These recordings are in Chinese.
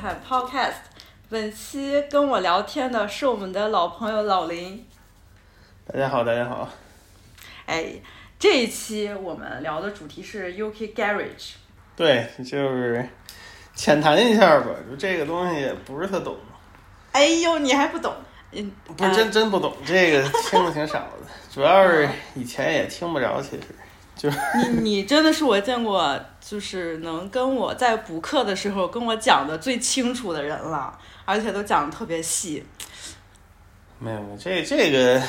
的 Hammer Time Podcast。本期跟我聊天的是我们的老朋友老林。大家好，大家好。哎，这一期我们聊的主题是 UK Garage。对，就是浅谈一下吧，就这个东西也不是特懂。哎呦，你还不懂？嗯，不是真真不懂，这个 听的挺少的，主要是以前也听不着，其实就是你你真的是我见过就是能跟我在补课的时候跟我讲的最清楚的人了，而且都讲的特别细。没有这这个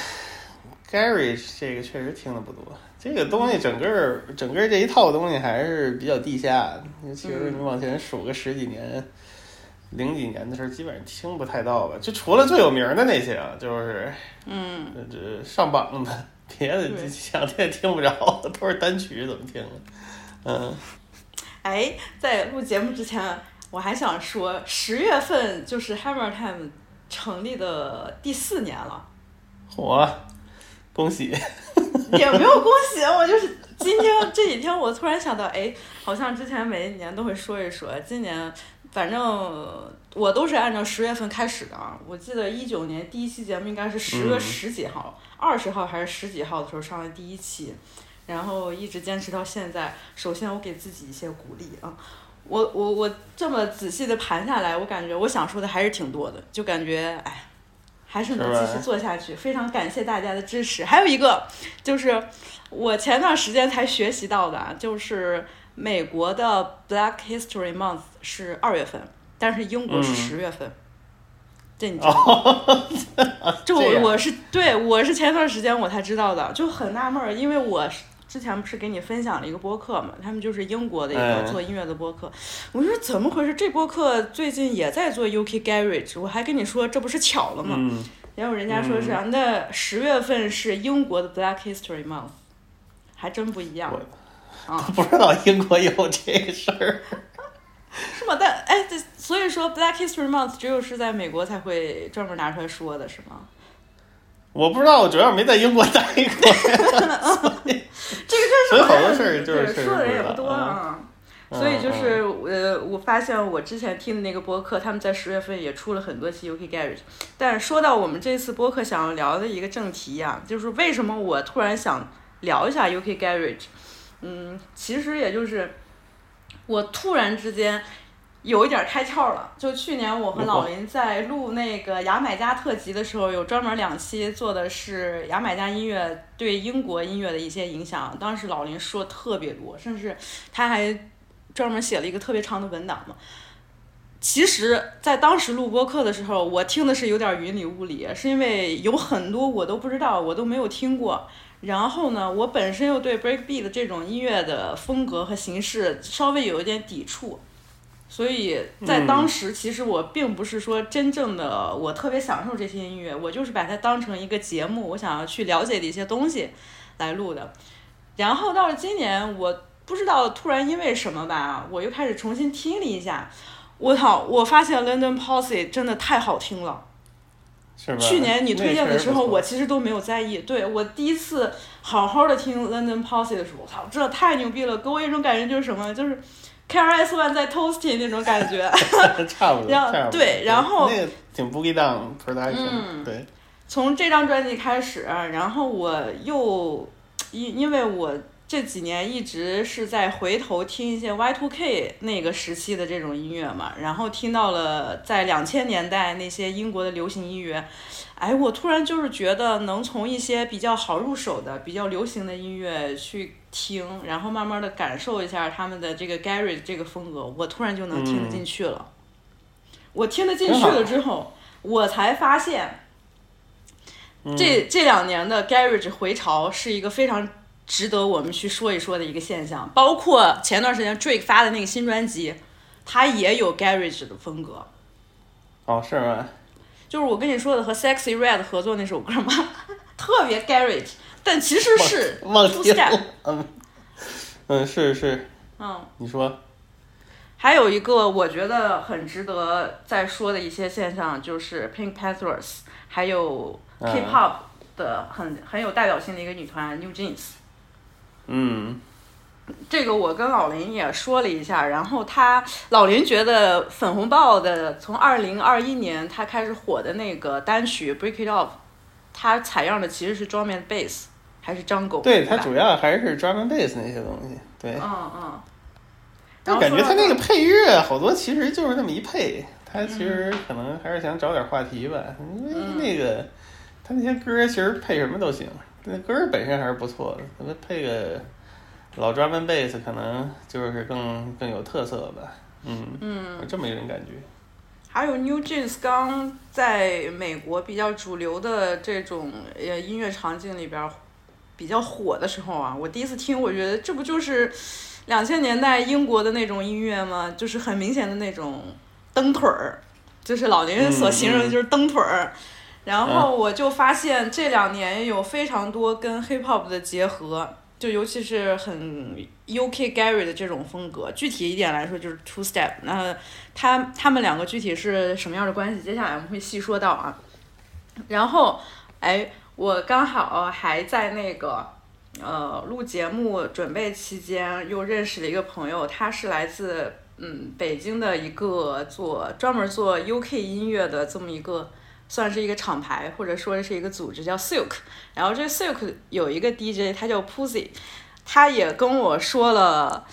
garage 这个确实听的不多，这个东西整个整个这一套东西还是比较地下的，其实你往前数个十几年。零几年的时候，基本上听不太到吧，就除了最有名的那些啊，就是，嗯，这上榜的，别的想听也听不着，都是单曲，怎么听？嗯。哎，在录节目之前，我还想说，十月份就是 Hammer Time 成立的第四年了。火，恭喜！也没有恭喜，我就是今天这几天，我突然想到，哎，好像之前每一年都会说一说，今年。反正我都是按照十月份开始的啊，我记得一九年第一期节目应该是十月十几号，二十号还是十几号的时候上的第一期，然后一直坚持到现在。首先我给自己一些鼓励啊，我我我这么仔细的盘下来，我感觉我想说的还是挺多的，就感觉哎，还是能继续做下去。非常感谢大家的支持。还有一个就是我前段时间才学习到的，就是。美国的 Black History Month 是二月份，但是英国是十月份。这你知道？这我我是对我是前段时间我才知道的，就很纳闷儿，因为我之前不是给你分享了一个播客嘛，他们就是英国的一个做音乐的播客。我说怎么回事？这播客最近也在做 UK Garage，我还跟你说这不是巧了吗？然后人家说是啊，那十月份是英国的 Black History Month，还真不一样。我不知道英国有这个事儿，是吗？但哎，对，所以说 Black History Month 只有是在美国才会专门拿出来说的，是吗？我不知道，我主要没在英国待过。这个确实，所以好多事儿就是说的人也不多啊。所以就是呃，我发现我之前听的那个播客，他们在十月份也出了很多期 UK Garage。但是说到我们这次播客想要聊的一个正题呀，就是为什么我突然想聊一下 UK Garage。嗯，其实也就是我突然之间有一点开窍了。就去年我和老林在录那个牙买加特辑的时候，有专门两期做的是牙买加音乐对英国音乐的一些影响。当时老林说特别多，甚至他还专门写了一个特别长的文档嘛。其实，在当时录播课的时候，我听的是有点云里雾里，是因为有很多我都不知道，我都没有听过。然后呢，我本身又对 breakbeat 这种音乐的风格和形式稍微有一点抵触，所以在当时其实我并不是说真正的我特别享受这些音乐，我就是把它当成一个节目，我想要去了解的一些东西来录的。然后到了今年，我不知道突然因为什么吧，我又开始重新听了一下，我操，我发现 London Posse 真的太好听了。去年你推荐的时候，我其实都没有在意。对我第一次好好的听 London Posse 的时候，我操，这太牛逼了！给我一种感觉就是什么，就是 K R S One 在 Toasty 那种感觉。差不多。然后对，然后那个挺 Boogie Down Production。对。从这张专辑开始，然后我又因因为我。这几年一直是在回头听一些 Y2K 那个时期的这种音乐嘛，然后听到了在两千年代那些英国的流行音乐，哎，我突然就是觉得能从一些比较好入手的、比较流行的音乐去听，然后慢慢的感受一下他们的这个 Gary 这个风格，我突然就能听得进去了。我听得进去了之后，我才发现，这这两年的 Garage 回潮是一个非常。值得我们去说一说的一个现象，包括前段时间 Drake 发的那个新专辑，它也有 Garage 的风格。哦，是吗？就是我跟你说的和 Sexy Red 合作那首歌吗，特别 Garage，但其实是 Step。嗯，嗯，是是。嗯。你说。还有一个我觉得很值得再说的一些现象，就是 Pink Panthers，还有 K-pop 的很很有代表性的一个女团 New Jeans。嗯，这个我跟老林也说了一下，然后他老林觉得粉红豹的从二零二一年他开始火的那个单曲《Break It Off》，他采样的其实是 drum and bass 还是 jungle？对，它主要还是 drum and bass 那些东西。对，嗯嗯。但感觉它那个配乐好多其实就是那么一配，它其实可能还是想找点话题吧，因为那个它那些歌其实配什么都行，那歌本身还是不错的，可能配个。老 drum and bass 可能就是更更有特色吧，嗯，嗯，这么一种感觉。还有 New Jeans 刚在美国比较主流的这种呃音乐场景里边比较火的时候啊，我第一次听，我觉得这不就是两千年代英国的那种音乐吗？就是很明显的那种蹬腿儿，就是老年人所形容的就是蹬腿儿。然后我就发现这两年有非常多跟 hip hop 的结合。就尤其是很 UK Gary 的这种风格，具体一点来说就是 Two Step。那他他们两个具体是什么样的关系？接下来我们会细说到啊。然后，哎，我刚好还在那个呃录节目准备期间，又认识了一个朋友，他是来自嗯北京的一个做专门做 UK 音乐的这么一个。算是一个厂牌，或者说是一个组织，叫 Silk。然后这 Silk 有一个 DJ，他叫 Pussy，他也跟我说了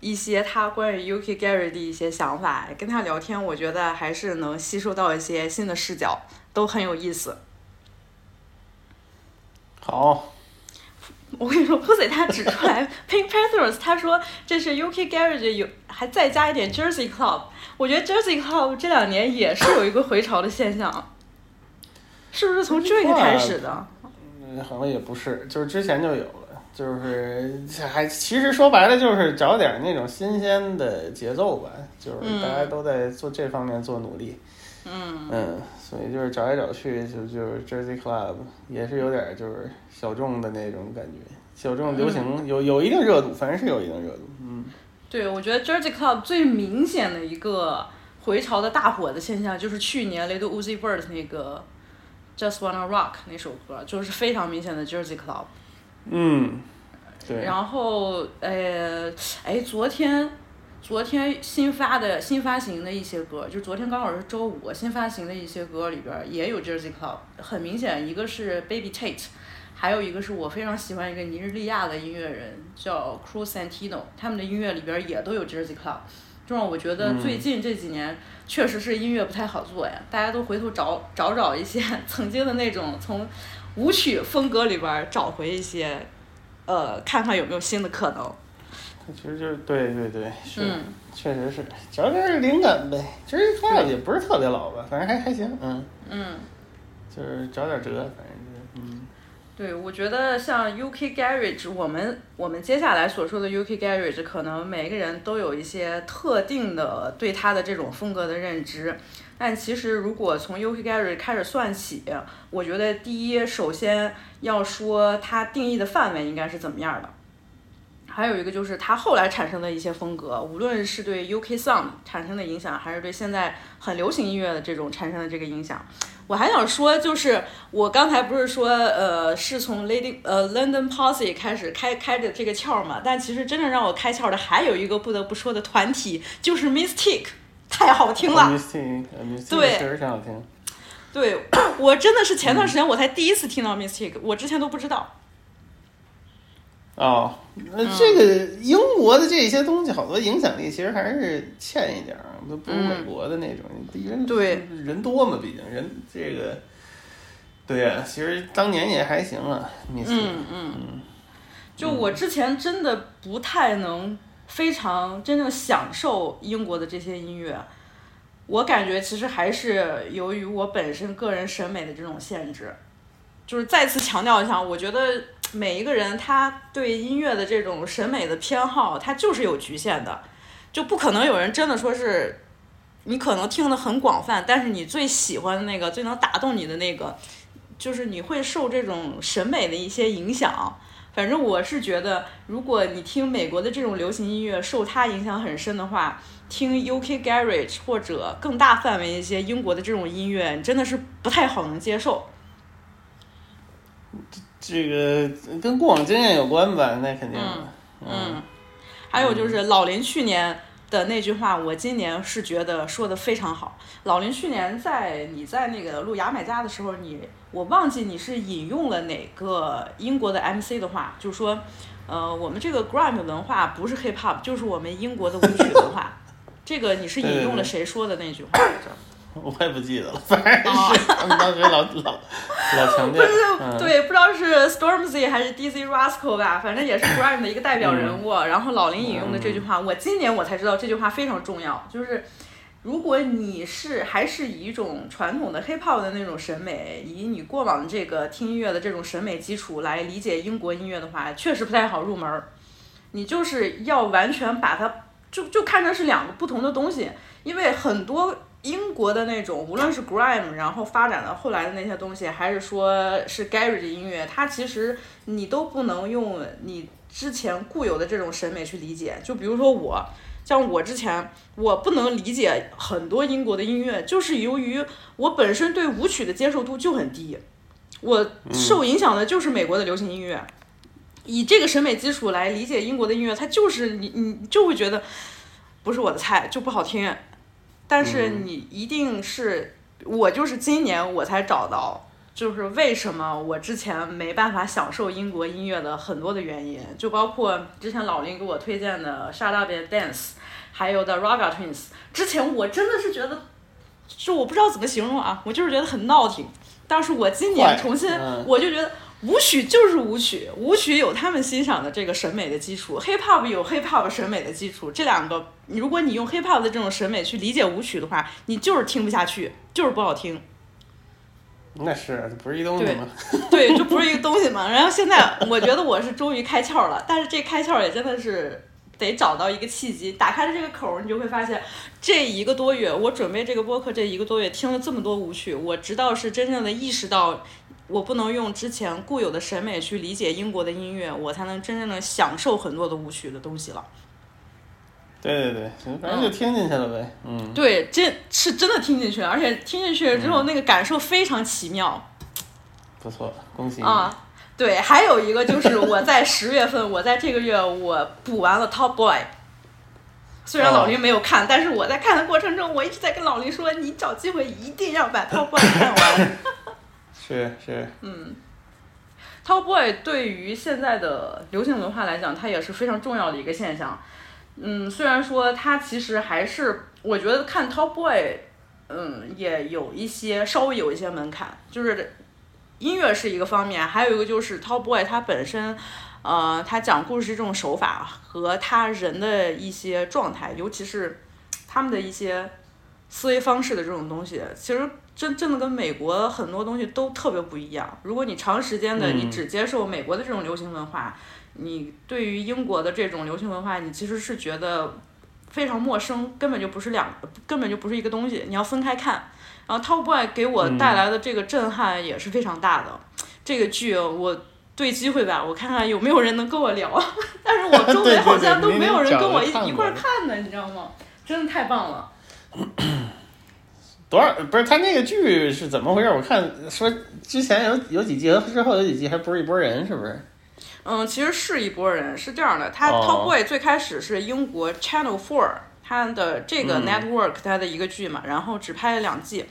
一些他关于 UK Gary 的一些想法。跟他聊天，我觉得还是能吸收到一些新的视角，都很有意思。好，我跟你说，Pussy 他指出来 Pink Panthers，他说这是 UK Garage 有还再加一点 Jersey Club。我觉得 Jersey Club 这两年也是有一个回潮的现象。是不是从这个开始的？嗯，好像也不是，就是之前就有了，就是还其实说白了就是找点那种新鲜的节奏吧，就是大家都在做这方面做努力。嗯嗯，所以就是找来找去，就就是 Jersey Club 也是有点就是小众的那种感觉，小众流行有有一定热度，反正是有一定热度。嗯，对，我觉得 Jersey Club 最明显的一个回潮的大火的现象，就是去年 Little Uzi Vert 那个。Just wanna rock 那首歌就是非常明显的 Jersey Club。嗯，对。然后，呃，哎，昨天，昨天新发的新发行的一些歌，就昨天刚好是周五，新发行的一些歌里边也有 Jersey Club。很明显，一个是 Baby Tate，还有一个是我非常喜欢一个尼日利亚的音乐人叫 Cruz Santino，他们的音乐里边也都有 Jersey Club。就让我觉得最近这几年确实是音乐不太好做呀，大家都回头找找找一些 曾经的那种从舞曲风格里边找回一些，呃，看看有没有新的可能。其实就是对对对，是，确实是找点灵感呗。其实发也不是特别老吧，反正还还行，嗯。嗯。就是找点辙，反正就是，嗯。对，我觉得像 UK Garage，我们我们接下来所说的 UK Garage，可能每个人都有一些特定的对它的这种风格的认知。但其实如果从 UK Garage 开始算起，我觉得第一，首先要说它定义的范围应该是怎么样的。还有一个就是它后来产生的一些风格，无论是对 UK Sound 产生的影响，还是对现在很流行音乐的这种产生的这个影响。我还想说，就是我刚才不是说，呃，是从 Lady 呃 London Posse 开始开开的这个窍嘛？但其实真正让我开窍的还有一个不得不说的团体，就是 Mystic，太好听了。Mystic，Mystic 确实挺好听。对，我真的是前段时间我才第一次听到 Mystic，我之前都不知道。哦，那这个英国的这些东西，好多影响力其实还是欠一点儿，都不如美国的那种，人对。人多嘛，毕竟人这个，对呀，其实当年也还行啊，嗯嗯。嗯，就我之前真的不太能非常真正享受英国的这些音乐，我感觉其实还是由于我本身个人审美的这种限制，就是再次强调一下，我觉得。每一个人他对音乐的这种审美的偏好，他就是有局限的，就不可能有人真的说是，你可能听的很广泛，但是你最喜欢的那个、最能打动你的那个，就是你会受这种审美的一些影响。反正我是觉得，如果你听美国的这种流行音乐受它影响很深的话，听 UK Garage 或者更大范围一些英国的这种音乐，真的是不太好能接受。这个跟过往经验有关吧，那肯定。嗯，还有就是老林去年的那句话，我今年是觉得说的非常好。老林去年在你在那个录牙买加的时候，你我忘记你是引用了哪个英国的 MC 的话，就是说，呃，我们这个 grime 文化不是 hip hop，就是我们英国的舞曲文化。这个你是引用了谁说的那句话来着？我也不记得了，反正是他们当时老老老强调。不是对，不知道是 Stormzy 还是 DC Rascal 吧，反正也是 grime 的一个代表人物。然后老林引用的这句话，我今年我才知道这句话非常重要，就是如果你是还是以一种传统的 hip hop 的那种审美，以你过往的这个听音乐的这种审美基础来理解英国音乐的话，确实不太好入门儿。你就是要完全把它就就看成是两个不同的东西，因为很多。英国的那种，无论是 grime，然后发展到后来的那些东西，还是说是 Gary 的音乐，它其实你都不能用你之前固有的这种审美去理解。就比如说我，像我之前，我不能理解很多英国的音乐，就是由于我本身对舞曲的接受度就很低，我受影响的就是美国的流行音乐。以这个审美基础来理解英国的音乐，它就是你你就会觉得不是我的菜，就不好听。但是你一定是我，就是今年我才找到，就是为什么我之前没办法享受英国音乐的很多的原因，就包括之前老林给我推荐的 Shut Up and Dance，还有的 Raga Twins。之前我真的是觉得，就我不知道怎么形容啊，我就是觉得很闹挺。但是我今年重新，我就觉得。舞曲就是舞曲，舞曲有他们欣赏的这个审美的基础，hip hop 有 hip hop 审美的基础。这两个，如果你用 hip hop 的这种审美去理解舞曲的话，你就是听不下去，就是不好听。那是不是一东西吗？对，就不是一个东西嘛。然后现在我觉得我是终于开窍了，但是这开窍也真的是得找到一个契机，打开了这个口儿，你就会发现这一个多月我准备这个播客这一个多月听了这么多舞曲，我直到是真正的意识到。我不能用之前固有的审美去理解英国的音乐，我才能真正的享受很多的舞曲的东西了。对对对，反正就听进去了呗。嗯。对，这是真的听进去了，而且听进去了之后，那个感受非常奇妙。不错，恭喜啊！对，还有一个就是我在十月份，我在这个月我补完了 Top Boy。虽然老林没有看，但是我在看的过程中，我一直在跟老林说：“你找机会一定要把 Top Boy 看完。”是是，嗯，Top Boy 对于现在的流行文化来讲，它也是非常重要的一个现象。嗯，虽然说它其实还是，我觉得看 Top Boy，嗯，也有一些稍微有一些门槛，就是音乐是一个方面，还有一个就是 Top Boy 它本身，呃，他讲故事这种手法和他人的一些状态，尤其是他们的一些思维方式的这种东西，其实。真真的跟美国很多东西都特别不一样。如果你长时间的你只接受美国的这种流行文化，你对于英国的这种流行文化，你其实是觉得非常陌生，根本就不是两，根本就不是一个东西。你要分开看。然后 Top Boy 给我带来的这个震撼也是非常大的。这个剧我对机会吧，我看看有没有人能跟我聊。但是我周围好像都没有人跟我一一块看的，你知道吗？真的太棒了。多少不是他那个剧是怎么回事？我看说之前有有几季和之后有几季还不是一拨人，是不是？嗯，其实是一拨人，是这样的。他 Top Boy 最开始是英国 Channel Four 他的这个 network 他的一个剧嘛，然后只拍了两季，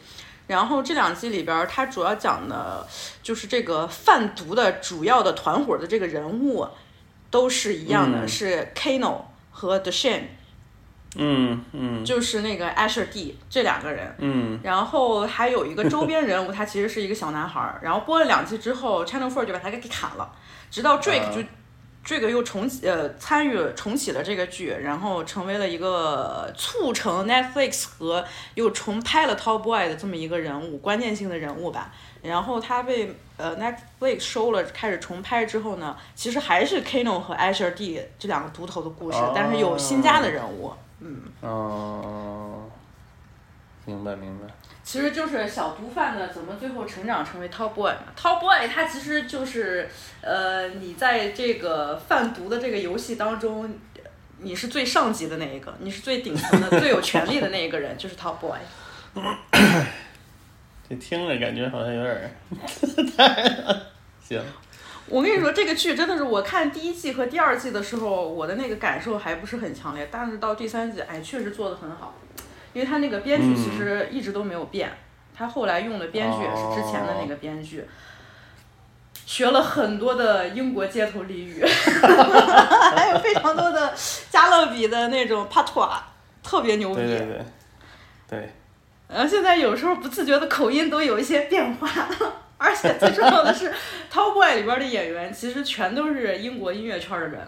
然后这两季里边它主要讲的就是这个贩毒的主要的团伙的这个人物都是一样的，是 Kano 和 The Shane。嗯嗯，就是那个 Asher D 这两个人，嗯，然后还有一个周边人物，他其实是一个小男孩儿。然后播了两季之后，Channel Four 就把他给砍了。直到 Drake 就 Drake 又重启呃参与重启了这个剧，然后成为了一个促成 Netflix 和又重拍了 Top Boy 的这么一个人物，关键性的人物吧。然后他被呃 Netflix 收了，开始重拍之后呢，其实还是 Kano 和 Asher D 这两个独头的故事，但是有新加的人物。嗯哦，明白明白。其实就是小毒贩呢怎么最后成长成为 Top Boy 嘛？Top Boy 他其实就是呃，你在这个贩毒的这个游戏当中，你是最上级的那一个，你是最顶层的、最有权力的那一个人，就是 Top Boy。这听着感觉好像有点 行。我跟你说，这个剧真的是我看第一季和第二季的时候，我的那个感受还不是很强烈，但是到第三季，哎，确实做的很好，因为他那个编剧其实一直都没有变，他后来用的编剧也是之前的那个编剧，学了很多的英国街头俚语，还有非常多的加勒比的那种帕托瓦，特别牛逼。对对对，对。然后现在有时候不自觉的口音都有一些变化。而且最重要的是，《Top Boy》里边的演员其实全都是英国音乐圈的人，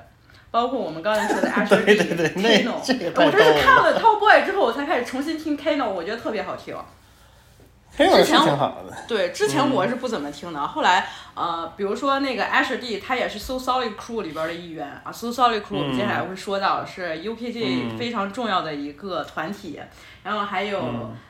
包括我们刚才说的 Ashley Kano。我这是看了《Top Boy》之后，我才开始重新听 Kano，我觉得特别好听。之前挺好的。对，之前我是不怎么听的。后来，呃，比如说那个 Ashley，他也是 So Solid Crew 里边的一员啊。So Solid Crew 我们接下来会说到，是 UKG 非常重要的一个团体。然后还有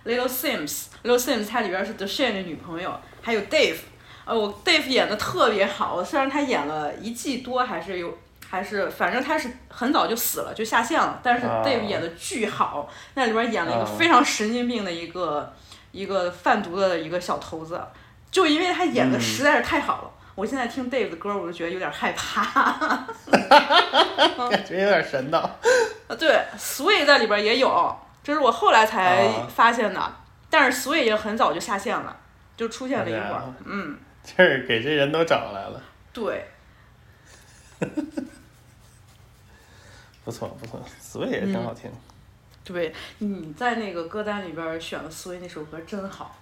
Little Sims，Little Sims 他里边是 The Shane 的女朋友。还有 Dave，呃，我 Dave 演的特别好，虽然他演了一季多，还是有，还是反正他是很早就死了，就下线了。但是 Dave 演的巨好，那里边演了一个非常神经病的一个一个贩毒的一个小头子，就因为他演的实在是太好了，我现在听 Dave 的歌，我就觉得有点害怕，感觉有点神叨。啊，对，Sway 在里边也有，这是我后来才发现的，但是 Sway 也很早就下线了。就出现了一会儿，嗯，这是给这人都找来了。对，不 错不错，所以也挺好听。对，你在那个歌单里边选了思维那首歌真好。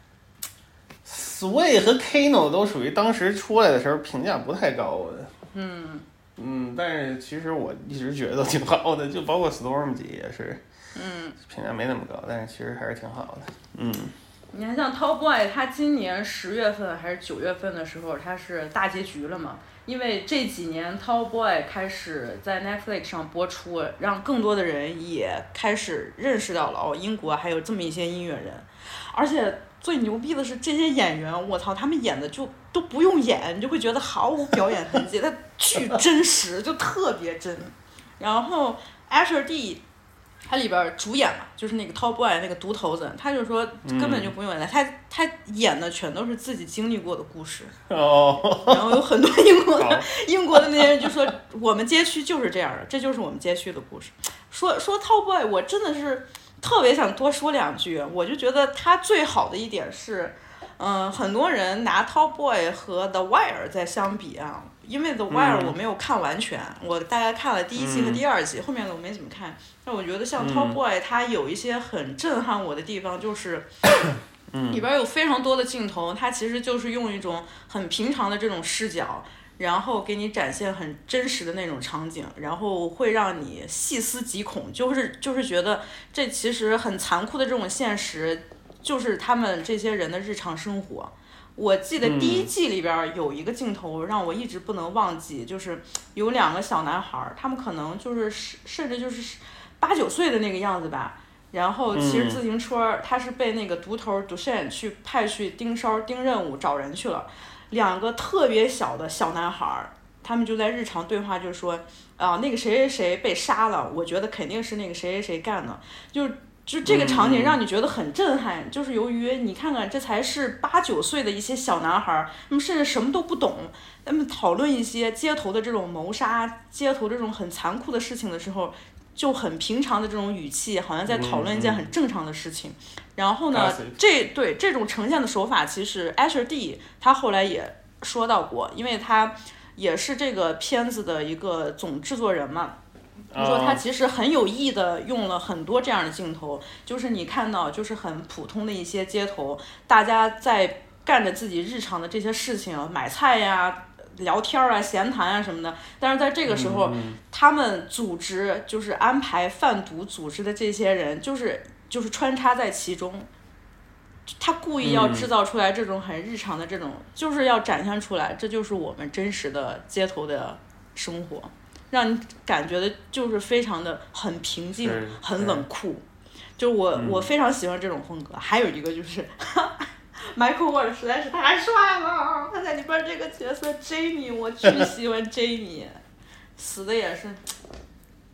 Sway 和 Kino 都属于当时出来的时候评价不太高的。嗯嗯，但是其实我一直觉得都挺好的，就包括 Storm 级也是，嗯，评价没那么高，但是其实还是挺好的。嗯。你看，像 Top Boy，他今年十月份还是九月份的时候，他是大结局了嘛？因为这几年 Top Boy 开始在 Netflix 上播出，让更多的人也开始认识到了哦，英国还有这么一些音乐人。而且最牛逼的是，这些演员，我操，他们演的就都不用演，你就会觉得毫无表演痕迹，他巨真实，就特别真。然后 Asher D。他里边主演嘛，就是那个 Top Boy 那个独头子，他就说根本就不用演，他他演的全都是自己经历过的故事。哦。然后有很多英国的 英国的那些人就说，我们街区就是这样的，这就是我们街区的故事。说说 Top Boy，我真的是特别想多说两句，我就觉得他最好的一点是，嗯，很多人拿 Top Boy 和 The Wire 在相比啊。因为 The Wire 我没有看完全，我大概看了第一季和第二季，后面的我没怎么看。但我觉得像 Top Boy，它有一些很震撼我的地方，就是里边有非常多的镜头，它其实就是用一种很平常的这种视角，然后给你展现很真实的那种场景，然后会让你细思极恐，就是就是觉得这其实很残酷的这种现实，就是他们这些人的日常生活。我记得第一季里边有一个镜头让我一直不能忘记，就是有两个小男孩，他们可能就是甚至就是八九岁的那个样子吧，然后骑着自行车，他是被那个独头独善去派去盯梢盯任务找人去了，两个特别小的小男孩儿，他们就在日常对话就说啊那个谁谁谁被杀了，我觉得肯定是那个谁谁谁干的，就。就这个场景让你觉得很震撼，就是由于你看看，这才是八九岁的一些小男孩儿，他们甚至什么都不懂，他们讨论一些街头的这种谋杀、街头这种很残酷的事情的时候，就很平常的这种语气，好像在讨论一件很正常的事情。然后呢，这对这种呈现的手法，其实 Asher D 他后来也说到过，因为他也是这个片子的一个总制作人嘛。他说他其实很有意的用了很多这样的镜头，就是你看到就是很普通的一些街头，大家在干着自己日常的这些事情，买菜呀、聊天啊、闲谈啊什么的。但是在这个时候，他们组织就是安排贩毒组织的这些人，就是就是穿插在其中，他故意要制造出来这种很日常的这种，就是要展现出来，这就是我们真实的街头的生活。让你感觉的就是非常的很平静，很冷酷，就我我非常喜欢这种风格。还有一个就是 ，Michael Ward 实在是太帅了，他在里边这个角色 Jamie，我巨喜欢 Jamie，死的也是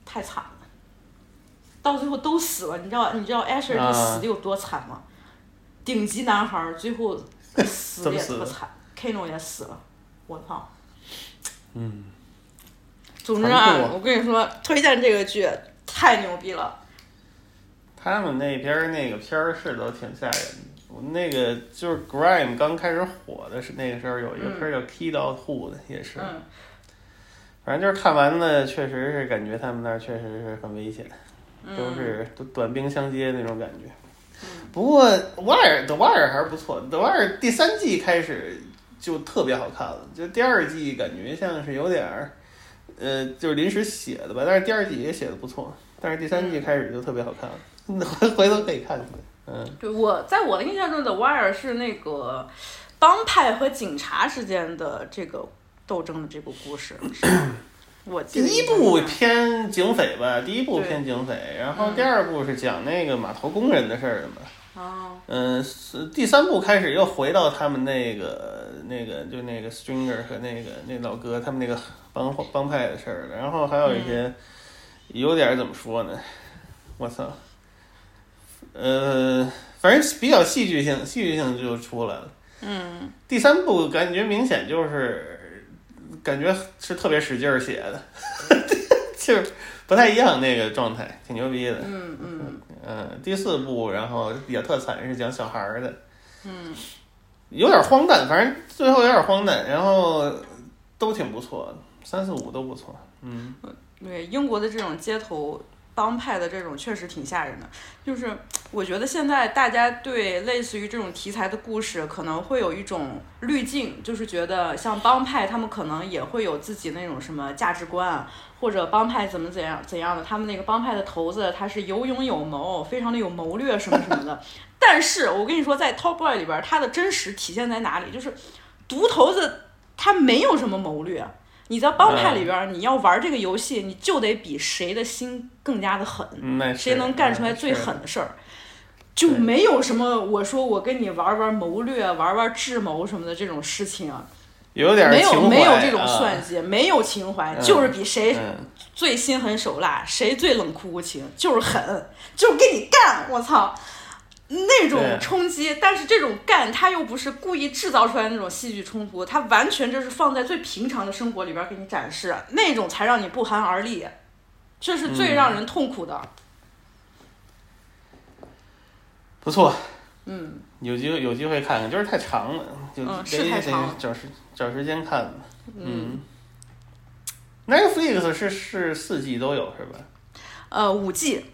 太惨了，到最后都死了，你知道你知道 Asher 他死的有多惨吗？顶级男孩最后死的也特惨，Kano 也死了，我操！嗯，总之啊我跟你说，推荐这个剧太牛逼了。他们那边那个片儿是都挺吓人的。我那个就是 Grime 刚开始火的是那个时候有一个片叫《Kid Out Who》的，也是，嗯，反正就是看完了，确实是感觉他们那儿确实是很危险，嗯。都是都短兵相接那种感觉。不过《瓦尔》的《瓦尔》还是不错，《The Wire》第三季开始就特别好看了，就第二季感觉像是有点儿，呃，就是临时写的吧，但是第二季也写的不错，但是第三季开始就特别好看了，回回头可以看看。嗯，对，我在我的印象中，《The Wire》是那个帮派和警察之间的这个斗争的这个故事。我第一部偏警匪吧，第一部偏警匪，然后嗯第二部是讲那个码头工人的事儿的嘛。哦，嗯，是第三部开始又回到他们那个那个就那个 Stringer 和那个那老哥他们那个帮帮派的事儿了，然后还有一些有点儿怎么说呢？我操，呃，反正比较戏剧性，戏剧性就出来了。嗯，第三部感觉明显就是感觉是特别使劲儿写的，就是不太一样那个状态，挺牛逼的。嗯嗯嗯，第四部然后比较特惨，是讲小孩儿的，嗯，有点荒诞，反正最后有点荒诞，然后都挺不错的，三四五都不错。嗯，对，英国的这种街头帮派的这种确实挺吓人的。就是我觉得现在大家对类似于这种题材的故事，可能会有一种滤镜，就是觉得像帮派他们可能也会有自己那种什么价值观，或者帮派怎么怎样怎样的，他们那个帮派的头子他是有勇有谋，非常的有谋略什么什么的。但是我跟你说，在 Top Boy 里边儿，它的真实体现在哪里？就是毒头子他没有什么谋略。你在帮派里边儿，你要玩这个游戏，你就得比谁的心更加的狠，谁能干出来最狠的事儿，就没有什么我说我跟你玩玩谋略、玩玩智谋什么的这种事情啊，有点没有没有这种啊算计，没有情怀，嗯就是比谁嗯，最心狠手辣，谁最冷酷无情，就是狠，就是跟你干，我操！那种冲击，但是这种干，他又不是故意制造出来的那种戏剧冲突，他完全就是放在最平常的生活里边儿给你展示，那种才让你不寒而栗，这是最嗯让人痛苦的。不错，嗯，有机会有机会看看，就是太长了，就嗯得是太长找时找时间看吧。嗯，Netflix 是是四季都有是吧？呃，五季，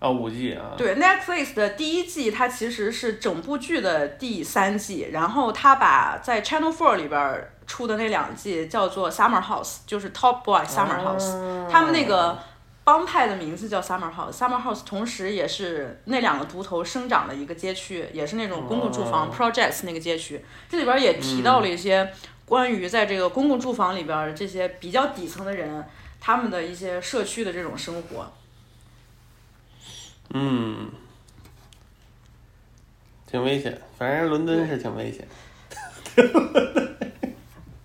哦，五季啊。对 Netflix 的第一季，它其实是整部剧的第三季，然后它把在 Channel Four 里边儿出的那两季叫做 Summer House，就是 Top Boy Summer House，、哦他们那个帮派的名字叫 Summer House，Summer House 同时也是那两个独头生长的一个街区，也是那种公共住房、哦 projects 那个街区。这里边也提到了一些关于在这个公共住房里边儿这些比较底层的人，他们的一些社区的这种生活。嗯，挺危险，反正伦敦是挺危险。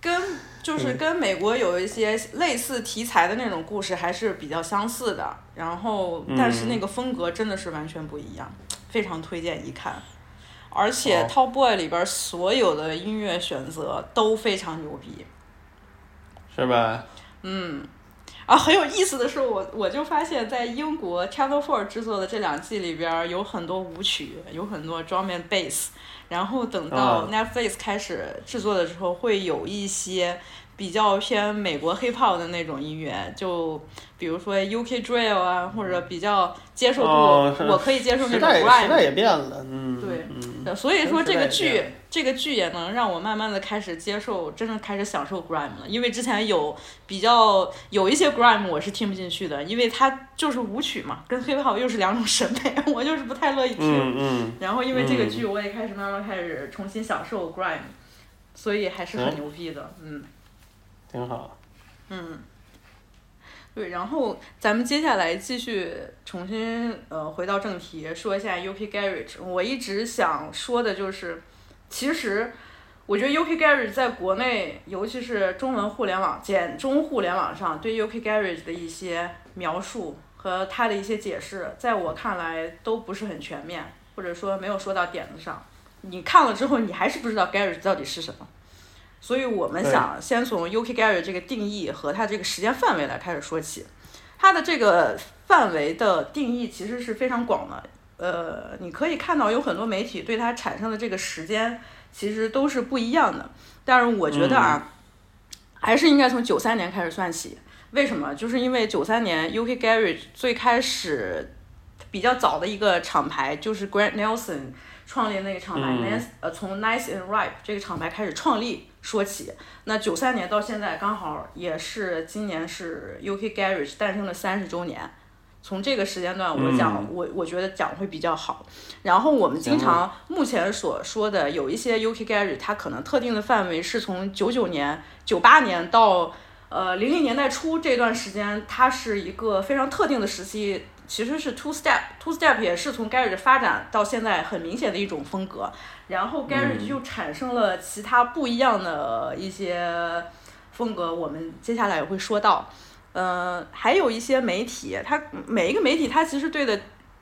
跟就是跟美国有一些类似题材的那种故事还是比较相似的，然后但是那个风格真的是完全不一样，非常推荐一看。而且哦 Top Boy 里边所有的音乐选择都非常牛逼，是吧？啊，很有意思的是，我我就发现，在英国 Channel Four 制作的这两季里边儿有很多舞曲，有很多 drum and bass，然后等到啊。Netflix 开始制作的时候，会有一些比较偏美国 hip hop 的那种音乐，就比如说 UK drill 啊，或者比较接受度，哦我可以接受那种 grime 代也变了，嗯，对嗯，所以说这个剧，这个剧也能让我慢慢的开始接受，真正开始享受 grime 了。因为之前有比较有一些 grime 我是听不进去的，因为它就是舞曲嘛，跟 hip hop 又是两种审美，我就是不太乐意听。嗯嗯，然后因为这个嗯剧，我也开始慢慢开始重新享受 grime，所以还是很牛逼的，嗯。挺好。嗯，对，然后咱们接下来继续重新呃回到正题，说一下 UK Garage。我一直想说的就是，其实我觉得 UK Garage 在国内，尤其是中文互联网、简中互联网上对 UK Garage 的一些描述和它的一些解释，在我看来都不是很全面，或者说没有说到点子上。你看了之后，你还是不知道 Garage 到底是什么。所以我们想先从 UK Garage 这个定义和它这个时间范围来开始说起。它的这个范围的定义其实是非常广的，呃，你可以看到有很多媒体对它产生的这个时间其实都是不一样的。但是我觉得啊，还是应该从九三年开始算起。为什么？就是因为九三年 UK Garage 最开始比较早的一个厂牌就是 Grant Nelson 创立那个厂牌，Nice 呃从 Nice and Ripe 这个厂牌开始创立说起。那九三年到现在刚好也是今年是 UK Garage 诞生的三十周年。从这个时间段我讲，我我觉得讲会比较好。然后我们经常目前所说的有一些 UK Garage，它可能特定的范围是从九九年、九八年到。呃，零零年代初这段时间，它是一个非常特定的时期，其实是 Two Step，Two Step 也是从 Garage 发展到现在很明显的一种风格，然后 Garage 就产生了其他不一样的一些风格，我们接下来也会说到。呃，还有一些媒体，它每一个媒体它其实对的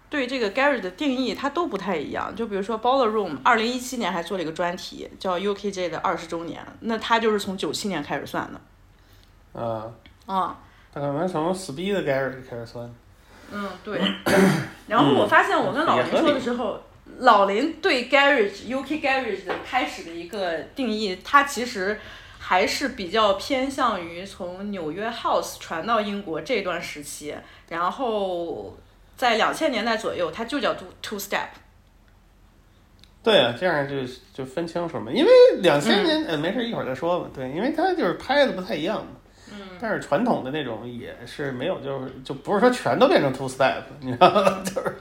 对这个 Garage 的定义它都不太一样，就比如说 Ballroom，二零一七年还做了一个专题叫 UKJ 的二十周年，那它就是从九七年开始算的。啊，啊，他可能从 Speed Garage 开始算。嗯，对。然后我发现我跟老林说的时候，老林对 Garage UK Garage 的开始的一个定义，他其实还是比较偏向于从纽约 House 传到英国这段时期，然后在两千年代左右，它就叫 Two Two Step。对啊，这样就就分清楚嘛，因为两千年，呃，没事，一会儿再说吧。对，因为它就是拍的不太一样嘛。但是传统的那种也是没有，就是就不是说全都变成 two step，你知道吗？就是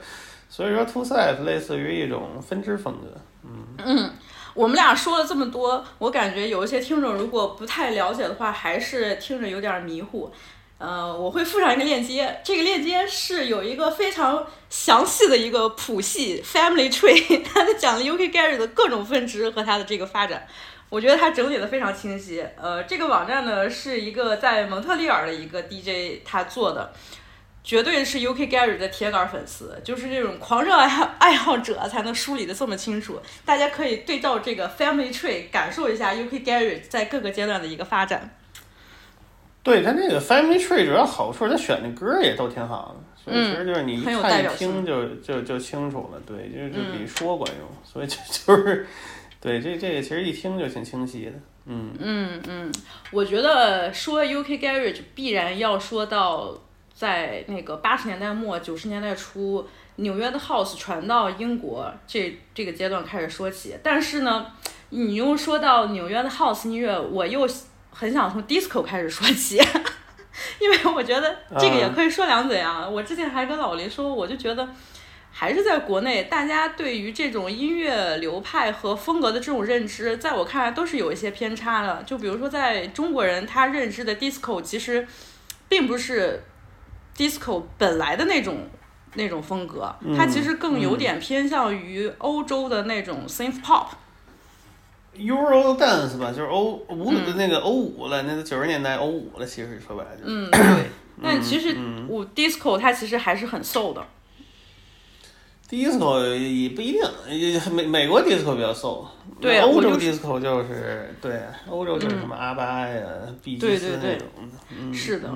所以说 two step 类似于一种分支风格。嗯嗯，我们俩说了这么多，我感觉有一些听众如果不太了解的话，还是听着有点迷糊。呃，我会附上一个链接，这个链接是有一个非常详细的一个谱系 family tree，它讲了 UK Garage 的各种分支和它的这个发展。我觉得他整理的非常清晰。呃，这个网站呢是一个在蒙特利尔的一个 DJ 他做的，绝对是 UK Garage 的铁杆粉丝，就是这种狂热爱好爱好者才能梳理的这么清楚。大家可以对照这个 Family Tree 感受一下 UK Garage 在各个阶段的一个发展。对他那个 Family Tree 主要好处，他选的歌也都挺好的，所以其实就是你一看一听就就就清楚了。对，就就比说管用，所以就 就是。对，这这个其实一听就挺清晰的，嗯嗯嗯，我觉得说 UK Garage 必然要说到在那个八十年代末九十年代初纽约的 House 传到英国这这个阶段开始说起，但是呢，你又说到纽约的 House 音乐，我又很想从 Disco 开始说起，因为我觉得这个也可以说两嘴啊。我之前还跟老林说，我就觉得。还是在国内，大家对于这种音乐流派和风格的这种认知，在我看来都是有一些偏差的。就比如说，在中国人他认知的 disco，其实并不是 disco 本来的那种那种风格，它其实更有点偏向于欧洲的那种 synth pop。Euro dance 吧，就是欧舞的那个欧舞了，那个九十年代欧舞了，其实说白了。嗯，对。但其实舞 disco 它其实还是很 soul 的。Disco 也不一定，美美国 disco 比较瘦，对，欧洲 disco 就是对，欧洲就是什么阿巴呀、B G 斯那种的，是的。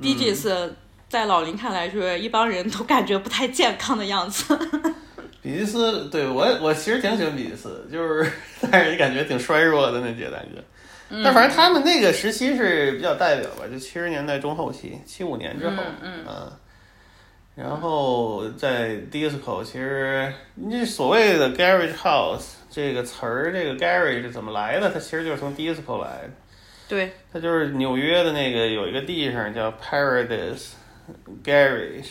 B G 斯在老林看来是一帮人都感觉不太健康的样子。比吉斯，对我我其实挺喜欢比吉斯，就是 但是感觉挺衰弱的那几个感觉。但反正他们那个时期是比较代表吧，就七十年代中后期，七五年之后，嗯。然后在 disco，其实你所谓的 garage house 这个词儿，这个 garage 怎么来的？它其实就是从 disco 来的。对。它就是纽约的那个有一个地方叫 Paradise Garage。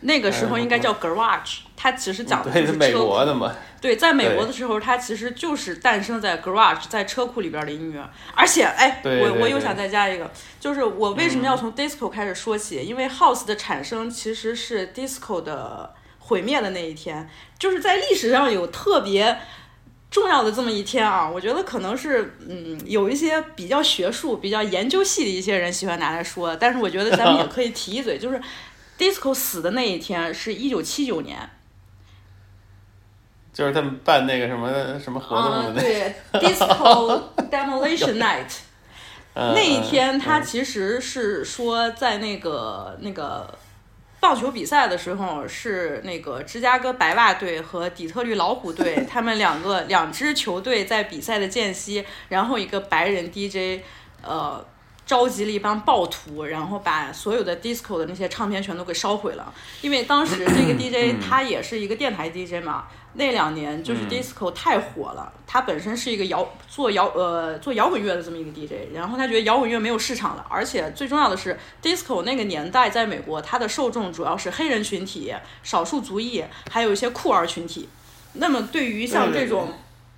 那个时候应该叫 garage，它其实讲的就是美国的嘛。对，在美国的时候，它其实就是诞生在 garage，在车库里边的音乐。而且，哎，我我又想再加一个，就是我为什么要从 disco 开始说起？因为 house 的产生其实是 disco 的毁灭的那一天，就是在历史上有特别重要的这么一天啊。我觉得可能是，嗯，有一些比较学术、比较研究系的一些人喜欢拿来说，但是我觉得咱们也可以提一嘴，就是。disco 死的那一天是一九七九年，就是他们办那个什么什么活动的啊，那，对，Disco Demolition Night。嗯那一天，他嗯其实是说在那个那个棒球比赛的时候，是那个芝加哥白袜队和底特律老虎队，他们两个 两支球队在比赛的间隙，然后一个白人 DJ，呃。召集了一帮暴徒，然后把所有的 disco 的那些唱片全都给烧毁了。因为当时这个 DJ 他也是一个电台 DJ 嘛，那两年就是嗯 disco 太火了，他本身是一个摇做摇呃做摇滚乐的这么一个 DJ，然后他觉得摇滚乐没有市场了，而且最重要的是 disco 那个年代在美国，它的受众主要是黑人群体、少数族裔，还有一些酷儿群体。那么对于像这种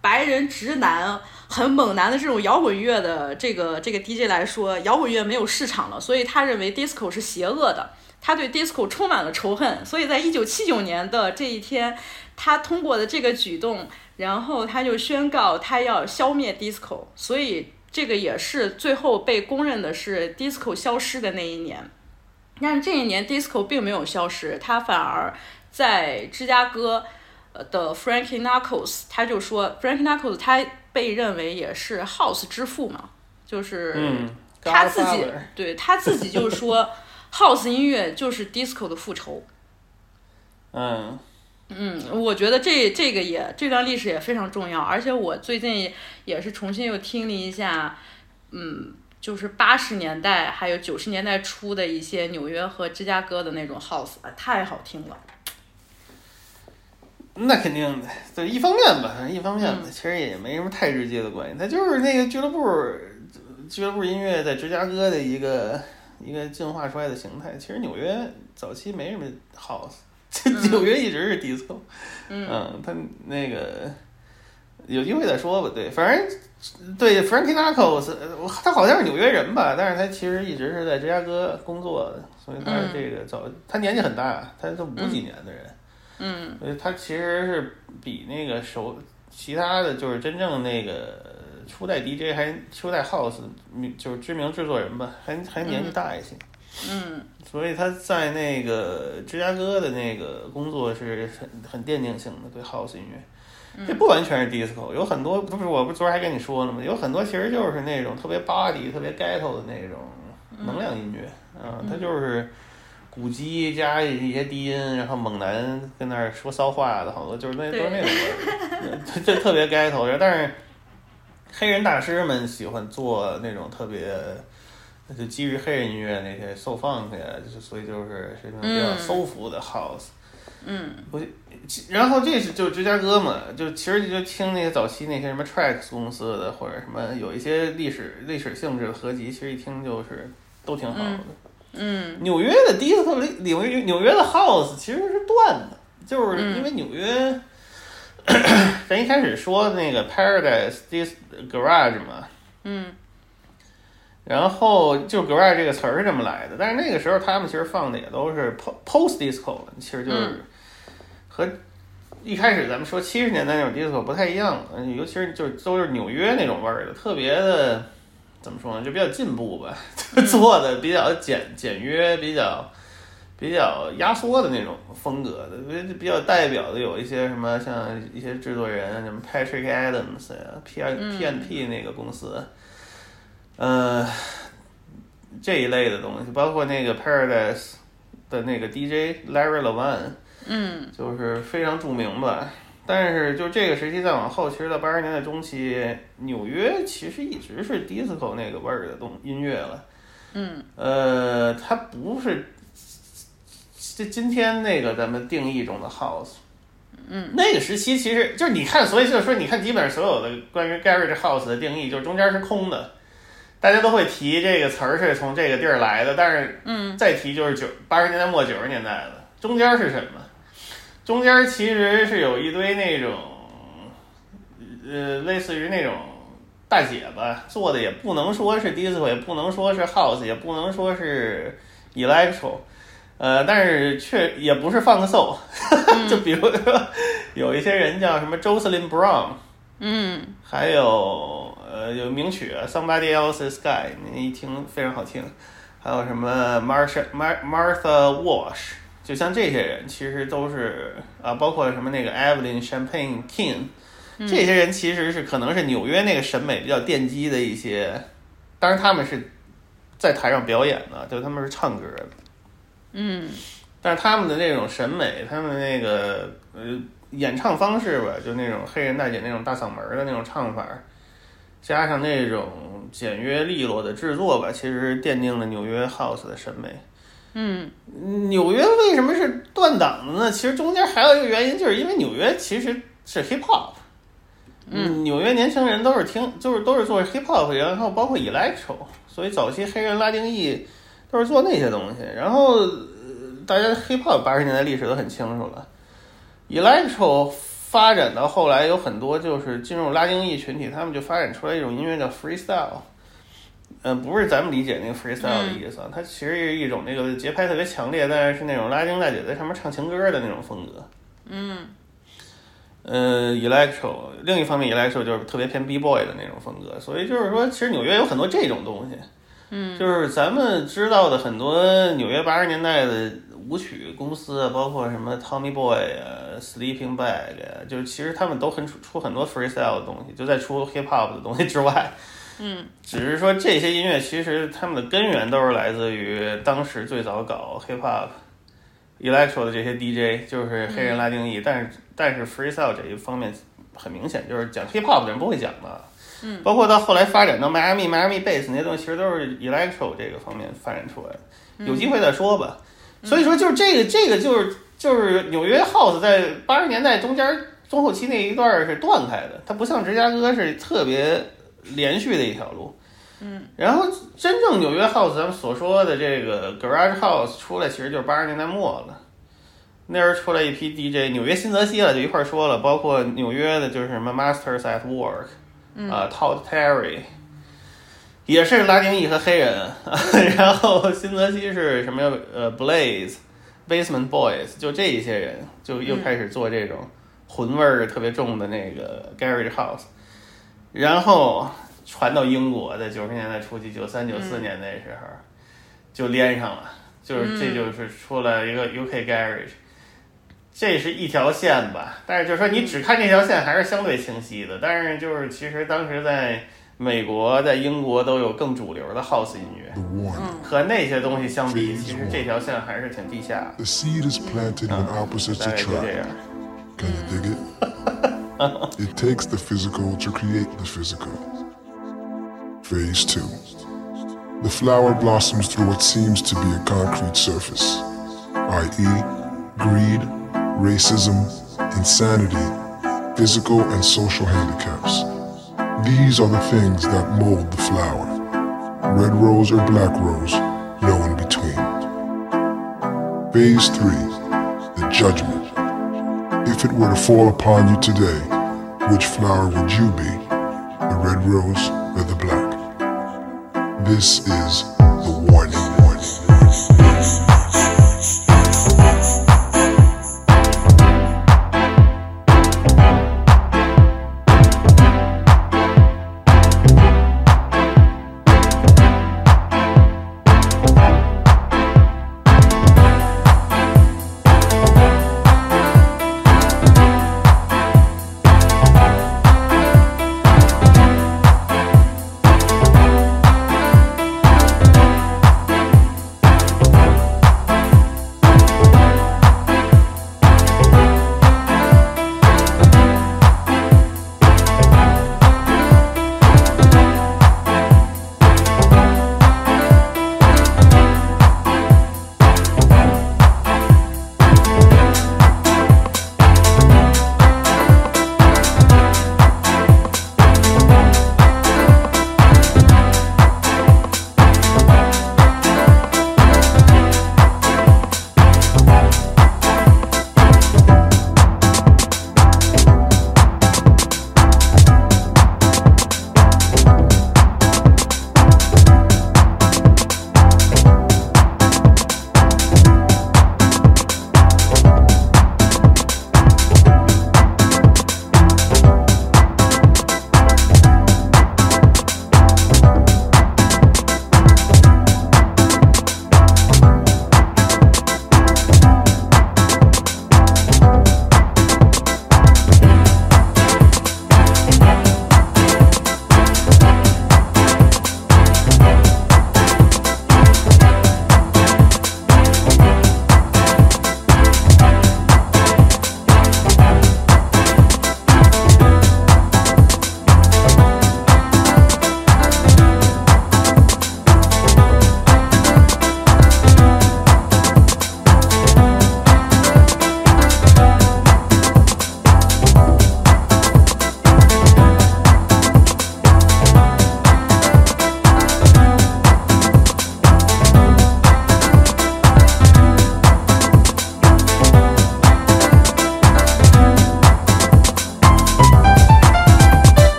白人直男很猛男的这种摇滚乐的这个这个 DJ 来说，摇滚乐没有市场了，所以他认为 disco 是邪恶的，他对 disco 充满了仇恨，所以在一九七九年的这一天，他通过的这个举动，然后他就宣告他要消灭 disco，所以这个也是最后被公认的是 disco 消失的那一年。但是这一年 disco 并没有消失，他反而在芝加哥呃的 Frankie Knuckles，他就说 Frankie Knuckles 他被认为也是 House 之父嘛，就是嗯，他自己对他自己就是说 House 音乐就是 disco 的复仇。嗯，嗯，我觉得这这个也这段历史也非常重要，而且我最近也是重新又听了一下，嗯，就是八十年代还有九十年代初的一些纽约和芝加哥的那种 house，啊太好听了。那肯定的，对，一方面吧，一方面其实也没什么太直接的关系，它就是那个俱乐部，俱乐部音乐在芝加哥的一个一个进化出来的形态。其实纽约早期没什么 house，纽约一直是 disco，嗯他那个有机会再说吧。对，反正对 Frankie Knuckles，呃他好像是纽约人吧，但是他其实一直是在芝加哥工作的，所以他嗯这个早他年纪很大，他都五几年的人。嗯所以他其实是比那个首其他的就是真正那个初代 DJ 还初代 House 名就是知名制作人吧，还还年纪大一些。嗯所以他在那个芝加哥的那个工作是很很奠定性的，对 House 音乐，这不完全是 Disco，有很多不是我不昨儿还跟你说了吗？有很多其实就是那种特别 body、特别 ghetto 的那种能量音乐啊，它就是鼓机加一些低音，然后猛男跟那儿说骚话的好多，就是那都是那种味儿，这这特别 ghetto，但是黑人大师们喜欢做那种特别。就基于黑人音乐那些 soul funk 呀，就是所以就是是那种比较嗯。soulful 的 house。嗯。然后这是就芝加哥嘛，就其实就听那些早期那些什么 tracks 公司的，或者什么有一些历史历史性质的合集，其实一听就是都挺好的。嗯。纽约的 disco 里纽约纽约的 house 其实是断的，就是因为纽约，咱一开始说那个 Paradise Dis Garage 嘛，嗯然后就 garage 这个词儿是这么来的，但是那个时候他们其实放的也都是 po- post disco，其实就是嗯。和一开始咱们说七十年代那种 disco 不太一样，嗯尤其是就是都是纽约那种味儿的，特别的怎么说呢，就比较进步吧，做的比较简简约，比较比较压缩的那种风格的，比比较代表的有一些什么像一些制作人，什么 Patrick Adams 呀，P I P N P 那个公司。呃，这一类的东西，包括那个 Paradise 的那个 DJ Larry Levan，嗯就是非常著名吧。但是就这个时期再往后，其实到八十年代中期，纽约其实一直是 disco 那个味儿的东音乐了。嗯呃，它不是这今天那个咱们定义中的 house。嗯，那个时期其实就是你看，所以就是说，你看基本上所有的关于 garage house 的定义，就是中间是空的，大家都会提这个词儿是从这个地儿来的，但是嗯。再提就是九八十年代末九十年代了，中间是什么？中间其实是有一堆那种，呃，类似于那种大姐吧，做的也不能说是 disco，也不能说是 house，也不能说是 electro，呃，但是却也不是 funk soul，就比如说有一些人叫什么 Jocelyn Brown，嗯。还有呃有名曲《Somebody Else's Sky》，你一听非常好听。还有什么 Marsha Mar Martha Wash，就像这些人，其实都是啊，包括什么那个 Evelyn Champagne King，这些人其实是可能是纽约那个审美比较奠基的一些，当然他们是在台上表演的，就他们是唱歌的，嗯，但是他们的那种审美，他们那个呃演唱方式吧，就那种黑人大姐那种大嗓门的那种唱法，加上那种简约利落的制作吧，其实奠定了纽约 House 的审美。嗯，纽约为什么是断档的呢？其实中间还有一个原因，就是因为纽约其实是 hip hop，嗯，纽约年轻人都是听，就是都是做 hip hop，然后包括 electro，所以早期黑人拉丁裔都是做那些东西。然后大家 hip hop 八十年代历史都很清楚了，electro 发展到后来有很多就是进入拉丁裔群体，他们就发展出来一种音乐叫 freestyle。嗯，不是咱们理解那个 freestyle 的意思，它其实是一种那个节拍特别强烈，但是是那种拉丁大姐在上面唱情歌的那种风格。嗯，呃，electro，另一方面 electro 就是特别偏 b boy 的那种风格，所以就是说，其实纽约有很多这种东西。嗯，就是咱们知道的很多纽约八十年代的舞曲公司，包括什么 Tommy Boy 啊、Sleeping Bag 啊，就是其实他们都很出出很多 freestyle 的东西，就在出 hip hop 的东西之外。嗯，只是说这些音乐其实他们的根源都是来自于当时最早搞 hip hop、electro 的这些 DJ，就是黑人拉丁裔。但是但是 freestyle 这一方面很明显就是讲 hip hop 的人不会讲的。嗯，包括到后来发展到 Miami、Miami bass 那些东西，其实都是 electro 这个方面发展出来的。有机会再说吧。所以说就是这个这个就是就是纽约 house 在八十年代中间中后期那一段是断开的，它不像芝加哥是特别。连续的一条路，嗯，然后真正纽约 house 咱们所说的这个 garage house 出来，其实就是八十年代末了。那时候出来一批 DJ，纽约新泽西了，就一块说了，包括纽约的，就是什么 Masters at Work，啊，Todd Terry，也是拉丁裔和黑人。然后新泽西是什么？呃，Blaze，Basement Boys，就这一些人，就又开始做这种混味儿特别重的那个 garage house。然后传到英国在九十年代初期，九三九四年那时候就连上了，就是这就是出了一个 UK Garage，这是一条线吧？但是就是说你只看这条线还是相对清晰的，但是就是其实当时在美国、在英国都有更主流的 House 音乐，和那些东西相比，其实这条线还是挺地下的。大概就这样。it takes the physical to create the physical. Phase 2. The flower blossoms through what seems to be a concrete surface, i.e., greed, racism, insanity, physical and social handicaps. These are the things that mold the flower. Red rose or black rose, no in between. Phase 3. The judgment. If it were to fall upon you today, which flower would you be? The red rose or the black? This is the warning. 我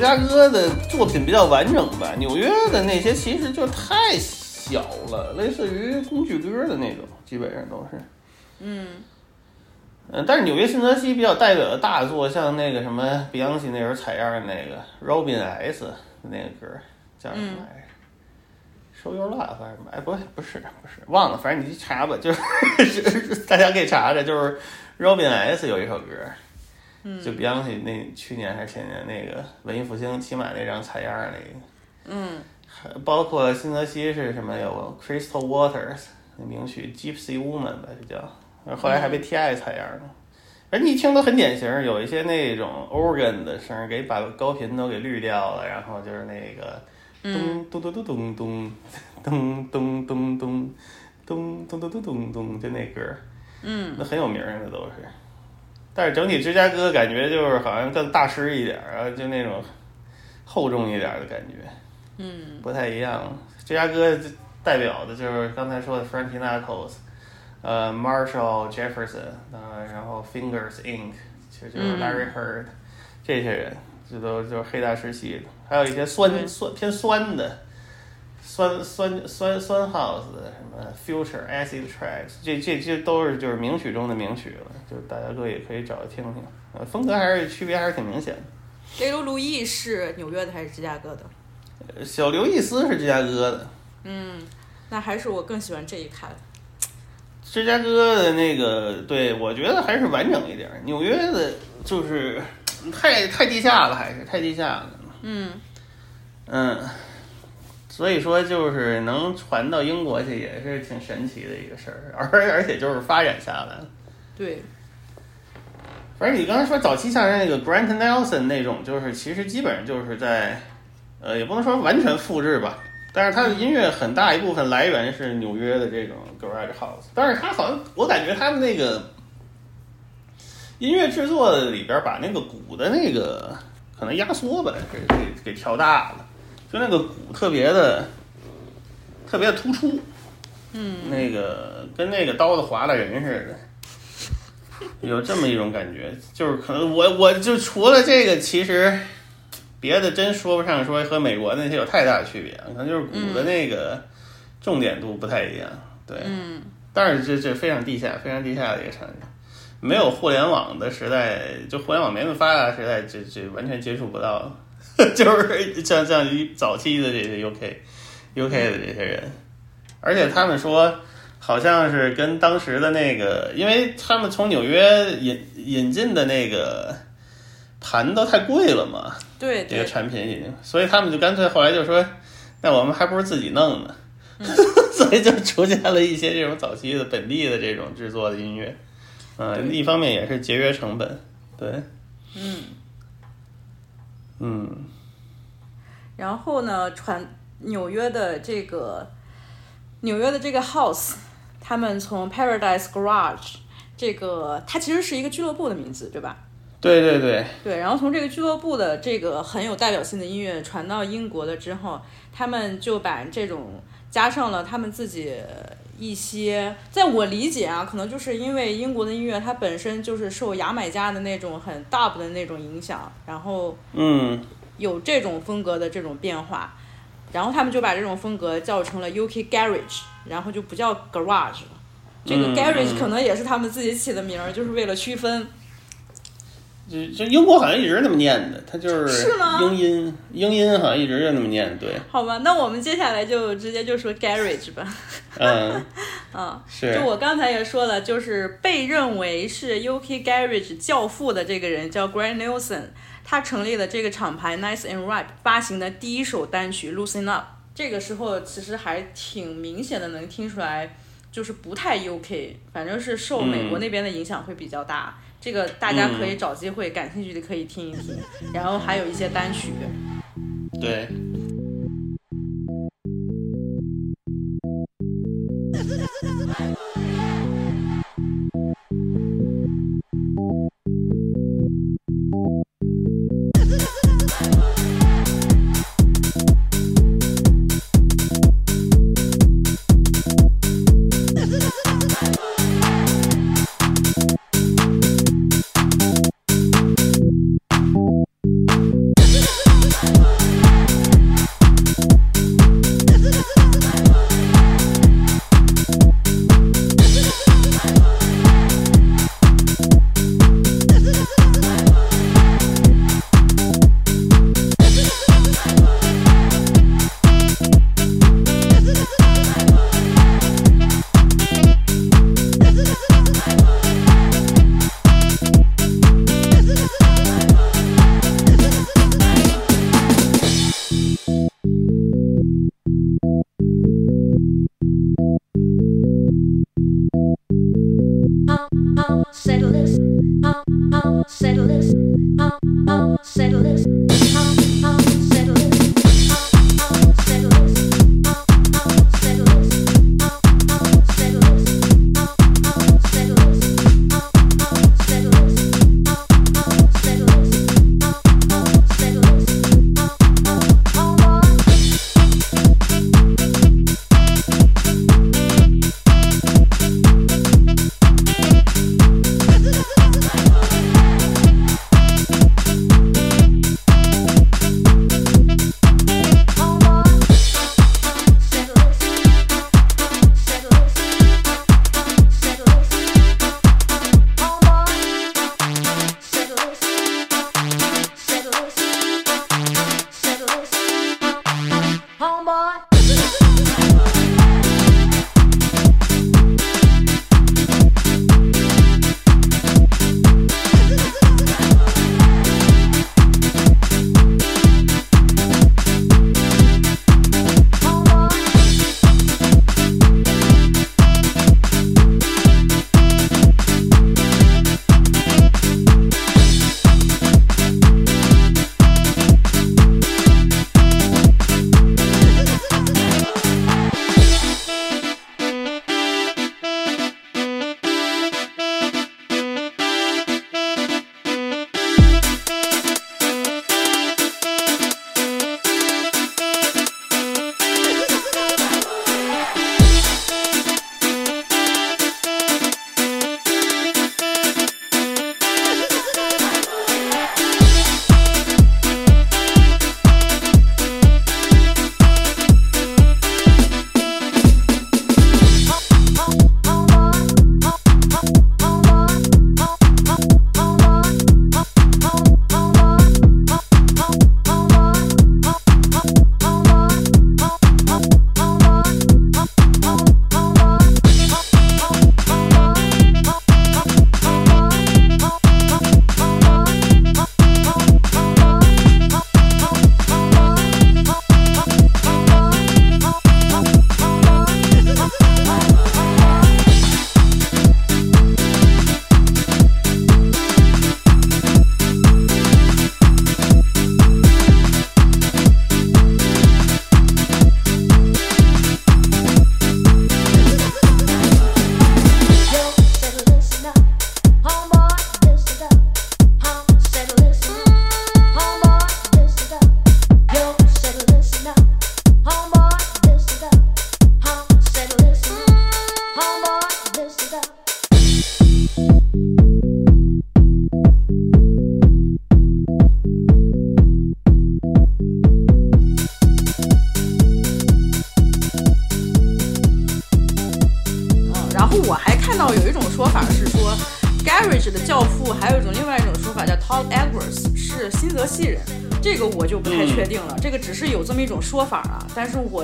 芝加哥的作品比较完整吧，纽约的那些其实就太小了，类似于工具歌的那种，基本上都是。嗯嗯，但是纽约新泽西比较代表的大作，像那个什么 Beyonce 那时候采样的那个 Robin S 那个歌叫什么来着？Show Your Love 还是什么？哎，不，不是，不是，忘了，反正你去查吧，就是 大家可以查查，就是 Robin S 有一首歌，嗯。就 Beyonce 那去年还是前年那个文艺复兴起码那张采样那个，嗯。还包括新泽西是什么有 Crystal Waters 那名曲 Gypsy Woman 吧，就叫，后来还被 T.I 采样了。人家一听都很典型，有一些那种 organ 的声儿，给把高频都给滤掉了，然后就是那个嗯。咚咚咚咚咚咚咚咚咚咚咚咚咚咚咚咚，就那歌儿，嗯。那很有名儿的都是。但是整体芝加哥感觉就是好像更大师一点儿啊，就那种厚重一点儿的感觉。嗯不太一样。芝加哥代表的就是刚才说的 Frankie Knuckles，呃，Marshall Jefferson，呃，然后 Fingers Inc，其实就是嗯 Larry Heard，、这些人，这都就是黑大师系的，还有一些酸酸偏酸的。酸酸酸酸 house 的什么 future acid tracks，这这这都是就是名曲中的名曲了，就是大家各位也可以找来听听，呃，风格还是区别还是挺明显的。雷卢路易是纽约的还是芝加哥的？呃小刘易斯是芝加哥的，嗯，那还是我更喜欢这一卡。芝加哥的那个，对我觉得还是完整一点。纽约的就是太太地下了，还是太地下了。嗯嗯，所以说就是能传到英国去，也是挺神奇的一个事儿，而而且就是发展下来了。对，反正你刚才说早期像那个 Grant Nelson 那种，就是其实基本上就是在，呃，也不能说完全复制吧，但是他的音乐很大一部分来源是纽约的这种 garage house，但是他好像我感觉他们那个音乐制作里边把那个鼓的那个可能压缩吧，给给给调大了，就那个鼓特别的特别的突出，嗯。那个跟那个刀子划了人似的。有这么一种感觉，就是可能我我就除了这个，其实别的真说不上说和美国那些有太大的区别，可能就是鼓的那个重点度不太一样，对，嗯。但是这这非常地下，非常地下的一个产业，没有互联网的时代，就互联网没那么发达的时代，这这完全接触不到，就是像像一早期的这些 UK UK 的这些人，而且他们说。好像是跟当时的那个，因为他们从纽约引引进的那个盘都太贵了嘛，对对，这个产品已经，所以他们就干脆后来就说，那我们还不如自己弄呢，所以就出现了一些这种早期的本地的这种制作的音乐，嗯、对。一方面也是节约成本，对，嗯。嗯，然后呢，传纽约的这个纽约的这个 House，他们从 Paradise Garage 这个，它其实是一个俱乐部的名字，对吧？对对对，对，然后从这个俱乐部的这个很有代表性的音乐传到英国了之后，他们就把这种加上了他们自己一些，在我理解啊，可能就是因为英国的音乐它本身就是受牙买加的那种很 dub 的那种影响，然后嗯，有这种风格的这种变化，然后他们就把这种风格叫成了 UK Garage，然后就不叫 Garage 了。这个嗯 Garage 嗯可能也是他们自己起的名儿，就是为了区分。这这英国好像一直那么念的，它就是英音，英音好像一直就那么念，对，好吧，那我们接下来就直接就说 Garage 吧。嗯，啊，是，就我刚才也说了，就是被认为是 UK Garage 教父的这个人叫 Grant Nelson，他成立了这个厂牌 Nice and Right，发行的第一首单曲 Loosen Up，这个时候其实还挺明显的能听出来，就是不太 UK，反正是受美国那边的影响会比较大。这个大家可以找机会感兴趣的可以听一听，然后还有一些单曲。对。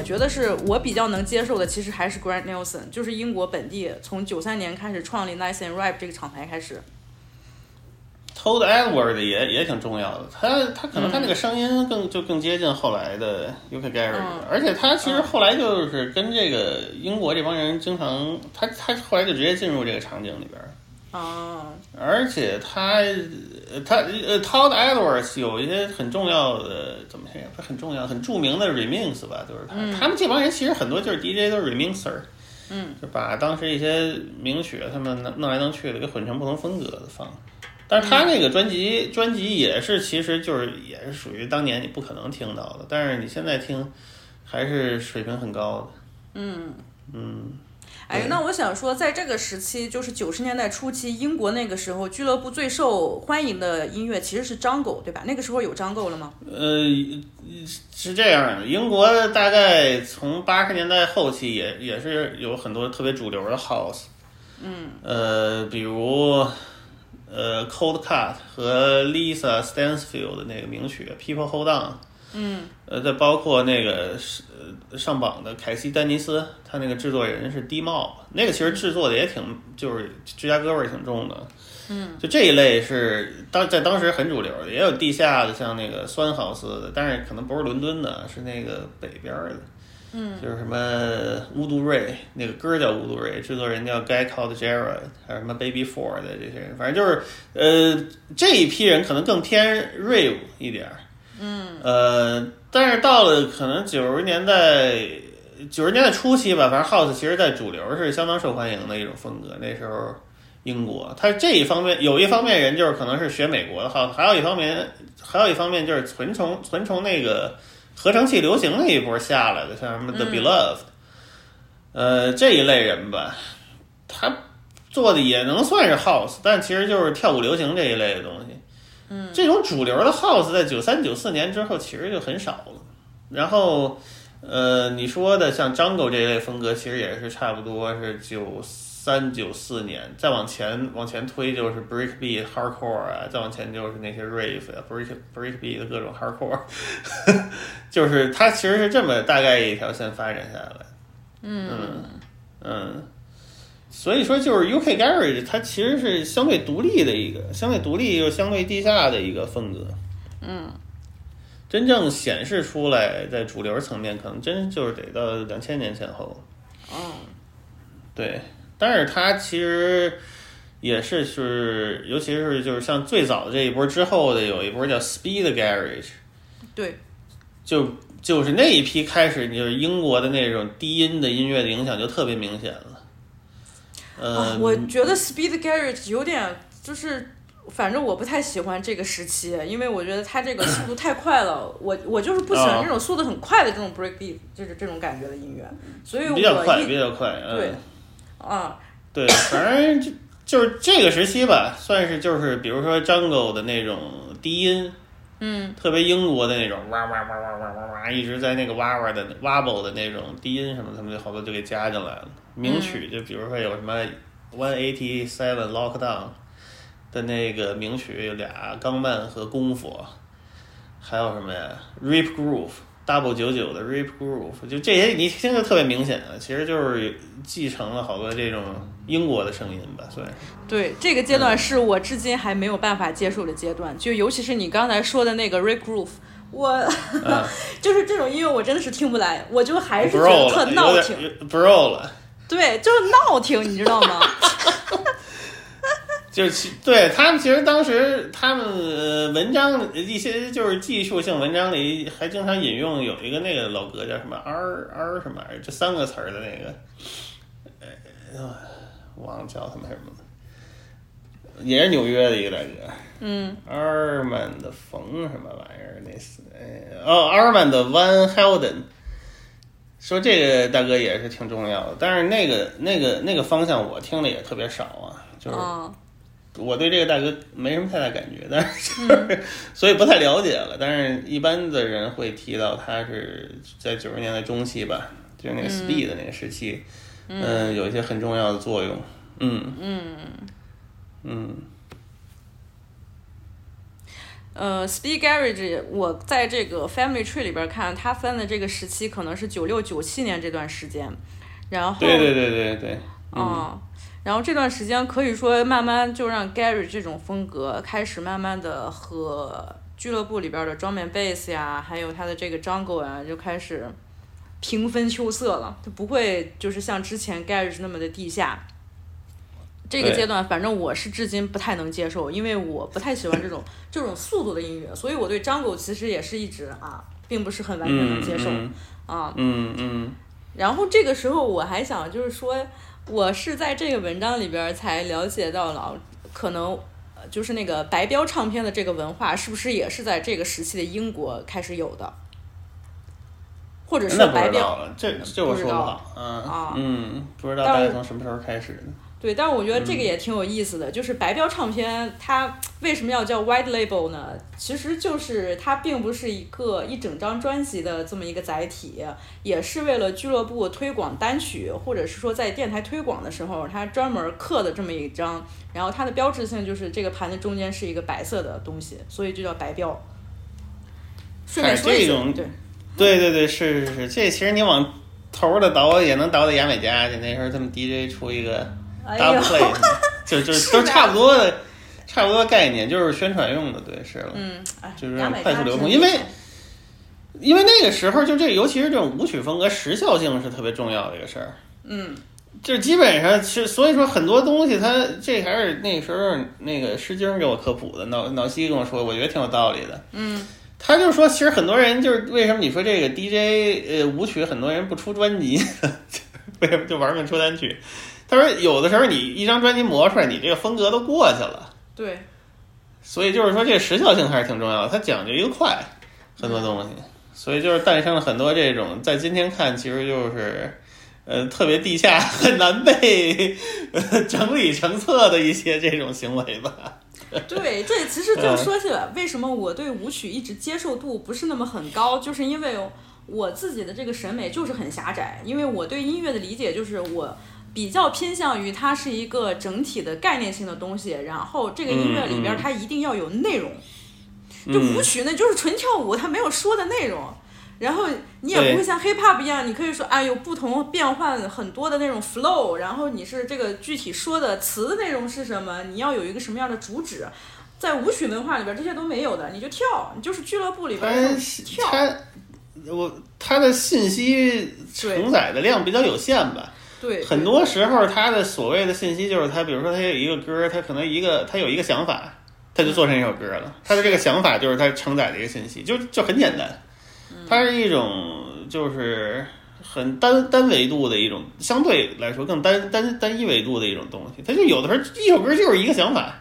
觉得是我比较能接受的，其实还是 Grant Nelson，就是英国本地从九三年开始创立 Nice and Rap 这个厂牌开始。Told Edward 也也挺重要的，他他可能他那个声音更、就更接近后来的 UK 嗯而且他其实后来就是跟这个英国这帮人经常，他他后来就直接进入这个场景里边儿，啊，而且他呃他呃 Todd Edwards 有一些很重要的怎么说呀？他很重要很著名的 remix 吧，就是他、他们这帮人其实很多就是 DJ 都是 remixer，嗯，就把当时一些名曲他们弄弄来弄去的给混成不同风格的放。但是他那个专辑，专辑也是，其实就是也是属于当年你不可能听到的，但是你现在听，还是水平很高的。嗯。嗯，哎，那我想说，在这个时期，就是九十年代初期，英国那个时候俱乐部最受欢迎的音乐其实是 Jungle，对吧？那个时候有 Jungle 了吗？呃，是这样的，英国大概从八十年代后期也也是有很多特别主流的 house，嗯，呃，比如呃 Cold Cut 和 Lisa Stansfield 的那个名曲 People Hold On，嗯，呃，再包括那个是呃上榜的凯西丹尼斯，他那个制作人是 D Mob，那个其实制作的也挺就是芝加哥味儿挺重的。嗯，就这一类是当在当时很主流的，也有地下的，像那个酸豪斯的，但是可能不是伦敦的，是那个北边儿的。嗯，就是什么乌杜瑞那个歌叫乌杜瑞，制作人叫 Guy called Jared，还有什么 Baby Four 的这些人，反正就是呃这一批人可能更偏 rave 一点儿。呃，但是到了可能九十年代，九十年代初期吧，反正 house 其实在主流是相当受欢迎的一种风格。那时候英国，它这一方面有一方面人就是可能是学美国的 house，还有一方面还有一方面就是纯从纯从那个合成器流行那一波下来的，像什么 The Beloved，、呃这一类人吧，他做的也能算是 house，但其实就是跳舞流行这一类的东西。这种主流的 house 在九三九四年之后其实就很少了。然后，呃，你说的像 Jungle 这一类风格，其实也是差不多是九三九四年，再往前往前推就是 Breakbeat、Hardcore 啊，再往前就是那些 Rave 啊、Break Breakbeat 的各种 Hardcore，就是它其实是这么大概一条线发展下来。嗯嗯。所以说，就是 UK Garage，它其实是相对独立的一个，相对独立又相对地下的一个风格。嗯，真正显示出来在主流层面，可能真就是得到两千年前后。嗯，对，但是它其实也是是，尤其是就是像最早的这一波之后的，有一波叫 Speed Garage，对，就就是那一批开始，就是英国的那种低音的音乐的影响就特别明显了。呃，啊，我觉得 Speed Garage 有点就是。反正我不太喜欢这个时期，因为我觉得它这个速度太快了。我我就是不喜欢啊这种速度很快的这种 breakbeat，就是这种感觉的音乐。所以我比较快，一比较快。嗯、对，啊，对，反正就就是这个时期吧，算是就是比如说 Jungle 的那种低音，嗯，特别英国的那种哇哇哇哇哇哇哇，一直在那个哇哇的 wobble 的那种低音什么，他们就好多就给加进来了。名曲就比如说有什么 One Eighty Seven Lockdown 的那个名曲，有俩钢曼和功夫，还有什么呀 Rip Groove。Double 九九的 Rip Groove，就这些你听着特别明显啊，其实就是继承了好多这种英国的声音吧，算是。对，这个阶段是我至今还没有办法接受的阶段，就尤其是你刚才说的那个 Rip Groove，我、嗯 就是这种音乐我真的是听不来，我就还是不觉得特，闹挺，有点不 roll 了。对，就是闹挺，你知道吗？就是其对他们，其实当时他们呃文章一些就是技术性文章里还经常引用有一个那个老哥叫什么 R R 什么玩意儿，这三个词儿的那个，呃，忘了叫他们什么了，也是纽约的一个大哥，嗯，阿尔曼的冯什么玩意儿？那是呃哦，阿尔曼的 Van Helden。说这个大哥也是挺重要的，但是那个那个那个方向我听的也特别少啊，就是啊，我对这个大哥没什么太大感觉，但是、就 是所以不太了解了。但是一般的人会提到他是在九十年代中期吧，就是那个 Speed 的那个时期，嗯、有一些很重要的作用。嗯。嗯。嗯。呃，Speed Garage，我在这个 Family Tree 里边看，他分的这个时期可能是九六九七年这段时间，然后对对对对对，嗯，嗯，然后这段时间可以说慢慢就让 Gary 这种风格开始慢慢的和俱乐部里边的 drum and bass 呀，还有他的这个 jungle 呀，就开始平分秋色了，就不会就是像之前 Gary 那么的地下。这个阶段，反正我是至今不太能接受，因为我不太喜欢这种这种速度的音乐，所以我对 jungle 其实也是一直啊，并不是很完全能嗯接受、嗯啊。嗯嗯然后这个时候我还想就是说，我是在这个文章里边才了解到了，可能呃就是那个白标唱片的这个文化，是不是也是在这个时期的英国开始有的？或者那不说白标这这我不知道说不好。嗯啊嗯，不知道大概从什么时候开始的。对，但是我觉得这个也挺有意思的，就是白标唱片它为什么要叫 White Label 呢？其实就是它并不是一个一整张专辑的这么一个载体，也是为了俱乐部推广单曲，或者是说在电台推广的时候，它专门刻的这么一张。然后它的标志性就是这个盘子中间是一个白色的东西，所以就叫白标。顺便说一种对，对对对，是是是，这其实你往头儿的倒也能倒到牙买加去。那时候他们 DJ 出一个哎 double，play，就就是都差不多的，差不多概念，就是宣传用的。对，是了。嗯，哎，就是快速流通因为因为那个时候就这，尤其是这种舞曲风格，时效性是特别重要的一个事儿。嗯，就基本上是，所以说很多东西它这还是那时候那个诗经给我科普的，脑脑西跟我说，我觉得挺有道理的。嗯，他就说，其实很多人就是为什么你说这个 DJ 呃舞曲很多人不出专辑，为什么就玩命出单曲？他说有的时候你一张专辑磨出来，你这个风格都过去了，对，所以就是说这个时效性还是挺重要的，它讲究一个快，很多东西，所以就是诞生了很多这种在今天看其实就是。呃，特别地下很难被呃整理成册的一些这种行为吧。对，这其实就嗯说起来，为什么我对舞曲一直接受度不是那么很高，就是因为我自己的这个审美就是很狭窄，因为我对音乐的理解就是我比较偏向于它是一个整体的概念性的东西，然后这个音乐里边它一定要有内容，就舞曲呢就是纯跳舞，它没有说的内容。然后你也不会像 hip hop 一样，你可以说啊有不同变换很多的那种 flow，然后你是这个具体说的词的内容是什么，你要有一个什么样的主旨，在舞曲文化里边这些都没有的，你就跳，你就是俱乐部里边跳，它我它的信息承载的量比较有限吧。对，很多时候，他的所谓的信息就是他，比如说他有一个歌，他可能一个他有一个想法，他就做成一首歌了。他的这个想法就是他承载的一个信息，就就很简单。它是一种就是很单单维度的一种，相对来说更单单单一维度的一种东西。它就有的时候一首歌就是一个想法，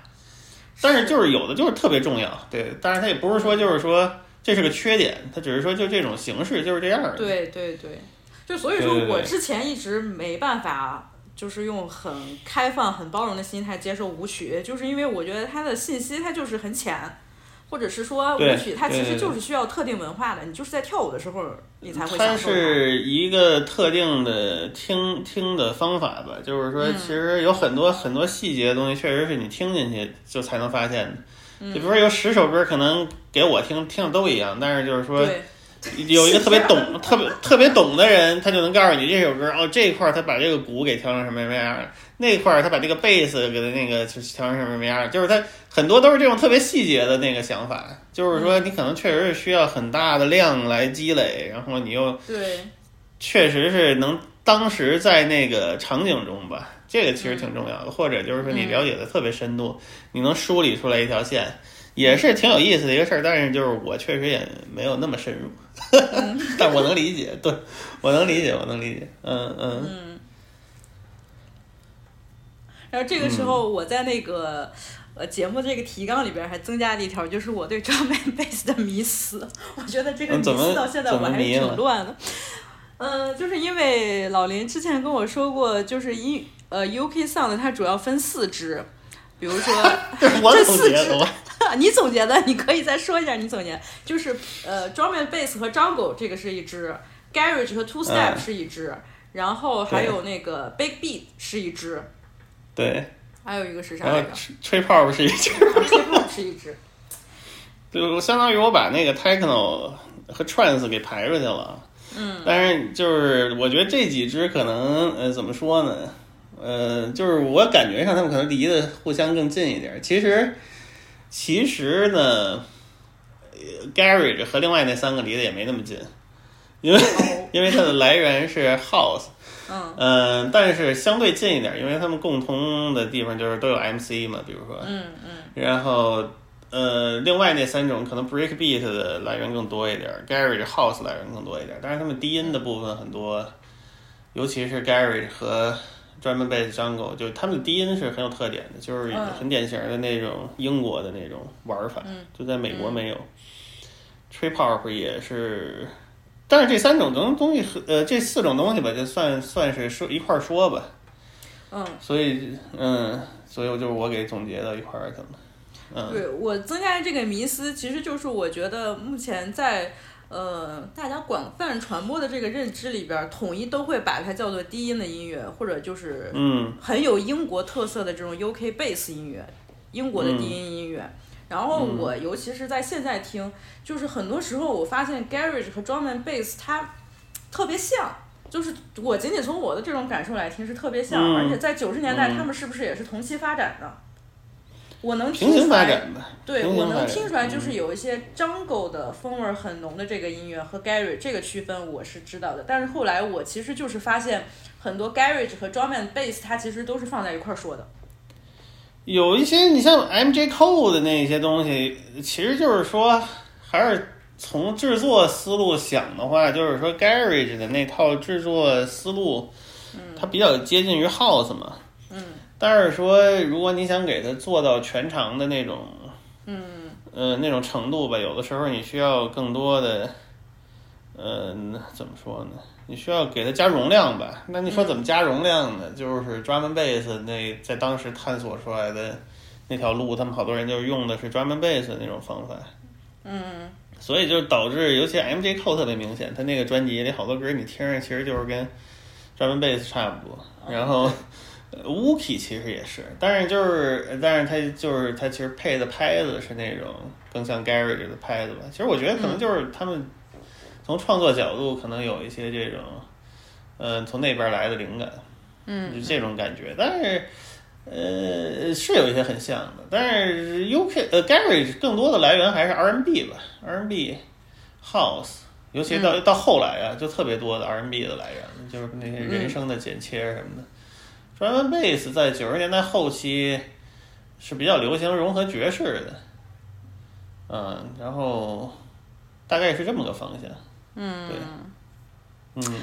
但是就是有的就是特别重要。对，但是它也不是说就是说这是个缺点，它只是说就这种形式就是这样的。对对对，就所以说我之前一直没办法，就是用很开放、很包容的心态接受舞曲，就是因为我觉得它的信息它就是很浅，或者是说舞曲它其实就是需要特定文化的，你就是在跳舞的时候你才会它享受它。是一个特定的听听的方法吧，就是说，嗯其实有很多很多细节的东西，确实是你听进去就才能发现的。嗯就比如说有十首歌，可能给我听听的都一样，但是就是说对 有一个特别懂、特别特别懂的人，他就能告诉你这首歌哦，这一块儿他把这个鼓给调成什么什么样儿，那块儿他把这个贝斯给他那个就调成什么什么样儿，就是他很多都是这种特别细节的那个想法，就是说你可能确实是需要很大的量来积累，然后你又对。确实是能当时在那个场景中吧，这个其实挺重要的，或者就是说你了解的特别深度，你能梳理出来一条线，也是挺有意思的一个事儿。但是就是我确实也没有那么深入，但我能理解，对我能理解，我能理解，嗯嗯然后这个时候我在那个。呃，节目这个提纲里边还增加了一条，就是我对 drum and bass 的迷思。我觉得这个迷思到现在我还是挺乱的。嗯、就是因为老林之前跟我说过，就是音呃 UK Sound 它主要分四支，比如说 这四支 你总结的，你可以再说一下你总结，就是呃，drum and bass 和 jungle 这个是一支，garage 和 two step 嗯是一支，然后还有那个 Big Beat 是一支，对，还有一个是啥来着？吹吹泡是一支，啊 Trip Hop 是一支。就相当于我把那个 techno 和 trance 给排出去了。嗯，但是就是我觉得这几支可能呃怎么说呢？呃，就是我感觉上他们可能离得互相更近一点。其实其实呢呃，Garage 和另外那三个离得也没那么近，因为哦。因为它的来源是 House。嗯。嗯，但是相对近一点，因为他们共通的地方就是都有 MC 嘛，比如说，嗯嗯。然后呃，另外那三种可能 break beat 的来源更多一点，garage house 来源更多一点，但是他们低音的部分很多，尤其是 garage 和专门 bass jungle，就他们的低音是很有特点的，就是嗯。很典型的那种英国的那种玩法，嗯。就在美国没有。trip hop 也是，但是这三种东东西和呃这四种东西吧，就算算是说一块儿说吧，嗯，所以嗯，所以我就是我给总结到一块儿去了，嗯。对我增加这个迷思，其实就是我觉得目前在呃大家广泛传播的这个认知里边儿，统一都会把它叫做低音的音乐，或者就是嗯很有英国特色的这种 UK bass 音乐，英国的低音音乐。然后我尤其是在现在听，就是很多时候我发现 garage 和 drum and bass 它特别像，就是我仅仅从我的这种感受来听是特别像，嗯而且在九十年代嗯他们是不是也是同期发展的？我能平行听出来，发展吧。对我能听出来，就是嗯有一些 jungle 的风味儿很浓的这个音乐和 garage 这个区分我是知道的，但是后来我其实就是发现很多 garage 和 drum and bass 它其实都是放在一块儿说的。有一些你像 MJ Cole 的那些东西，其实就是说，还是从制作思路想的话，就是说 Garage 的那套制作思路，它比较接近于 House 嘛。嗯。但是说，如果你想给它做到全长的那种，嗯呃，那种程度吧，有的时候你需要更多的，呃，怎么说呢？你需要给它加容量吧？那你说怎么加容量呢？就是 drum and bass 那在当时探索出来的那条路，他们好多人就是用的是 drum and bass 的那种方法，嗯所以就导致，尤其 MJ Cole 特别明显，他那个专辑里好多歌你听着其实就是跟 drum and bass 差不多，然后。呃 Wookie 其实也是，但是就是，但是他就是他其实配的拍子是那种更像 Garage 的拍子吧。其实我觉得可能就是他们从创作角度可能有一些这种，呃，从那边来的灵感，嗯就这种感觉。但是，呃，是有一些很像的，但是 UK 呃 Garage 更多的来源还是 R&B 吧，R&B House，尤其到、到后来啊，就特别多的 R&B 的来源，就是那些人声的剪切什么的。Drum and bass 在九十年代后期是比较流行融合爵士的，嗯，然后大概是这么个方向，嗯对，嗯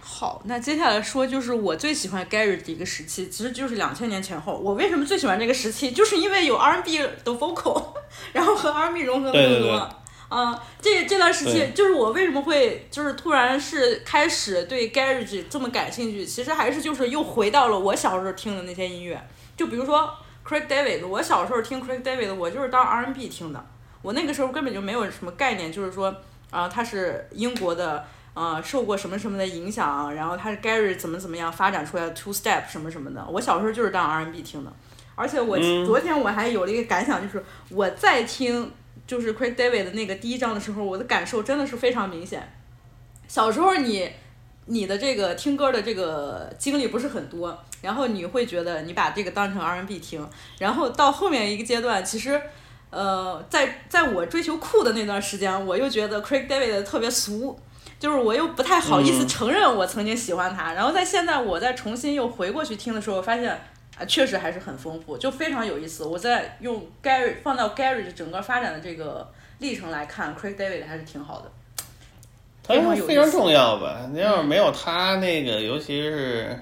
好，那接下来说就是我最喜欢 garage 的一个时期，其实就是两千年前后。我为什么最喜欢这个时期，就是因为有 R&B 的 vocal，然后和 R&B 融合的更多。对对对啊，这这段时期就是我为什么会就是突然是开始对 garage 这么感兴趣，其实还是就是又回到了我小时候听的那些音乐，就比如说 Craig David，我小时候听 Craig David，我就是当 R&B 听的，我那个时候根本就没有什么概念，就是说啊、他是英国的。呃，受过什么什么的影响，然后他是 Gary 怎么怎么样发展出来的 Two Step 什么什么的。我小时候就是当 R&B 听的，而且我、嗯昨天我还有了一个感想，就是我在听就是 Craig David 的那个第一章的时候，我的感受真的是非常明显。小时候你你的这个听歌的这个经历不是很多，然后你会觉得你把这个当成 R&B 听，然后到后面一个阶段，其实。呃，在在我追求酷的那段时间，我又觉得 Craig David 特别俗，就是我又不太好意思嗯承认我曾经喜欢他。然后在现在我再重新又回过去听的时候，我发现啊，确实还是很丰富，就非常有意思。我在用 Gary 放到 Gary 整个发展的这个历程来看，Craig David 还是挺好的。他非常有意思非常重要吧？你要是没有他那个，尤其是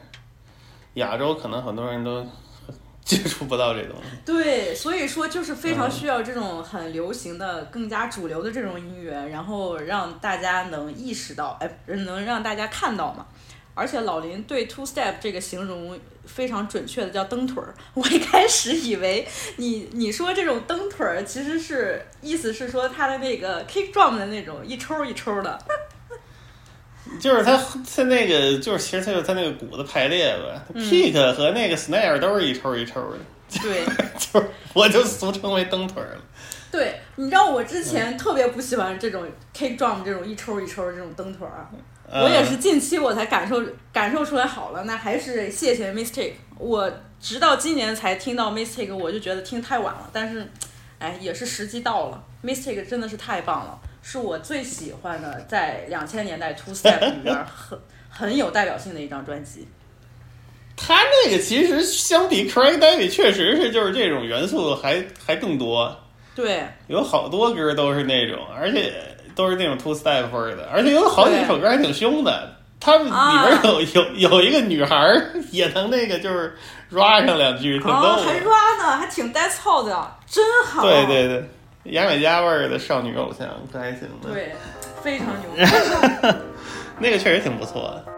亚洲，可能很多人都 接触不到这东西。对，所以说就是非常嗯需要这种很流行的、更加主流的这种音乐，然后让大家能意识到，哎，能让大家看到嘛。而且老林对 two step 这个形容非常准确的叫蹬腿儿。我一开始以为你你说这种蹬腿儿，其实是意思是说他的那个 kick drum 的那种一抽一抽的。就是他他那个就是其实他就是他那个鼓的排列吧，pick 和那个 snare 都是一抽一抽的，对 就是我就俗称为蹬腿儿了。对，你知道我之前特别不喜欢这种 kick drum 这种一抽一抽的这种蹬腿儿啊，我也是近期我才感受感受出来好了，那还是谢谢 Mistake。我直到今年才听到 Mistake，我就觉得听太晚了，但是，哎，也是时机到了。Mistake 真的是太棒了，是我最喜欢的在两千年代 Two Step 里边很很有代表性的一张专辑。他那个其实相比 Craig David 确实是就是这种元素还还更多，对，有好多歌都是那种，而且都是那种 two step 味儿的，而且有好几首歌还挺凶的。他们里边有、有有一个女孩儿也能那个就是 rap 上两句，挺逗哦，还的。rap 呢，还挺带操的，真好。对对对，牙买加味儿的少女偶像可还行的，对，非常牛逼。那个确实挺不错的。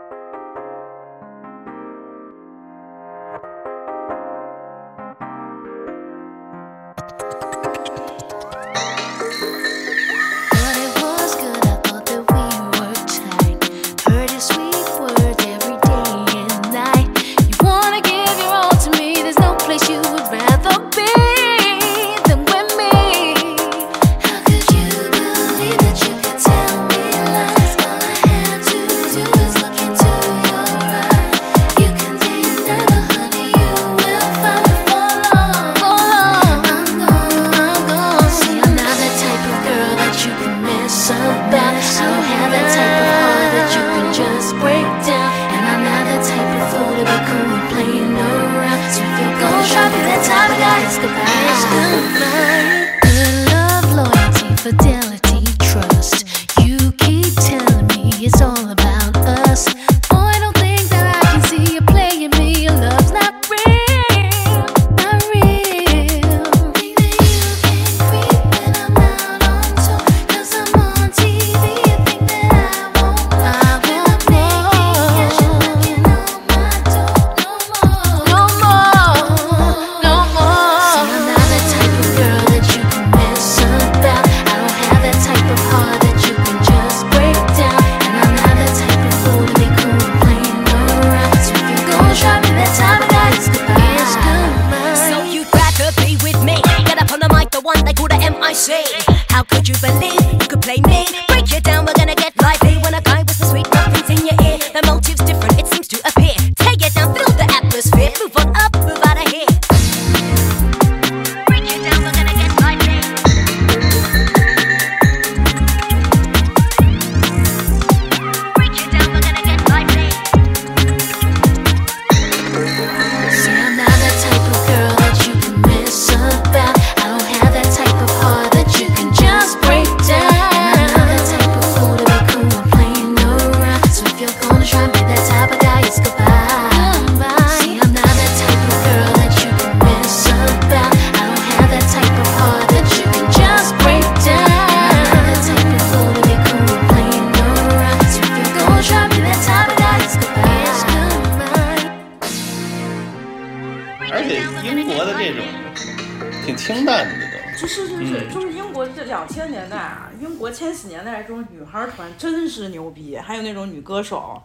两千年代啊，英国千禧年代这种女孩团真是牛逼，还有那种女歌手。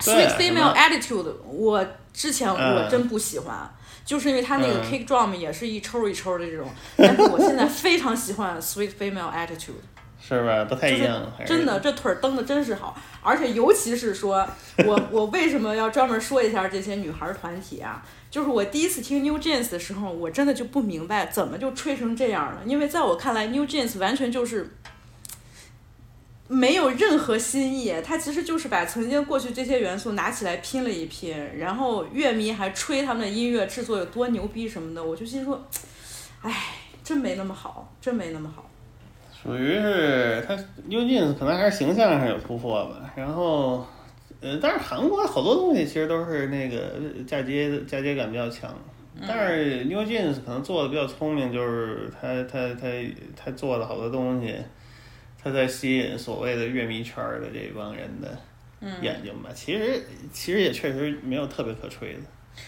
Sweet Female Attitude，我之前我嗯真不喜欢，就是因为他那个嗯 kick drum 也是一抽一抽的这种，但是我现在非常喜欢 Sweet Female Attitude。是吧？不太一样，真的，这腿儿蹬的真是好，而且尤其是说，我我为什么要专门说一下这些女孩儿团体啊？就是我第一次听 New Jeans 的时候，我真的就不明白怎么就吹成这样了，因为在我看来，New Jeans 完全就是没有任何新意，它其实就是把曾经过去这些元素拿起来拼了一拼，然后乐迷还吹他们的音乐制作有多牛逼什么的，我就心说，哎，真没那么好，真没那么好。属于是他 New Jeans 可能还是形象上有突破吧，然后。呃，但是韩国好多东西其实都是那个嫁接嫁接感比较强，但是 New Jeans 可能做的比较聪明，就是他他他他做的好多东西，他在吸引所谓的乐迷圈的这帮人的眼睛吧。其实其实也确实没有特别可吹的，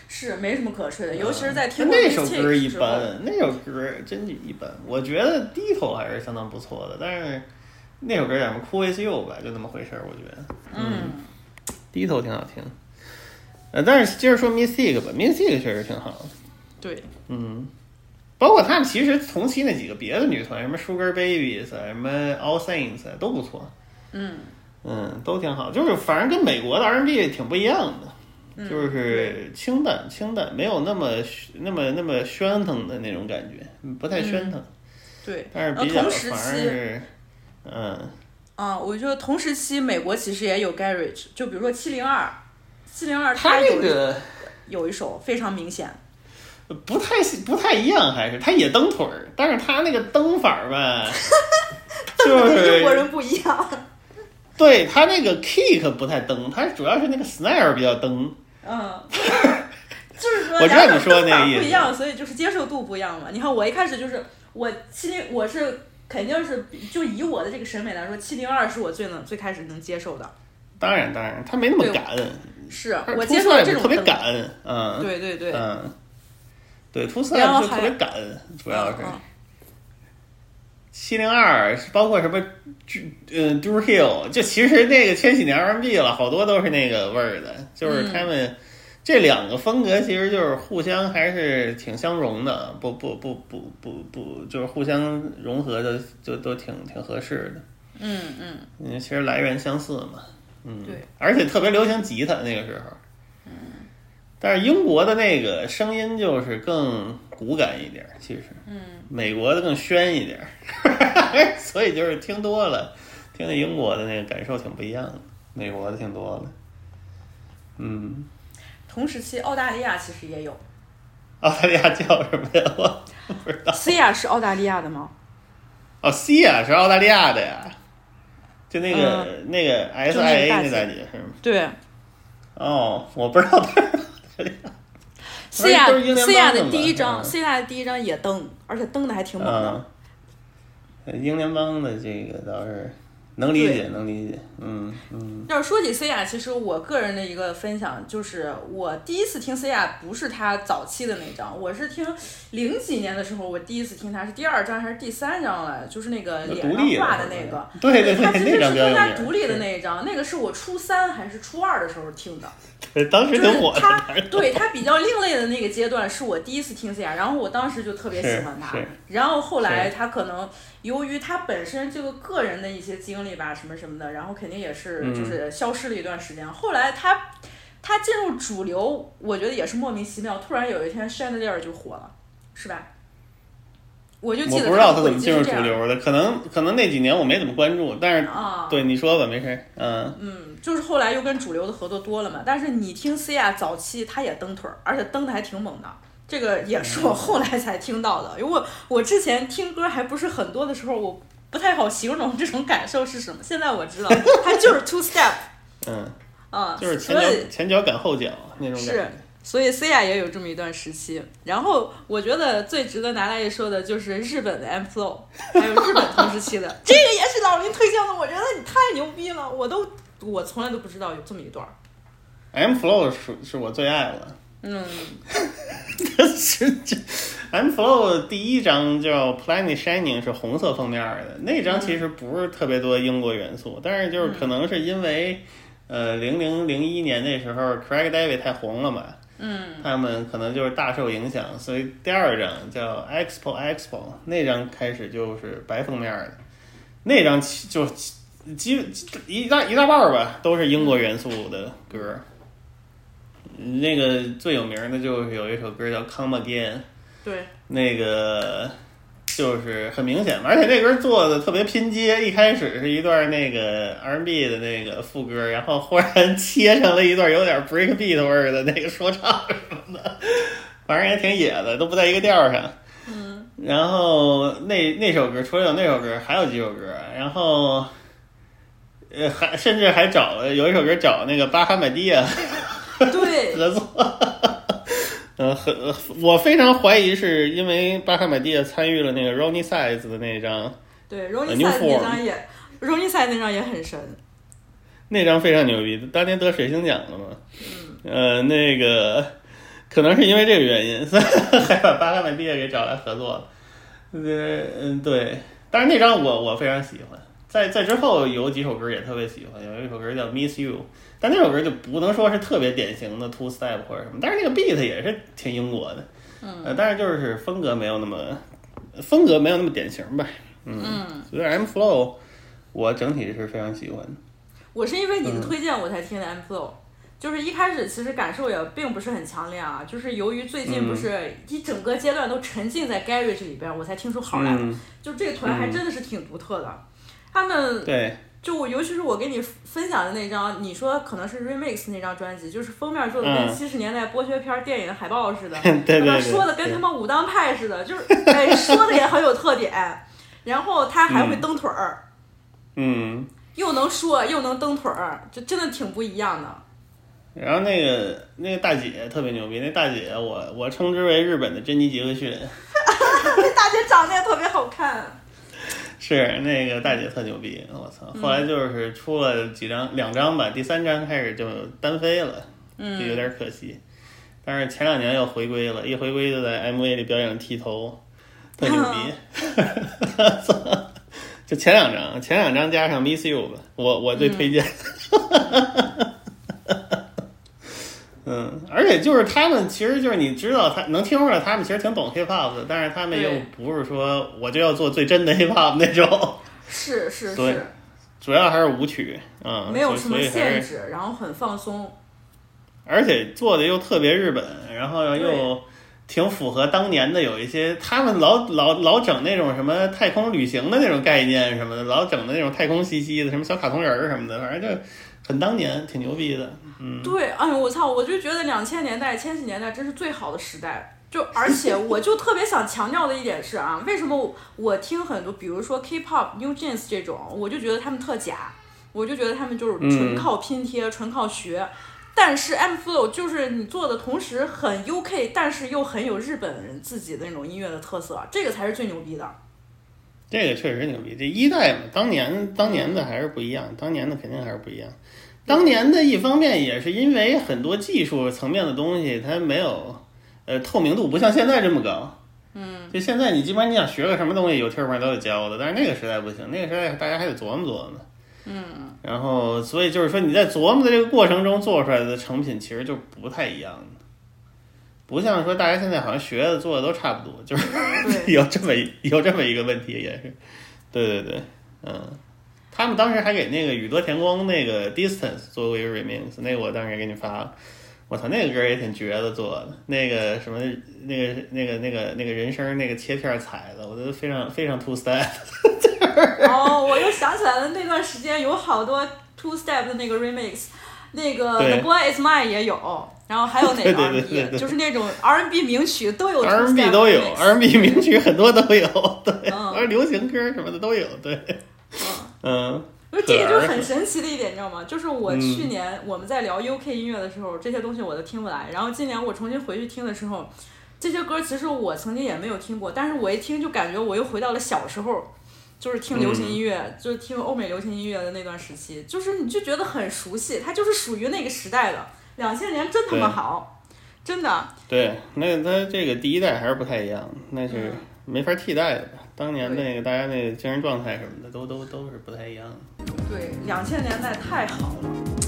是没什么可吹的，尤其是在听那首歌一般，那首歌真的一般。我觉得第一头还是相当不错的，但是那首歌叫什么《Cool with You》吧，就那么回事儿，我觉得。嗯，低头挺好听。呃，但是接着说 Mystic 吧，Mystic 确实挺好。的。对，嗯，包括他们其实同期那几个别的女团，什么 Sugar Babies 啊，什么 All Saints 啊，都不错。嗯。嗯，都挺好，就是反正跟美国的 R&B 挺不一样的，就是清淡清淡，没有那么那么那么喧腾的那种感觉，不太喧腾，对。但是比较反而，是，嗯，啊，我觉得同时期美国其实也有 garage，就比如说七零二，七零二他那个有一首非常明显，不太不太一样，还是他也蹬腿儿，但是他那个蹬法儿吧，就跟中国人不一样。对他那个 kick 不太蹬，他主要是那个 snare 比较蹬。嗯，就是说我知道你说的那个意思不一样，所以就是接受度不一样嘛。你看我一开始就是我七零，我是肯定是就以我的这个审美来说，七零二是我最能最开始能接受的，当然当然，他没那么对赶，是我接受这种特别这种灯。赶，嗯，对对对，嗯，对，突赛然后就特别还赶，主要是嗯七零二，包括什么，嗯 d u Hill，就其实那个千禧年 R&B 了，好多都是那个味儿的，就是他们这两个风格其实就是互相还是挺相融的，不不不不不不，就是互相融合的，就都挺挺合适的。嗯嗯，嗯，其实来源相似嘛，嗯，对，而且特别流行吉他那个时候，嗯，但是英国的那个声音就是更骨感一点儿，其实，嗯，美国的更宣一点儿，所以就是听多了，听那英国的那个感受挺不一样的，美国的挺多了，嗯，同时期澳大利亚其实也有澳大利亚叫什么呀？我不知道。，Cia 是澳大利亚的吗？哦，C 呀是澳大利亚的呀，就那个、那个 S 就 I 那 A 个大姐那大姐是吗？对哦，我不知道她是澳大利亚。邦 Cia 的第一张嗯，Cia 的第一张也登，而且登的还挺猛的。嗯，英联邦的这个倒是能理解，能理解。嗯嗯要是说起 Cia，其实我个人的一个分享就是，我第一次听 Cia 不是他早期的那张，我是听零几年的时候，我第一次听他是第二张还是第三张来，就是那个脸上画的那个。对对对他其实是那张比较有她独立的那一张，那个是我初三还是初二的时候听的。对，当时就是挺火的。他对他比较另类的那个阶段，是我第一次听 Cia，然后我当时就特别喜欢他。然后后来是他可能由于他本身这个个人的一些经历吧，什么什么的，然后肯定也是嗯就是消失了一段时间。后来他他进入主流，我觉得也是莫名其妙，突然有一天 Chandelier 就火了，是吧？我就记得我不知道他他怎么进入主流的，可能可能那几年我没怎么关注，但是啊。对你说吧，没事儿。嗯，嗯，就是后来又跟主流的合作多了嘛。但是你听 Cia 早期，他也蹬腿儿，而且蹬的还挺猛的。这个也是我后来才听到的，因为我我之前听歌还不是很多的时候，我不太好形容这种感受是什么。现在我知道，它就是 two step 嗯，啊，就是前脚前脚赶后脚那种感是觉。，所以 Cia 也有这么一段时期。然后我觉得最值得拿来一说的就是日本的 M Flow，还有日本同时期的，这个也是老林推荐的，我觉得你太牛逼了，我都我从来都不知道有这么一段儿。M Flow 是是我最爱了。嗯，是这 M Flow 第一张叫 Planet Shining 是红色封面的，那张其实不是特别多英国元素，但是就是可能是因为呃零零零一年那时候 Craig David 太红了嘛，嗯，他们可能就是大受影响，所以第二张叫 Expo Expo 那张开始就是白封面的，那张就基基一大一大半儿吧都是英国元素的歌儿。那个最有名的就是有一首歌叫《Come Again》，对，那个就是很明显嘛，而且那歌做的特别拼接，一开始是一段那个 R&B 的那个副歌，然后忽然切成了一段有点 break beat 味儿的那个说唱什么的，反正也挺野的，都不在一个调上。嗯，然后那那首歌除了有那首歌，还有几首歌，然后呃还甚至还找了有一首歌找那个巴哈马蒂亚。对，合作。呃，很，我非常怀疑是因为巴哈马蒂亚参与了那个 Ronnie Size 的那张，对，Ronnie Size 那张也 Ronnie Size 那张也很神。那张非常牛逼，当年得水星奖了嘛。呃，那个可能是因为这个原因，所以 还把巴哈马蒂亚给找来合作了。呃，嗯，对，但是那张我我非常喜欢，在在之后有几首歌也特别喜欢，有一首歌叫《Miss You》，但那首歌就不能说是特别典型的 two step 或者什么，但是那个 beat 也是挺英国的，嗯，呃，但是就是风格没有那么风格没有那么典型吧，嗯，所以 M Flow 我整体是非常喜欢的。我是因为你的推荐我才听的 M Flow，、就是一开始其实感受也并不是很强烈啊，就是由于最近不是一整个阶段都沉浸在 Garage 里边，我才听出好来。嗯，就这个团还真的是挺独特的，他们对，就我尤其是我给你分享的那张，你说可能是 Remix 那张专辑，就是封面做的跟嗯七十年代剥削片儿电影海报似的，对说的跟他妈武当派似的，就是哎 说的也很有特点，然后他还会蹬腿儿。嗯。又能说又能蹬腿儿，就真的挺不一样的。然后那个那个大姐特别牛逼，那大姐我我称之为日本的珍妮杰克逊，那大姐长得也特别好看。是那个大姐特牛逼，我操！后来就是出了几张两张吧，第三张开始就单飞了，就有点可惜。但是前两年又回归了，一回归就在 MV 里表演剃头，特牛逼。操！就前两张，前两张加上 Miss You 吧，我我最推荐。嗯，而且就是他们，其实就是你知道他能听出来，他们其实挺懂 hip hop 的，但是他们又不是说我就要做最真的 hip hop 那种，是是对是，主要还是舞曲嗯，没有什么限制，然后很放松。而且做的又特别日本，然后又挺符合当年的有一些，他们老老老整那种什么太空旅行的那种概念什么的，老整的那种太空兮兮的什么小卡通人儿什么的，反正就很当年，挺牛逼的。嗯，对，哎呦我操，我就觉得两千年代、千禧年代真是最好的时代。就而且 我就特别想强调的一点是啊，为什么我我听很多，比如说 K-pop、New Jeans 这种，我就觉得他们特假，我就觉得他们就是纯嗯靠拼贴、纯靠学。但是 M Flow 就是你做的同时很 UK，但是又很有日本人自己的那种音乐的特色，这个才是最牛逼的。这个确实牛逼，这一代嘛，当年当年的还是不一样，当年的肯定还是不一样。当年的一方面也是因为很多技术层面的东西它没有，呃，透明度不像现在这么高。嗯，就现在你基本上你想学个什么东西，有 t u b 都有教的，但是那个时代不行，那个时代大家还得琢磨琢磨。嗯，然后所以就是说你在琢磨的这个过程中做出来的成品其实就不太一样的，不像说大家现在好像学的做的都差不多，就是 有这么有这么一个问题也是，对对对，嗯，他们当时还给那个宇多田光那个 Distance 做过一个 remix，那个我当时也给你发了，我操，那个歌也挺绝的做的，那个什么那个那个那个那个人声那个切片踩的，我觉得非常非常 two step，哦，我又想起来了，那段时间有好多 Two Step 的那个 remix，那个 The Boy Is Mine 也有，然后还有哪个？对对对 R&B，就是那种 R&B 名曲都有 R&B Step 都有 remix，R&B 名曲很多都有，对，嗯。而流行歌什么的都有，对，嗯，因为这个就是很神奇的一点，你知道吗？就是我嗯去年我们在聊 UK 音乐的时候，这些东西我都听不来，然后今年我重新回去听的时候，这些歌其实我曾经也没有听过，但是我一听就感觉我又回到了小时候。就是听流行音乐，嗯就是听欧美流行音乐的那段时期，就是你就觉得很熟悉，它就是属于那个时代的。两千年真他妈好，真的。对，那它这个第一代还是不太一样，那是嗯没法替代的吧？当年对那个大家那个精神状态什么的都都都是不太一样的。对，两千年代太好了。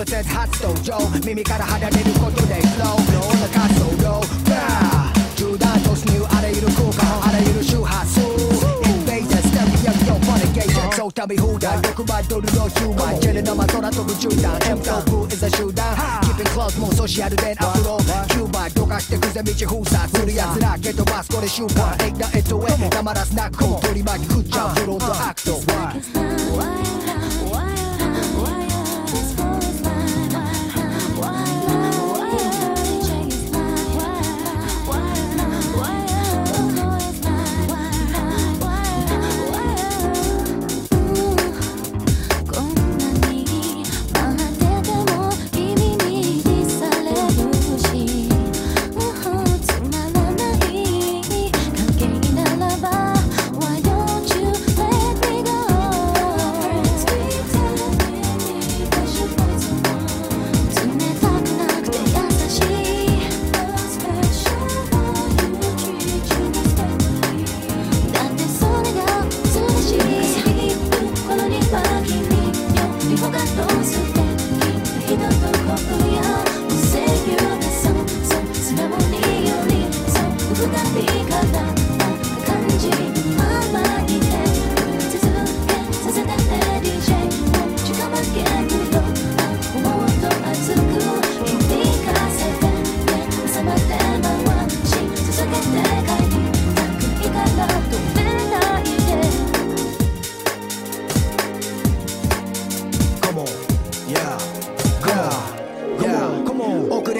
ワーストエヴァゼン発動上耳から離れることで Flow こんな活動バー銃弾突入あらゆる空間あらゆる周波数 Invader ステミアムのフォネゲーションそう旅放題6万ドルのヒューマンジェレ生空飛ぶ銃弾 M と Blue is a 集団 Keeping close もうソシャルでアプロキューバどかしてくぜ道封鎖する奴ら蹴飛ばすこれ習慣 Take the it away 黙らすなく取り巻き食っちゃうフロートア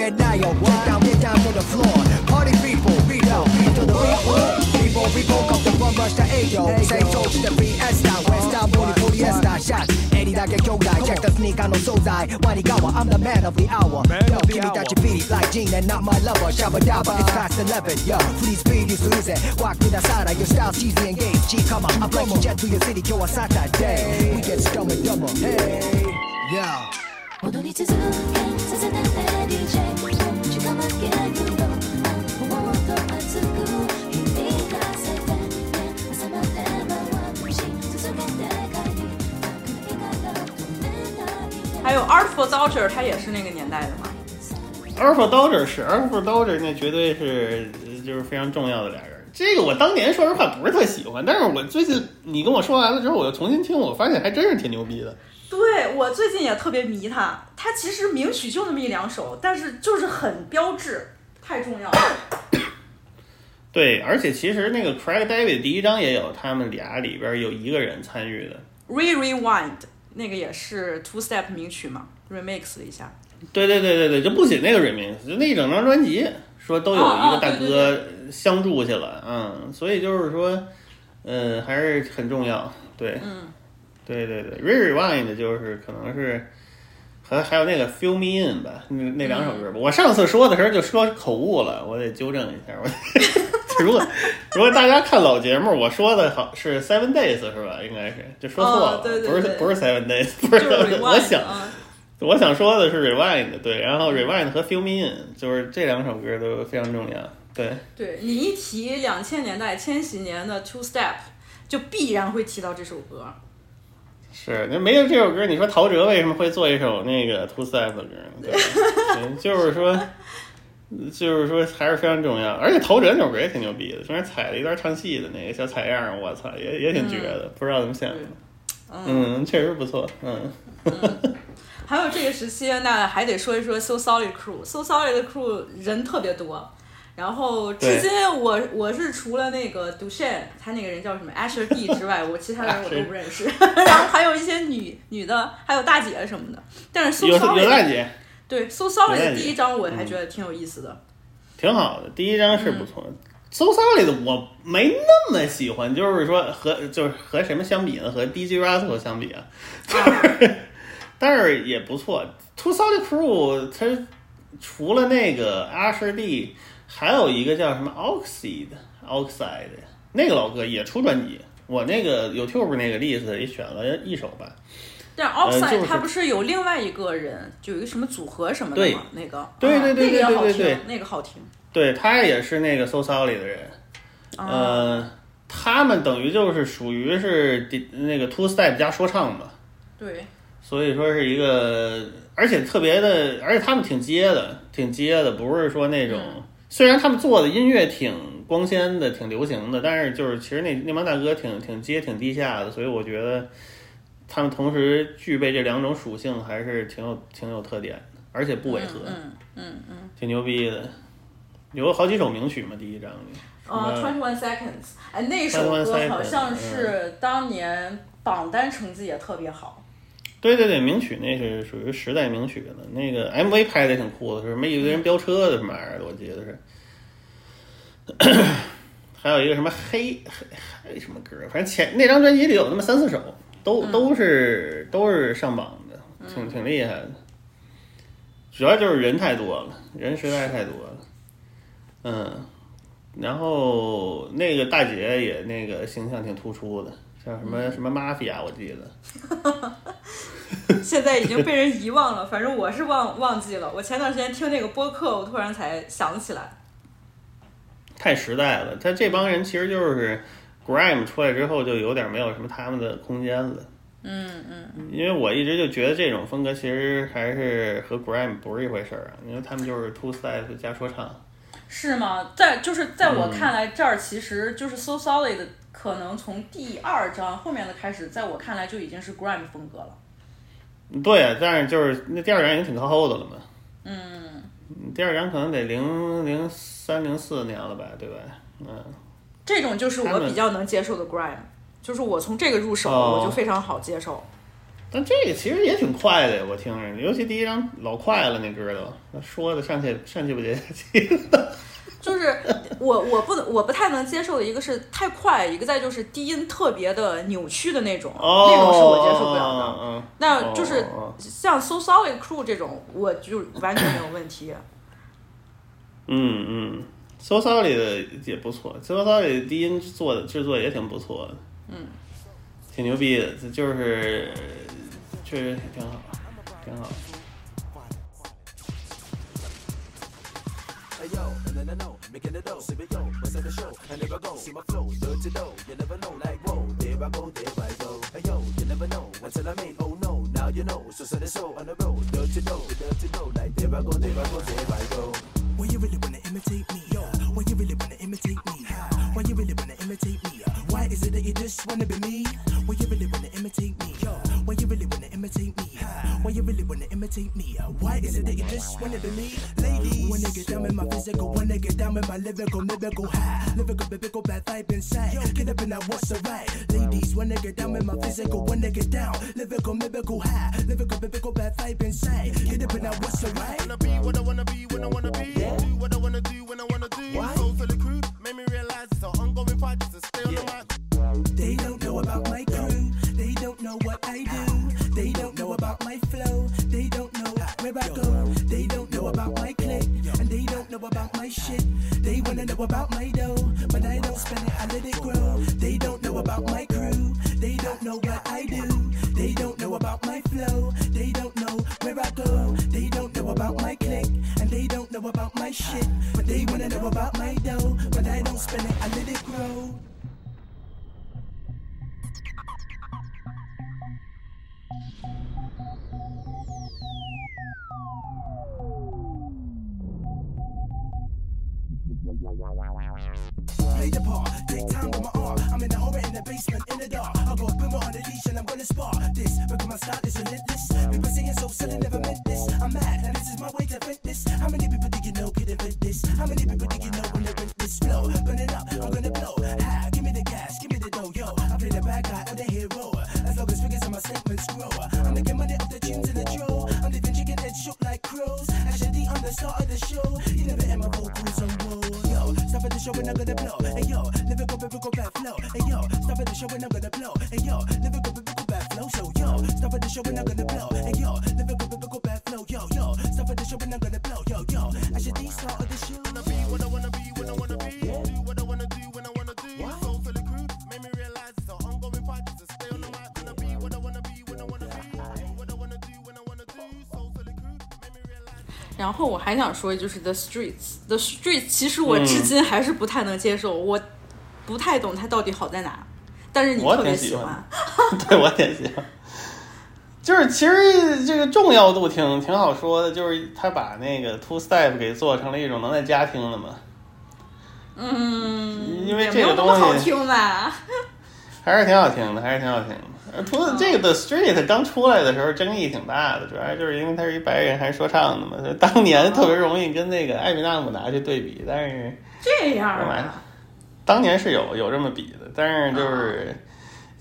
on, 遅れないよ。Get down, get down to the floor. Party people, beat up, beat to the people. People, people, come to one rush to eight yo. Say so to the Fiesta, West Town, booty, polyester shot. 襟だけ兄弟 check the sneaker の惣菜ワニガワ I'm the man of the hour Yo 君たちビリ like Gene and not my lover シャバダバ it's past 11 Yo フリースピーディーするぜワークださら Your style cheesy and gay G come on I'm breaking jet to your city 今日は Saturday We get dumb and dumber Hey Yeah 踊り続けさせてね DJ もう近まけるよもっと熱く響かせてね朝まで回し続けて帰りたくないから止めないで还有 Artful Dodger，他也是那个年代的嘛。 Alpha Dodger 是 Alpha Dodger，那绝对是呃就是非常重要的俩人。这个我当年说实话不是特喜欢，但是我最近你跟我说完了之后，我又重新听，我发现还真是挺牛逼的。 对我最近也特别迷他，他其实名曲就那么一两首，但是就是很标志，太重要了。对，而且其实那个 Craig David 第一章也有他们俩里边有一个人参与的。Re Rewind 那个也是 Two Step 名曲嘛，remix 了一下。对对对对对，就不仅那个 remix，就那一整张专辑说都有一个大哥相助去了，嗯，所以就是说，呃，还是很重要。对，嗯，对对对，Re Rewind 就是可能是。还还有那个 Fill Me In 吧，那那两首歌吧。我上次说的时候就说口误了，我得纠正一下。我 如果如果大家看老节目，我说的好是 Seven Days 是吧？应该是就说错了，哦对对对不是不是 Seven Days，不是我想啊我想说的是 Rewind，对，然后 Rewind 和 Fill Me In 就是这两首歌都非常重要，对，对你一提两千年代、千禧年的 Two Step，就必然会提到这首歌。是那没有这首歌，你说陶喆为什么会做一首那个 Two Step 的歌呢？对，对就是说，就是说还是非常重要，而且陶喆那首歌也挺牛逼的，中间踩了一段唱戏的那个小采样，我操，也也挺绝的，不知道怎么想。的，嗯，确实不错，嗯，还有这个时期，那还得说一说 So Solid Crew。So Solid 的 crew 人特别多，然后至今我我是除了那个 Dushan，他那个人叫什么 Asher D 之外，我其他人我都不认识。然后还有一些女女的，还有大姐什么的。但是 So 有有大姐对 So 有 Solid 大姐的第一张我还觉得挺有意思的。挺好的，第一张是不错的。So sorry 的我没那么喜欢，就是说和就是和什么相比呢？和 DJ Russell 相比啊，就 是但是也不错。Two Solid Crew 它除了那个 Asher D，还有一个叫什么 Oxide Oxide 那个老哥也出专辑。我那个 YouTube 那个 list 里选了一首吧，但是呃就 Outside 是他不是有另外一个人，就有一个什么组合什么的对吗？那个对啊对对对对对那个好听。对他也是那个 So Solid 的人。啊，呃，他们等于就是属于是那个 Two Step 加说唱嘛。对，所以说是一个，而且特别的，而且他们挺接的，挺接的，不是说那种。虽然他们做的音乐挺光鲜的，挺流行的，但是就是其实那那帮大哥挺挺接、挺地下的，所以我觉得他们同时具备这两种属性，还是挺有挺有特点的，而且不违和，嗯嗯嗯。挺牛逼的。有好几首名曲嘛，第一张里。啊，Twenty One Seconds，哎，那首歌好像是当年榜单成绩也特别好。对对对，名曲那是属于时代名曲了。那个 MV 拍的挺酷的，是什么一个人飙车的什么玩意儿的，我记得是。还有一个什么黑黑黑什么歌，反正前那张专辑里有那么三四首，都都是都是上榜的，挺挺厉害的。主要就是人太多了，人实在是太多了。嗯，然后那个大姐也那个形象挺突出的，叫什么什么 mafia，我记得。现在已经被人遗忘了，反正我是忘忘记了。我前段时间听那个播客，我突然才想起来。太时代了。他这帮人其实就是 grime 出来之后，就有点没有什么他们的空间了。嗯嗯嗯，因为我一直就觉得这种风格其实还是和 grime 不是一回事儿啊，因为他们就是 two step 加说唱。是吗？在就是在我嗯看来，这儿其实就是 So Solid，可能从第二章后面的开始，在我看来就已经是 grime 风格了。对啊，但是就是那第二张已经挺靠后的了嘛。嗯。第二张可能得零零三零四年了吧，对吧？嗯。这种就是我比较能接受的 grime，就是我从这个入手，哦我就非常好接受。但这个其实也挺快的呀，我听着，尤其第一张老快了，那歌都说的上气上气不接下气。就是我我不能我不太能接受的一个是太快，一个再就是低音特别的扭曲的那种，哦，那种是我接受不了的。那就是像 So Sorry Crew 这种，我就完全没有问题。嗯嗯，So Sorry 的也不错，So Sorry 的低音做的制作也挺不错的，嗯，挺牛逼的，就是确实挺好，挺好。Hey yo, making the dough, see me yo, what's at the show, and I go, see my flow, dirty dough, you never know, like whoa, there I go, there I go. Hey yo, you never know, until I made, oh no, now you know, so set it so on the road, dirty dough, dirty dough, like there I go, there I go, there I go. Why you really wanna imitate me? Yo, why you really wanna imitate me? Why you really wanna imitate me? Why is it that you just wanna be me? Why you really wanna imitate me? Why you really wanna imitate me? Uh, why is it that you just wanna be me? Ladies, wanna get down with my physical, wanna get down with my lyrical, lyrical high, lyrical, biblical, bad vibe inside. Yo, get up and now what's alright? Ladies, wanna get down with my physical, wanna get down, lyrical, lyrical high, lyrical, biblical, bad vibe inside. Get up and now what's alright? wanna be what I wanna be when I wanna be. Do what I wanna do when I wanna do. Why? Soul to the crew, made me realize it's an ongoing just to stay on the mic. They don't know about my crew. They don't know what I do. They don't know about my I go. They don't know about my click. And they don't know about my shit. They wanna know about my dough. But I don't spend it, I let it grow. They don't know about my crew. They don't know what I do. They don't know about my flow. They don't know where I go. They don't know about my click. And they don't know about my shit. But they wanna know about my dough. But I don't spend it, I let it grow. Play the part, take time with my art. I'm in the horror in the basement, in the dark. I got a boomer on the leash and I'm gonna spark this. Because my style is relentless. People saying so silly, never meant this. I'm mad, and this is my way to vent this. How many people do you know could invent this? How many people do you know when they rent this flow? Burn it up, I'm gonna the start of the show, you never hear my vocals on roll. Yo, stop at the show and I'm gonna blow. Hey yo, lyrical, biblical, bad flow. Hey yo, stop at the show and I'm gonna blow. Hey yo, lyrical, biblical, bad flow. So yo, stop at the show and I'm gonna blow. Hey yo, lyrical, biblical, bad flow. Yo, yo, stop at the show and I'm gonna blow. Yo, yo, actually, start 然后我还想说，就是 The Streets，The Streets，其实我至今还是不太能接受，我不太懂它到底好在哪。但是你特别喜欢欢，对我挺喜欢。就是其实这个重要度挺挺好说的，就是他把那个 two step 给做成了一种能在家听的嘛，嗯，因为这个东那么好西听吧？还是挺好听的，还是挺好听的。呃，除了这个 The Street 刚出来的时候争议挺大的，主要就是因为他是一白人，还是说唱的嘛，就当年特别容易跟那个艾米纳姆拿去对比，但是这样？当年是有有这么比的，但是就是。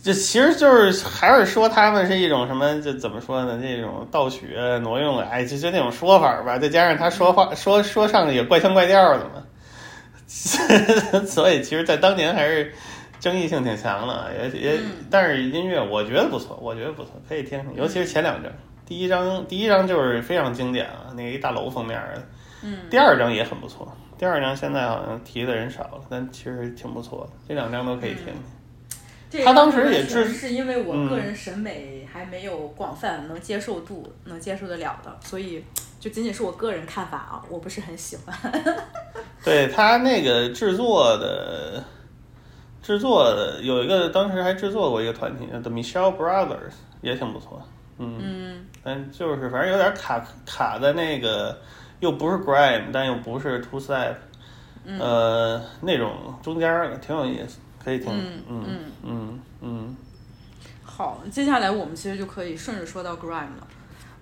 这其实就是还是说他们是一种什么，就怎么说呢？这种盗取啊、挪用啊，哎，就就那种说法吧。再加上他说话说说唱也怪腔怪调的嘛，所以其实，在当年还是争议性挺强的。也也，但是音乐我觉得不错，我觉得不错，可以听听。尤其是前两张，第一张第一张就是非常经典啊，那个一大楼封面的。嗯，第二张也很不错，第二张现在好像提的人少了，但其实挺不错的。这两张都可以听听。他当时个也是是因为我嗯个人审美还没有广泛能接受度，能接受得了的，所以就仅仅是我个人看法啊，我不是很喜欢。对他那个制作的，制作的有一个当时还制作过一个团体叫 The Michelle Brothers，也挺不错。嗯，嗯但就是反正有点卡卡在那个，又不是 grime，但又不是 two step，、呃，那种中间儿的，挺有意思，可以听。嗯嗯嗯嗯嗯好，接下来我们其实就可以顺着说到 grime 了。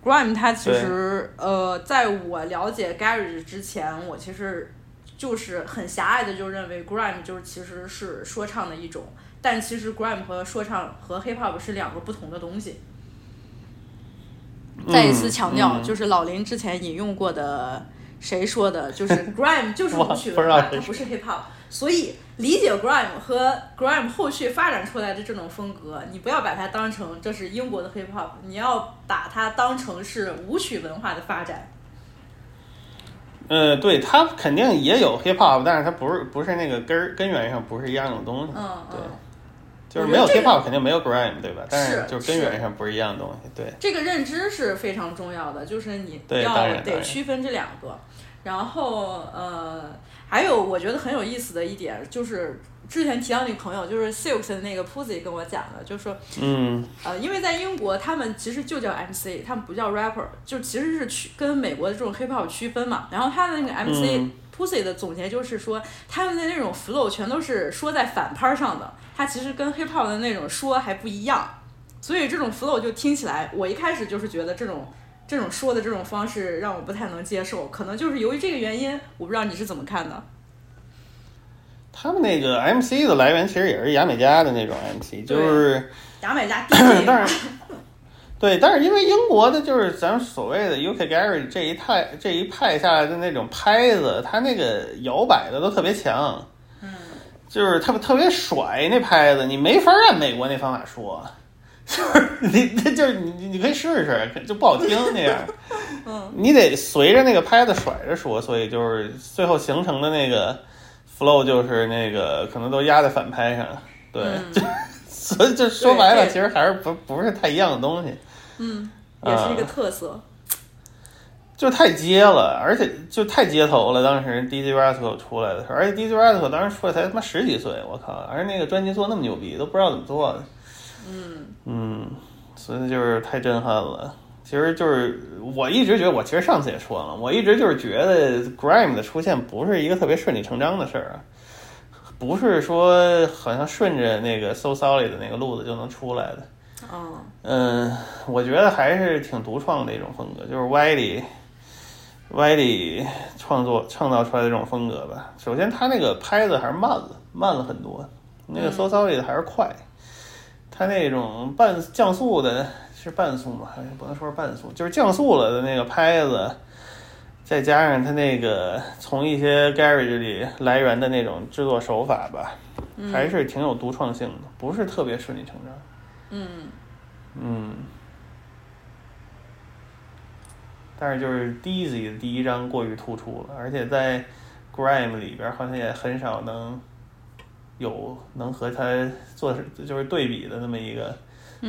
grime 它其实呃，在我了解 garage 之前，我其实就是很狭隘的就认为 grime 就是其实是说唱的一种，但其实 grime 和说唱和 hip hop 是两个不同的东西。再一次强调，嗯就是老林之前引用过的，谁说的？就是 grime 就是舞曲文化，它不是 hip hop。所以理解 grime 和 grime 后续发展出来的这种风格，你不要把它当成这是英国的 hip hop，你要把它当成是舞曲文化的发展。呃，对，它肯定也有 hip hop，但是它不是不是那个根儿根源上不是一样的东西。嗯对嗯，就是没有我觉得 hip 这个 hop 肯定没有 grime，对吧？但是就是根源上不是一样的东西。对，这个认知是非常重要的，就是你要得区分这两个。然后呃，还有我觉得很有意思的一点就是。之前提到那个朋友，就是 Silks 的那个 Pussy 跟我讲的，就是说，嗯呃，因为在英国，他们其实就叫 MC，他们不叫 rapper，就其实是区跟美国的这种 hip hop 区分嘛。然后他的那个 MC、嗯 Pussy 的总结就是说，他们的那种 flow 全都是说在反拍上的，它其实跟 hip hop 的那种说还不一样。所以这种 flow 就听起来，我一开始就是觉得这种这种说的这种方式让我不太能接受，可能就是由于这个原因，我不知道你是怎么看的。他们那个 MC 的来源其实也是牙买加的那种 MC，就是牙买加 DJ，但是对，但是因为英国的就是咱们所谓的 UK Garage 这一派这一派下来的那种拍子，它那个摇摆的都特别强，嗯，就是特别特别甩那拍子，你没法按美国那方法说。就是你，那就是你，你可以试试，就不好听那样。嗯，你得随着那个拍子甩着说，所以就是最后形成的那个 flow 就是那个可能都压在反拍上，对，嗯 就所以就说白了，其实还是不不是太一样的东西，嗯，也是一个啊特色。就太街了，而且就太街头了。当时 DJ Rascal 出来的时候，而且 DJ Rascal 当时出来才他妈十几岁，我靠！而且那个专辑做那么牛逼，都不知道怎么做的。嗯嗯，所以就是太震撼了。其实就是我一直觉得，我其实上次也说了，我一直就是觉得 Grime 的出现不是一个特别顺理成章的事儿啊，不是说好像顺着那个 So Solid 的那个路子就能出来的。嗯嗯，我觉得还是挺独创的一种风格，就是歪理，歪理创作创造出来的这种风格吧。首先，他那个拍子还是慢了，慢了很多。那个 So Solid 还是快，他那种半降速的，是半速嘛？还不能说是半速，就是降速了的那个拍子，再加上他那个从一些 garage 里来源的那种制作手法吧，还是挺有独创性的，不是特别顺理成章。嗯嗯，但是就是 Dizzy 的第一张过于突出了，而且在 Grime 里边好像也很少能有能和他做就是对比的那么一个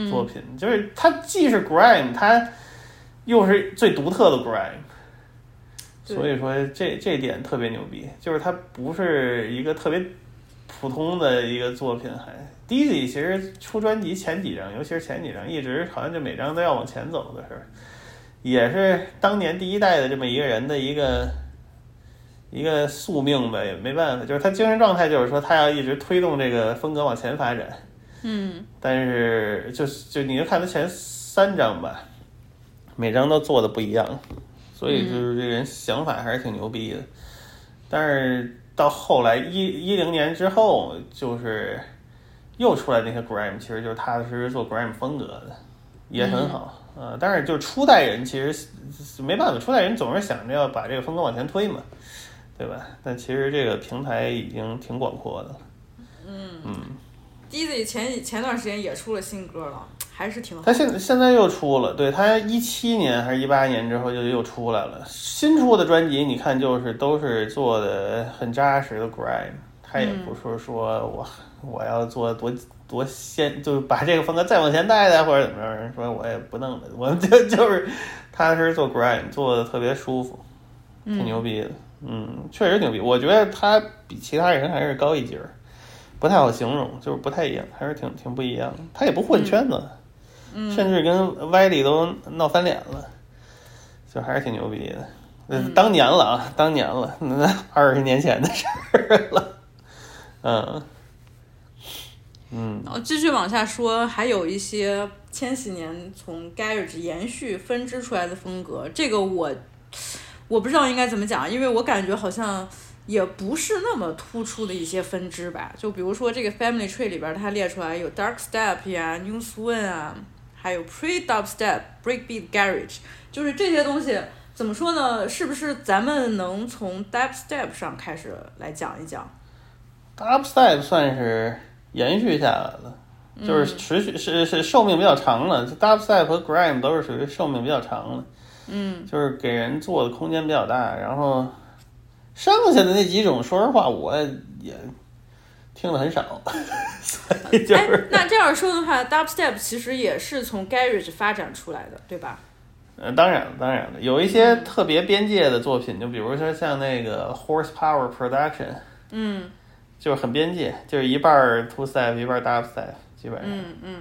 作品，就是它既是 Grime，它又是最独特的 Grime。所以说这这点特别牛逼，就是它不是一个特别普通的一个作品还。Dizzy 其实出专辑前几张，尤其是前几张，一直好像就每张都要往前走的是，也是当年第一代的这么一个人的一个一个宿命吧，也没办法，就是他精神状态就是说他要一直推动这个风格往前发展。嗯但是就是就你就看他前三张吧，每张都做的不一样，所以就是这人想法还是挺牛逼的。但是到后来一一零年之后，就是又出来那些 grime，其实就是踏踏实实做 grime 风格的，也很好。呃，但是就是初代人其实没办法，初代人总是想着要把这个风格往前推嘛，对吧？但其实这个平台已经挺广阔的了。嗯 Dizzy 前前段时间也出了新歌了，还是挺好他。现现在又出了，对他一七年还是一八年之后就又出来了。新出的专辑，你看就是都是做的很扎实的 grime，他也不是说我我要做多多先，就是把这个风格再往前带带或者怎么着，人说我也不弄的，我就 就是踏踏实实做 grime，做的特别舒服，挺牛逼的。嗯，确实牛逼。我觉得他比其他人还是高一截儿，不太好形容，就是不太一样，还是挺挺不一样的。他也不混圈子，嗯甚至跟歪理都闹翻脸了，就还是挺牛逼的。呃，当年了啊，当年了，那 二十年前的事儿了。嗯嗯然后继续往下说，还有一些千禧年从 Garage 延续分支出来的风格，这个我我不知道应该怎么讲，因为我感觉好像也不是那么突出的一些分支吧。就比如说这个 Family Tree 里边，它列出来有 Dark Step 呀、New Swing 啊，还有 Pre Dubstep、Breakbeat Garage，就是这些东西。怎么说呢？是不是咱们能从 Dubstep 上开始来讲一讲？，Dubstep 算是延续下来了。就是持续是是寿命比较长了，Dubstep 和 Grime 都是属于寿命比较长了，嗯，就是给人做的空间比较大。然后剩下的那几种，说实话我也听的很少，所以就哎是，那这样说的话，Dubstep 其实也是从 Garage 发展出来的，对吧？呃，当然了，当然了，有一些特别边界的作品，就比如说像那个 Horsepower Production，嗯就是很边界，就是一半 Two Step，一半 Dubstep，基本上。嗯嗯。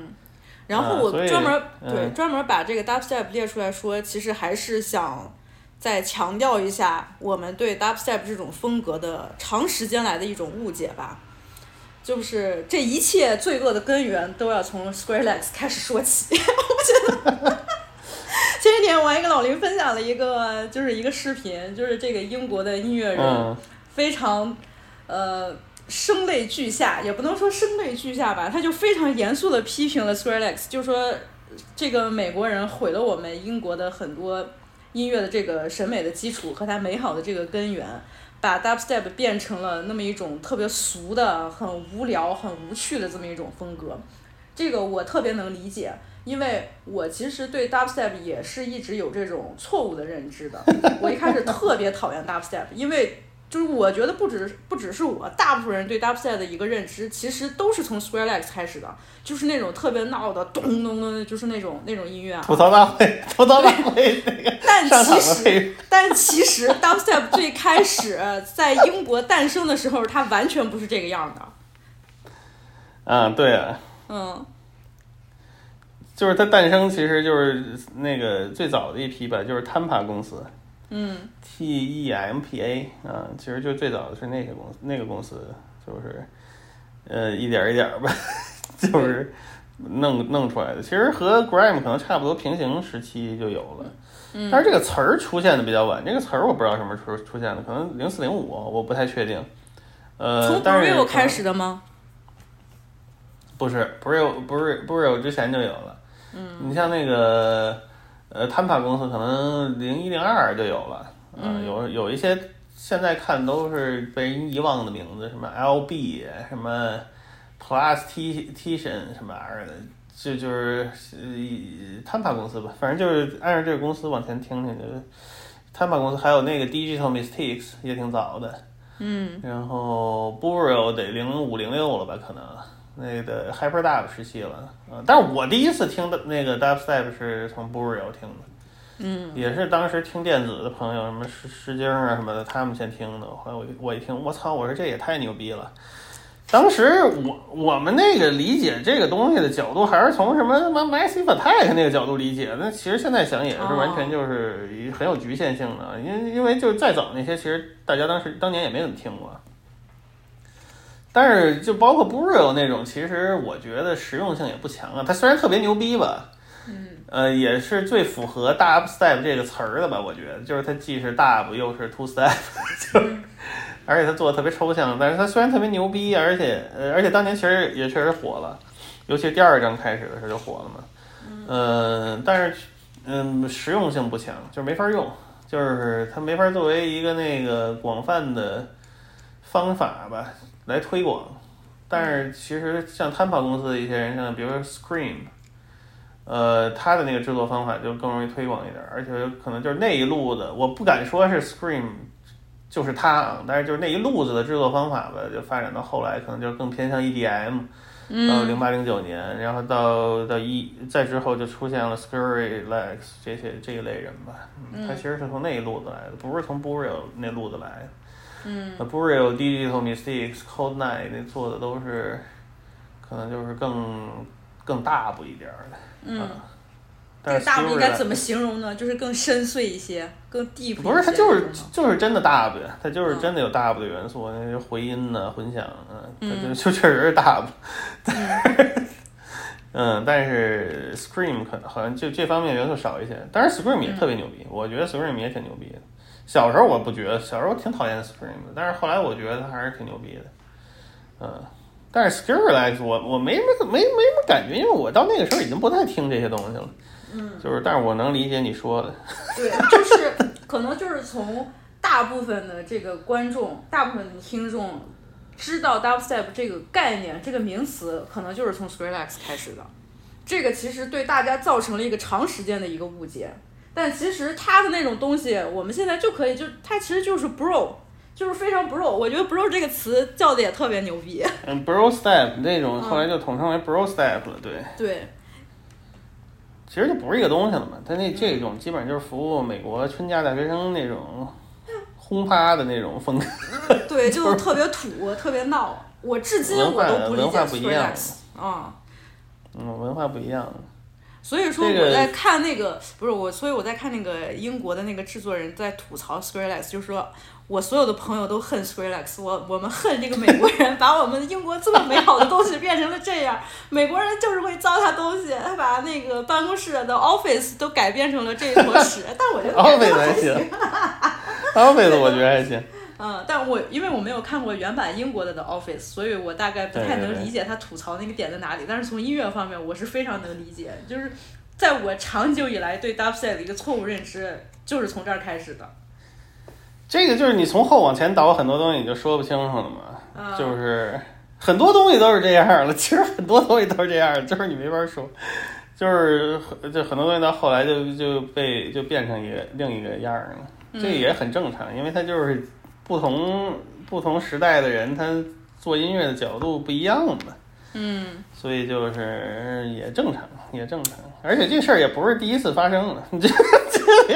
然后我专门、嗯对专门把这个 Dubstep 列出来说，其实还是想再强调一下我们对 Dubstep 这种风格的长时间来的一种误解吧。就是这一切罪恶的根源都要从 Square l e x 开始说起。我觉得前几天我还跟老林分享了一个，就是一个视频，就是这个英国的音乐人，嗯非常呃声泪俱下，也不能说声泪俱下吧，他就非常严肃的批评了 Square l e x 就说这个美国人毁了我们英国的很多音乐的这个审美的基础和它美好的这个根源，把 dubstep 变成了那么一种特别俗的、很无聊、很无趣的这么一种风格。这个我特别能理解，因为我其实对 dubstep 也是一直有这种错误的认知的。我一开始特别讨厌 dubstep，因为就是我觉得不只不只是我，大部分人对 dubstep 的一个认知，其实都是从 Square Legs 开始的，就是那种特别闹的咚咚咚，就是那种那种音乐啊。吐槽大会，吐槽大会那个 但其实但其实 dubstep 最开始在英国诞生的时候，它完全不是这个样的。嗯，对啊，嗯就是它诞生其实就是那个最早的一批吧，就是 Tampa 公司嗯，T E M P A 啊，其实就最早的是那个公司，那个公司就是呃一点儿一点儿吧，就是弄弄出来的。其实和 Grime 可能差不多平行时期就有了。嗯但是这个词儿出现的比较晚，这个词儿我不知道什么时候出现的，可能零四零五，我不太确定。呃，从但是 Brio 开始的吗？不是，不是有，不是不是有之前就有了。嗯，你像那个呃，Tampa 公司可能零一零二就有了，嗯、有有一些现在看都是被人遗忘的名字，什么 LB 什么 Plastation 什么玩意儿的，这就是呃 Tampa 公司吧，反正就是按照这个公司往前听听，就是 Tampa 公司还有那个 Digital Mistakes 也挺早的。嗯然后 Burial 得零五零六了吧，可能那个 Hyper Dub 时期了，啊、但是我第一次听的那个 Dubstep 是从 Burial 听的，嗯。也是当时听电子的朋友，什么诗诗经啊什么的，他们先听的，后来我我一听，我操，我说这也太牛逼了，当时我我们那个理解这个东西的角度，还是从什么什么 Massive Attack 那个角度理解。那其实现在想也是完全就是很有局限性的，因为因为就是再早那些，其实大家当时当年也没怎么听过。但是就包括 Burial 那种，其实我觉得实用性也不强啊。它虽然特别牛逼吧，嗯呃，也是最符合 dubstep 这个词儿的吧？我觉得，就是它既是 dub 又是 two step，就而且它做的特别抽象，但是它虽然特别牛逼，而且呃，而且当年其实也确实火了，尤其第二章开始的时候就火了嘛。嗯、但是嗯，实用性不强，就是没法用，就是它没法作为一个那个广泛的方法吧来推广。但是其实像 Tampa 公司的一些人，像比如说 Scream，呃，他的那个制作方法就更容易推广一点，而且可能就是那一路的，我不敢说是 Scream 就是他啊，但是就是那一路子的制作方法吧，就发展到后来可能就更偏向 EDM，到零八零九年，然后到到一再之后就出现了 Scurry Legs 这些这一类人吧，嗯，他其实是从那一路子来的，不是从 Burial 那路子来的。嗯，Burial、Digital Mistakes、Cold Night 那做的都是，可能就是更更大步一点儿的。嗯，这个但是大部应该怎么形容呢？就是更深邃一些，更 deep。不是，它就是就是真的 dub，它就是真的有 dub 的元素，那些回音呐、混响啊，它就就确实是 dub。嗯，但是 Scream 可能好像就这方面元素少一些，但是 Scream 也特别牛逼，我觉得 Scream 也挺牛逼的。小时候我不觉得，小时候我挺讨厌 Scream 的，但是后来我觉得它还是挺牛逼的。嗯，但是 Skrillex 我我没没没没什么感觉，因为我到那个时候已经不太听这些东西了。嗯，就是，但是我能理解你说的。对，就是可能就是从大部分的这个观众、大部分的听众知道 dubstep 这个概念、这个名词，可能就是从 Skrillex 开始的。这个其实对大家造成了一个长时间的一个误解，但其实他的那种东西，我们现在就可以就他其实就是 bro，就是非常 bro。我觉得 bro 这个词叫的也特别牛逼。嗯，Bro Step 那种后来就统称为 Bro Step 了，对。对，其实就不是一个东西了嘛。它那这种基本上就是服务美国春假大学生那种轰趴的那种风格。对，就是特别土，特别闹。我至今我都不理解文化不一样啊。嗯，文化不一样。所以说我在看那个不是我，所以我在看那个英国的那个制作人在吐槽 Skrillex，就是说我所有的朋友都恨 Skrillex，我我们恨这个美国人把我们英国这么美好的东西变成了这样，美国人就是会糟蹋东西，他把那个办公室的 office 都改变成了这一坨屎，但我觉得 Office 还行，Office 我觉得还行。嗯，但我因为我没有看过原版英国的的 Office，所以我大概不太能理解他吐槽那个点在哪里。但是从音乐方面，我是非常能理解，就是在我长久以来对 dubstep 的一个错误认知，就是从这儿开始的。这个就是你从后往前倒很多东西你就说不清楚了嘛，嗯就是很多东西都是这样了。其实很多东西都是这样，就是你没法说。就是就很多东西到后来就就被就变成一个另一个样儿了，嗯这也很正常，因为它就是不同不同时代的人，他做音乐的角度不一样嘛。嗯，所以就是也正常，也正常。而且这事儿也不是第一次发生了，这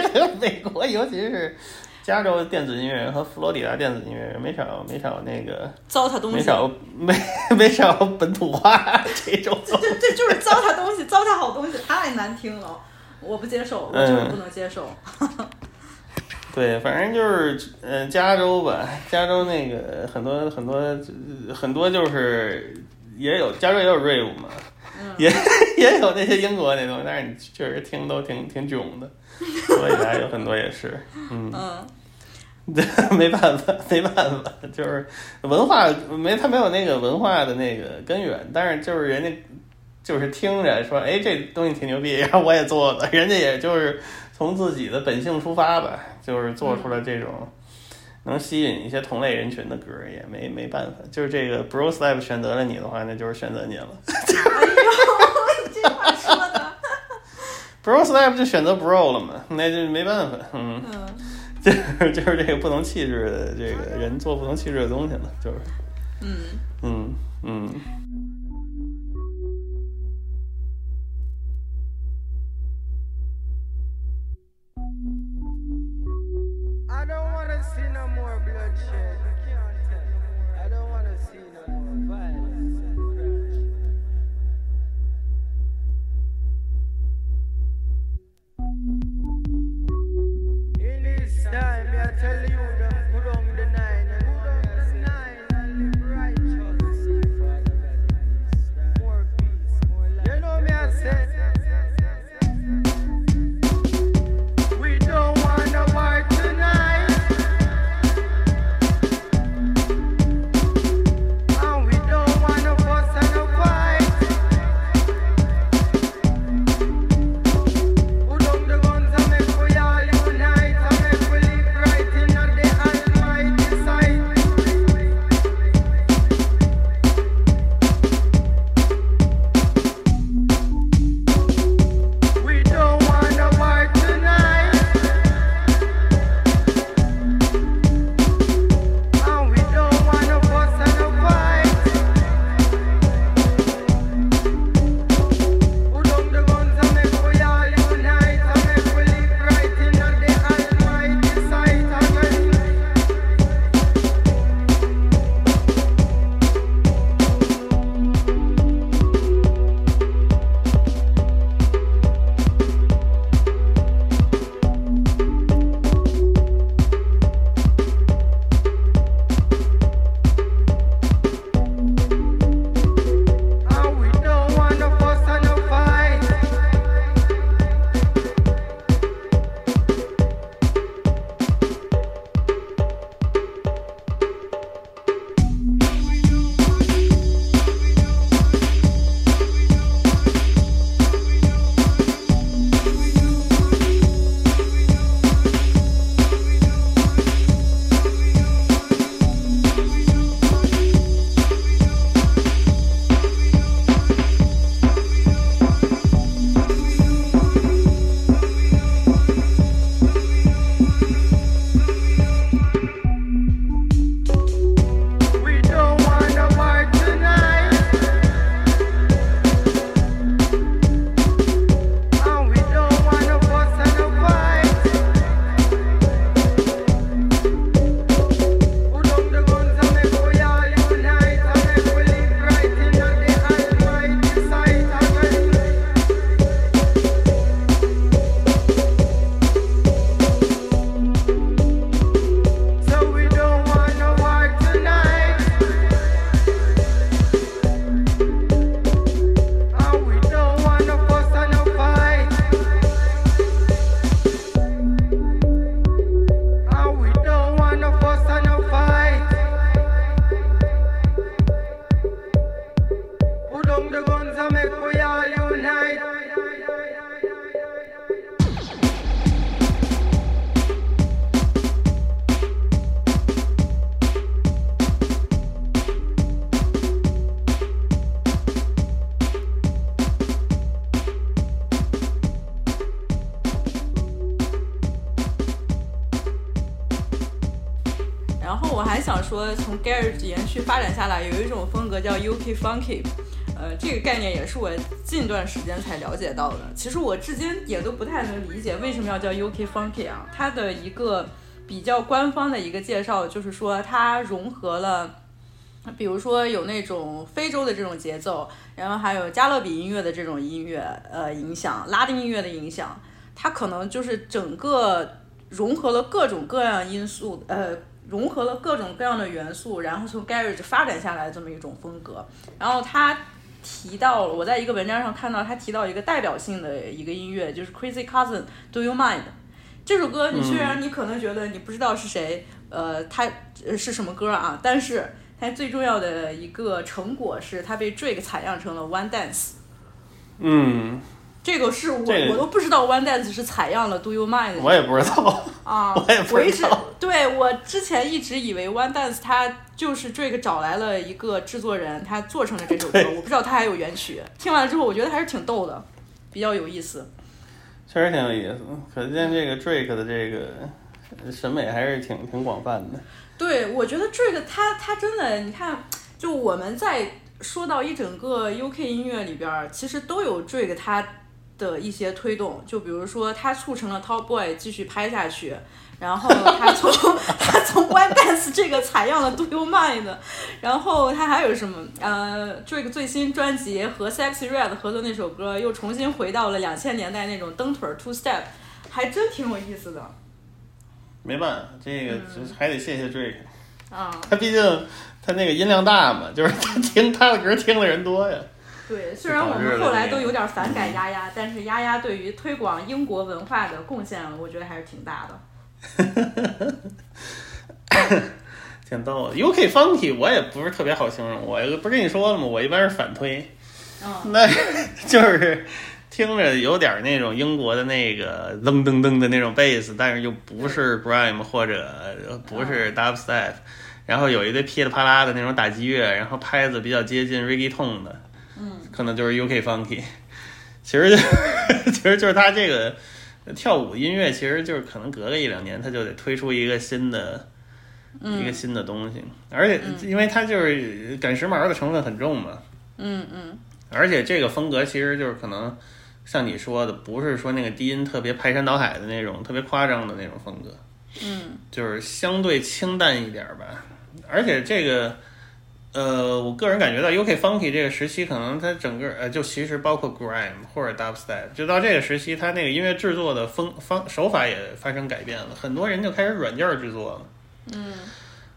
这美国尤其是加州电子音乐人和佛罗里达电子音乐人没少没少那个糟蹋东西，没少没 没少本土化这种。这这就是糟蹋东西，糟蹋好东西太难听了，我不接受，我就是不能接受。对，反正就是呃，加州吧，加州那个很多很多呃很多就是也有加州也有 rave 嘛，也也有那些英国那东西，但是你确实听都挺挺囧的，所以来有很多也是，嗯，嗯，没办法，没办法，就是文化没他没有那个文化的那个根源，但是就是人家就是听着说，哎，这东西挺牛逼，然后我也做了，人家也就是从自己的本性出发吧，就是做出了这种能吸引一些同类人群的歌，也没没办法，就是这个 Bro Slap 选择了你的话，那就是选择你了。哎呦，这话说的，，Bro Slap 就选择 Bro 了嘛，那就没办法，嗯，嗯，就是就是这个不同气质的这个人做不同气质的东西了，就是，嗯。嗯嗯。Garage 延续发展下来，有一种风格叫 UK funky，呃，这个概念也是我近段时间才了解到的。其实我至今也都不太能理解为什么要叫 UK funky 啊。它的一个比较官方的一个介绍就是说，它融合了。比如说有那种非洲的这种节奏，然后还有加勒比音乐的这种音乐，呃，影响拉丁音乐的影响，它可能就是整个融合了各种各样因素，呃，融合了各种各样的元素，然后从 garage 发展下来的这么一种风格。然后他提到了，我在一个文章上看到他提到一个代表性的一个音乐，就是 Crazy Cousin Do You Mind 这首歌，你虽然你可能觉得你不知道是谁，呃，它呃是什么歌啊，但是它最重要的一个成果是它被 Drake 采样成了 One Dance。嗯，这个是我我都不知道 One Dance 是采样了 Do You Mind 我也不知道。啊，我也不知道对我之前一直以为 One Dance 它就是 Drake 找来了一个制作人，他做成了这首歌，我不知道他还有原曲。听完了之后，我觉得还是挺逗的，比较有意思。确实挺有意思，可见这个 Drake 的这个审美还是挺挺广泛的。对，我觉得 Drake 他他真的，你看，就我们在说到一整个 UK 音乐里边儿，其实都有 Drake 他的一些推动，就比如说他促成了 Top Boy 继续拍下去，然后他从 他从 One Dance 这个采样了 Do You Mind，然后他还有什么？呃，Drake 最新专辑和 Sexy Red 合作那首歌又重新回到了两千年代那种蹬腿儿 Two Step，还真挺有意思的没办法，这个就是还得谢谢 Drake，啊。他毕竟他那个音量大嘛，就是他听他的歌听的人多呀。对，虽然我们后来都有点反感丫丫，但是丫丫对于推广英国文化的贡献，我觉得还是挺大的。挺逗的。UK Funky 我也不是特别好形容，我不是跟你说了吗？我一般是反推，嗯，那 就是听着有点那种英国的那个噔噔噔的那种贝斯，但是又不是 grime 或者不是 dubstep，然后有一堆噼里啪啦的那种打击乐，然后拍子比较接近 reggaeton 的，嗯，可能就是 UK Funky。其实就是 其实就是他这个跳舞音乐，其实就是可能隔个一两年，他就得推出一个新的。一个新的东西，而且因为它就是赶时髦的成分很重嘛，嗯嗯。而且这个风格其实就是可能像你说的，不是说那个低音特别排山倒海的那种特别夸张的那种风格，嗯。就是相对清淡一点儿吧。而且这个，呃，我个人感觉到 UK Funky 这个时期，可能它整个呃，就其实包括 Grime 或者 Dubstep，就到这个时期，它那个音乐制作的风方手法也发生改变了，很多人就开始软件制作了。嗯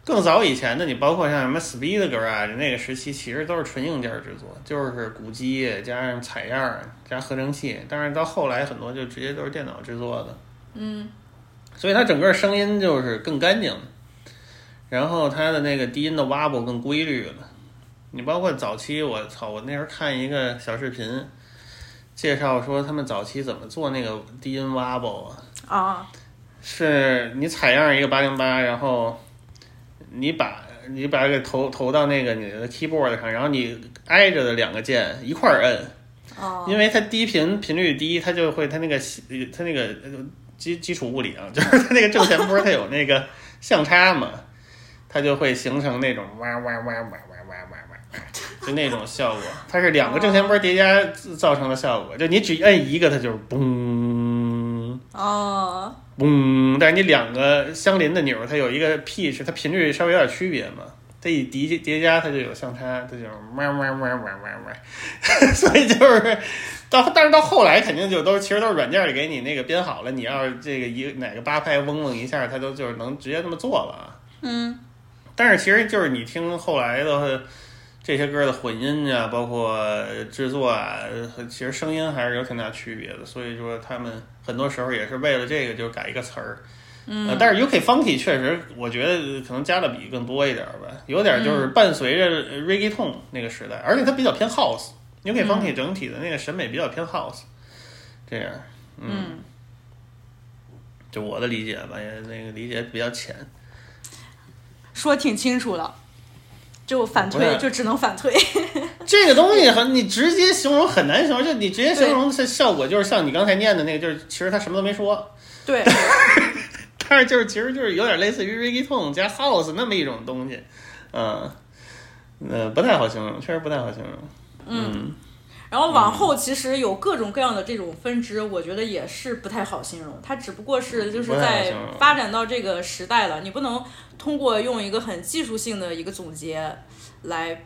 更早以前的，你包括像什么 Speed Garage 那个时期，其实都是纯硬件制作，就是鼓机加上采样加合成器。但是到后来很多就直接都是电脑制作的，嗯所以它整个声音就是更干净，然后它的那个低音的 wobble 更规律了。你包括早期，我操，我那时候看一个小视频，介绍说他们早期怎么做那个低音 wobble 啊。啊是你采样一个八零八，然后你把你把它给投投到那个你的 keyboard 上，然后你挨着的两个键一块儿摁，哦因为它低频频率低，它就会它那个它那个呃基基础物理啊，就是它那个正弦波它有那个相差嘛，它就会形成那种哇哇哇哇哇哇哇哇 就那种效果 它是两个正弦波叠加造成的效果就你只摁一个它就嘣哦。嘣但是你两个相邻的钮它有一个 p 是它频率稍微有点区别嘛它一叠叠加它就有相差它就哇哇哇哇哇哇。所以就是到但是到后来肯定就都其实都是软件给你那个编好了你要是这个一哪个八拍嗡嗡一下它都就能直接这么做了嗯。但是其实就是你听后来的这些歌的混音啊，包括制作啊，其实声音还是有挺大区别的。所以说他们很多时候也是为了这个就改一个词儿。嗯呃，但是 UK Funky 确实，我觉得可能加勒比更多一点儿吧，有点就是伴随着 Reggaeton 那个时代，而且它比较偏 House。UK Funky 整体的那个审美比较偏 House，这样，嗯，嗯，就我的理解吧，也那个理解比较浅。说挺清楚了，就反推就只能反推。这个东西很，你直接形容很难形容，就你直接形容的效果，就是像你刚才念的那个，就是其实他什么都没说，对。但是就是其实就是有点类似于 reggaeton 加 house 那么一种东西，嗯，呃，不太好形容，确实不太好形容。嗯，然后往后其实有各种各样的这种分支，我觉得也是不太好形容。它只不过是就是在发展到这个时代了，你不能通过用一个很技术性的一个总结来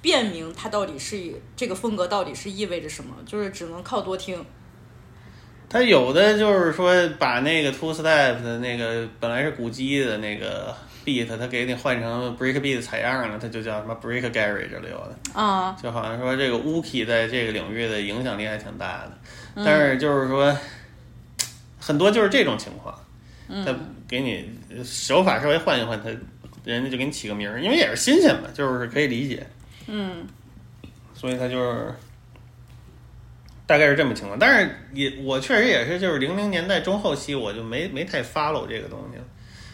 辨明它到底是以这个风格到底是意味着什么，就是只能靠多听。他有的就是说把那个 two step 的那个本来是鼓机的那个 beat，他给你换成 break beat 采样了，他就叫什么 break garage 了，有的。啊、就好像说这个 Wookie 在这个领域的影响力还挺大的，但是就是说很多就是这种情况，他给你手法稍微换一换，他人家就给你起个名儿，因为也是新鲜嘛，就是可以理解，嗯，所以他就是大概是这么情况。但是也我确实也是就是零零年代中后期我就没没太 follow 这个东西了。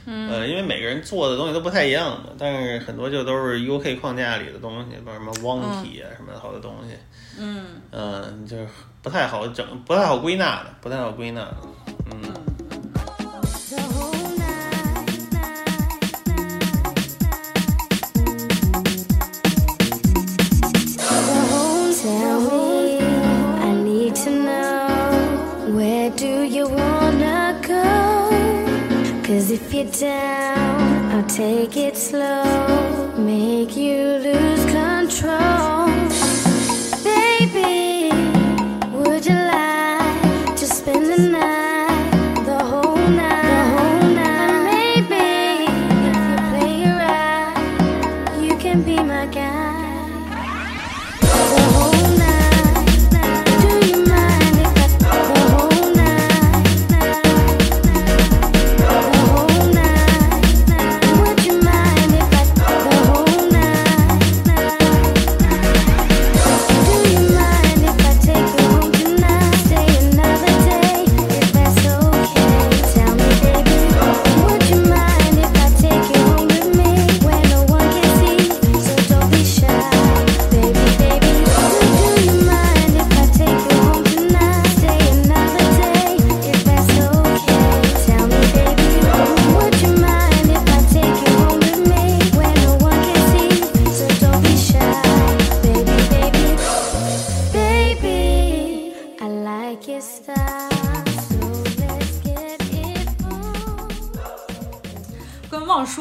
呃，因为每个人做的东西都不太一样嘛，但是很多就都是 UK 框架里的东西，包括什么 Wonky 啊、什么好多东西，嗯，嗯，就是不太好整，不太好归纳的，不太好归纳的，嗯，The whole night, Tell me, I need to know where do you wanna go? Cause if you're down, I'll take it slow, make you lose control. Baby, would you like to spend the night,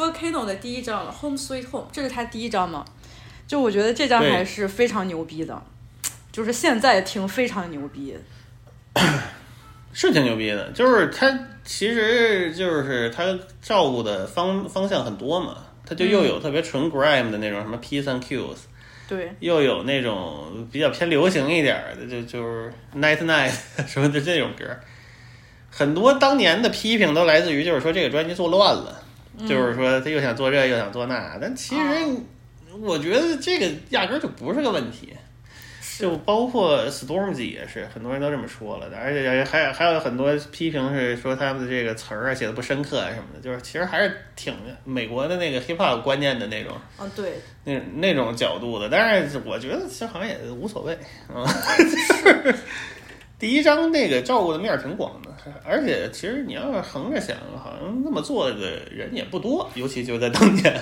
说 Kano 的第一张了，《Home Sweet Home》，这是他第一张吗？就我觉得这张还是非常牛逼的，就是现在听非常牛逼。是挺牛逼的，就是他其实就是他照顾的方方向很多嘛，他就又有特别纯 grime 的那种什么 P's and Q's，对，又有那种比较偏流行一点儿的，就就是 Night Night 什么的这种歌。很多当年的批评都来自于就是说这个专辑做乱了，就是说他又想做这又想做那，但其实我觉得这个压根儿就不是个问题。就包括 Stormzy 也是，很多人都这么说了的，而且还有还有很多批评是说他们的这个词儿啊写的不深刻啊什么的，就是其实还是挺美国的那个 hip hop 观念的那种啊，对，那那种角度的，但是我觉得其实好像也无所谓啊。就是 第一章那个照顾的面儿挺广的，而且其实你要是横着想，好像那么做的人也不多，尤其就在当年。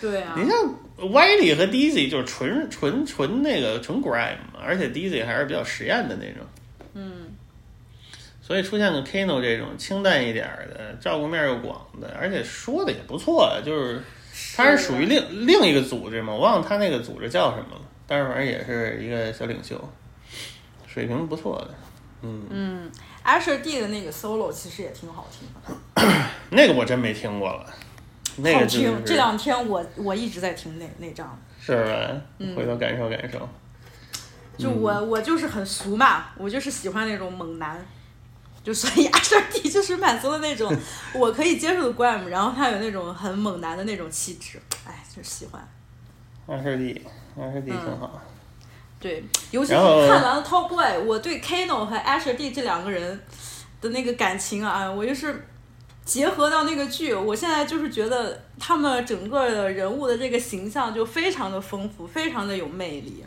对啊，你像 Wiley 和 Dizzy 就是纯纯纯那个纯 grime，而且 Dizzy 还是比较实验的那种。嗯，所以出现个 Kano 这种清淡一点的，照顾面又广的，而且说的也不错，就是他是属于另另一个组织嘛，我忘了他那个组织叫什么了，但是反正也是一个小领袖，水平不错的。嗯嗯，Asher D 的那个 solo 其实也挺好听的，那个我真没听过了，那好听。这两天我我一直在听那那张，是吧？回头感受感受。就我、我就是很俗嘛，我就是喜欢那种猛男，就所以 Asher D 就是满足了那种 我可以接受的 grime，然后他有那种很猛男的那种气质，哎，就是喜欢。二师弟，二师弟挺好。对，尤其是看完了 Top Boy，我对 Kano 和 Asher D 这两个人的那个感情啊，我就是结合到那个剧，我现在就是觉得他们整个的人物的这个形象就非常的丰富，非常的有魅力，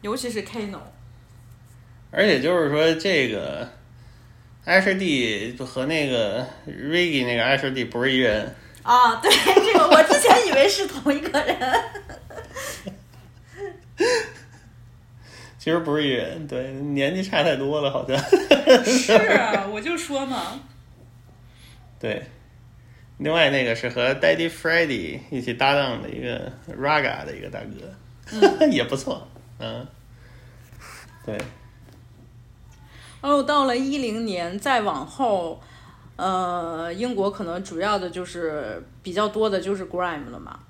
尤其是 Kano。而且就是说这个，Asher D 就和那个 Reggie 那个 Asher D 不是一人。啊，对，这个我之前以为是同一个人。其实不是一人，对，年纪差太多了，好像。是啊，我就说嘛。对，另外那个是和 Daddy Freddy 一起搭档的一个 Raga 的一个大哥，也不错，嗯，对，哦到了一零年再往后，呃，英国可能主要的就是比较多的就是 grime 了嘛。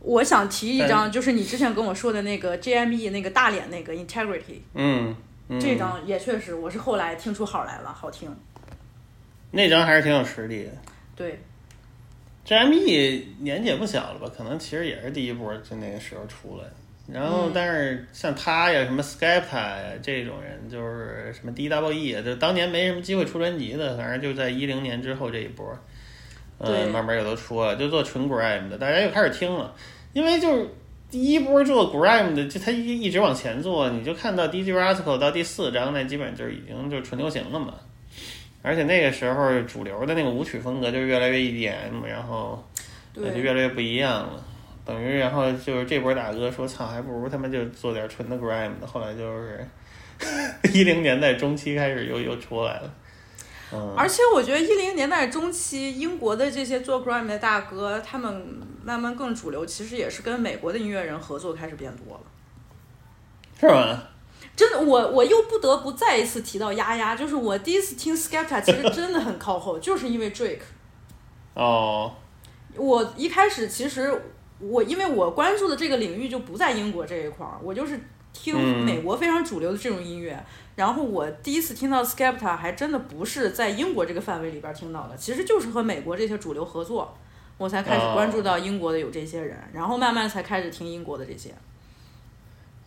我想提一张，就是你之前跟我说的那个 JME 那个大脸那个 Integrity，嗯，嗯这张也确实，我是后来听出好来了，好听。那张还是挺有实力的。对，GME 年纪也不小了吧？可能其实也是第一波，就那个时候出来。然后，嗯但是像他呀，什么 Skepta 呀这种人，就是什么 D.W.E 啊，就当年没什么机会出专辑的，反正就在一零年之后这一波，对嗯，慢慢又都出了，就做纯 grime 的，大家又开始听了，因为就是第一波做 grime 的，就他一一直往前做，你就看到 DJ Rascal 到第四章那基本就是已经就是纯流行了嘛。而且那个时候主流的那个舞曲风格就越来越 EDM，然后那就，越来越不一样了。等于然后就是这波大哥说，操，还不如他们就做点纯的 grime 的。后来就是 一零年代中期开始又又出来了，嗯，而且我觉得一零年代中期，英国的这些做 grime 的大哥，他们慢慢更主流，其实也是跟美国的音乐人合作开始变多了。是吗？真的，我我又不得不再一次提到丫丫，就是我第一次听 Skepta，其实真的很靠后，就是因为 Drake。哦，我一开始其实我因为我关注的这个领域就不在英国这一块儿，我就是听嗯美国非常主流的这种音乐。然后我第一次听到 Skepta 还真的不是在英国这个范围里边听到的，其实就是和美国这些主流合作，我才开始关注到英国的有这些人，然后慢慢才开始听英国的这些。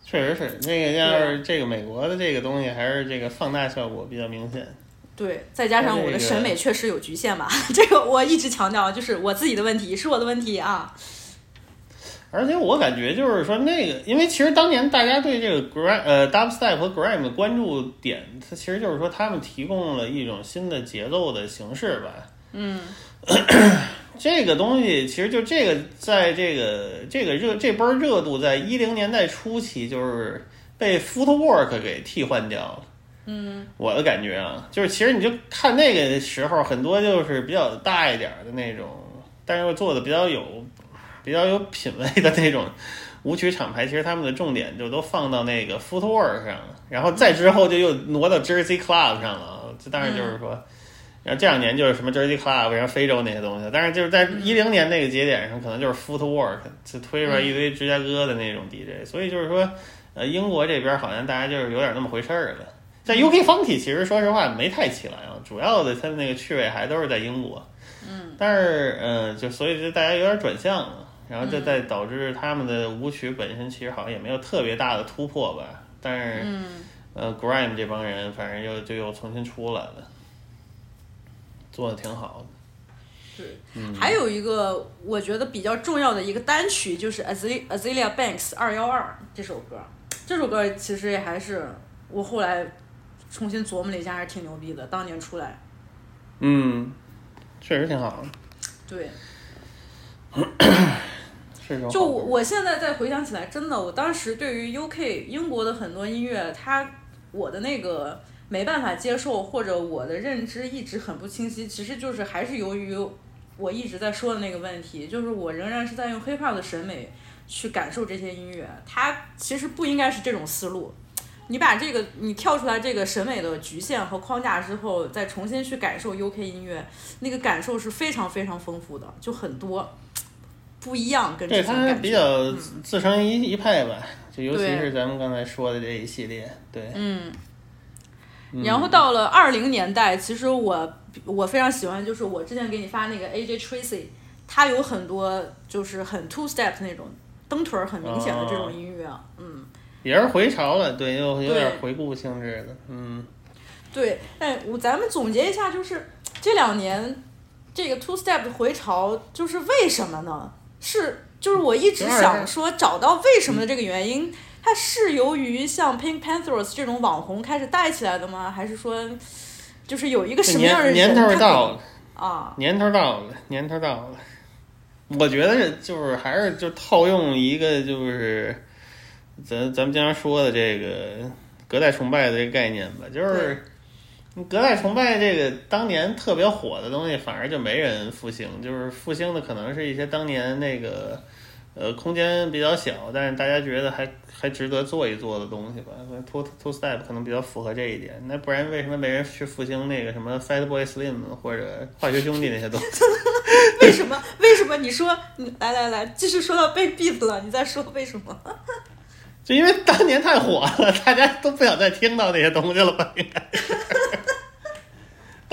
确实是那个，要是这个美国的这个东西，还是这个放大效果比较明显。对，再加上我的审美确实有局限吧，这个我一直强调，就是我自己的问题，是我的问题啊。而且我感觉就是说，那个，因为其实当年大家对这个 grime 呃 dubstep 和 grime 的关注点，它其实就是说他们提供了一种新的节奏的形式吧。嗯，这个东西其实就这个，在这个这个热这波热度，在一零年代初期就是被 footwork 给替换掉了。嗯，我的感觉啊，就是其实你就看那个时候，很多就是比较大一点儿的那种，但是又做的比较有比较有品位的那种舞曲厂牌，其实他们的重点就都放到那个 footwork 上了，然后再之后就又挪到 Jersey Club 上了。这当然就是说，然后这两年就是什么 Jersey Club，然后非洲那些东西，但是就是在一零年那个节点上，可能就是 footwork 就推出来一堆芝加哥的那种 DJ，所以就是说，呃，英国这边好像大家就是有点那么回事儿了。在 UK Funky 其实说实话没太起来啊，主要的它的那个趣味还都是在英国。嗯，但是呃，就所以就大家有点转向了，然后这再导致他们的舞曲本身其实好像也没有特别大的突破吧。但是、嗯呃，Grime 这帮人反正又就又重新出来了，做的挺好的。对，还有一个我觉得比较重要的一个单曲就是 Azealia Azealia Banks 二幺二这首歌，这首歌其实也还是我后来重新琢磨了一下，还是挺牛逼的。当年出来，嗯，确实挺好的，对，就我我现在再回想起来，真的，我当时对于 UK 英国的很多音乐，它我的那个没办法接受，或者我的认知一直很不清晰，其实就是还是由于我一直在说的那个问题，就是我仍然是在用 hiphop 的审美去感受这些音乐，它其实不应该是这种思路。你把这个你跳出来这个审美的局限和框架之后，再重新去感受 UK 音乐，那个感受是非常非常丰富的，就很多不一样，跟对之前感觉。他比较自成一一派吧，就尤其是咱们刚才说的这一系列，对，嗯，然后到了二零年代，其实我我非常喜欢，就是我之前给你发那个 AJ Tracy，他有很多就是很 two step 那种蹬腿儿很明显的这种音乐，嗯，也是回潮了，对，又有点对。回顾性质的，嗯，对，哎，我咱们总结一下，就是这两年这个 two step 的回潮，就是为什么呢？是就是我一直想说找到为什么的这个原因，它是由于像 Pink Panthers 这种网红开始带起来的吗？还是说就是有一个什么样的年年头人他给到了，啊？年头到了，年头到了。我觉得就是还是就套用一个就是咱咱们经常说的这个隔代崇拜的这个概念吧，就是隔代崇拜这个当年特别火的东西，反而就没人复兴，就是复兴的可能是一些当年那个呃空间比较小，但是大家觉得还还值得做一做的东西吧。Two Two Step 可能比较符合这一点，那不然为什么没人去复兴那个什么 Fatboy Slim 或者化学兄弟那些东西？为什么？为什么？你说，你来来来，继续说到被 beat 了，你再说为什么？就因为当年太火了，大家都不想再听到那些东西了吧？应该是。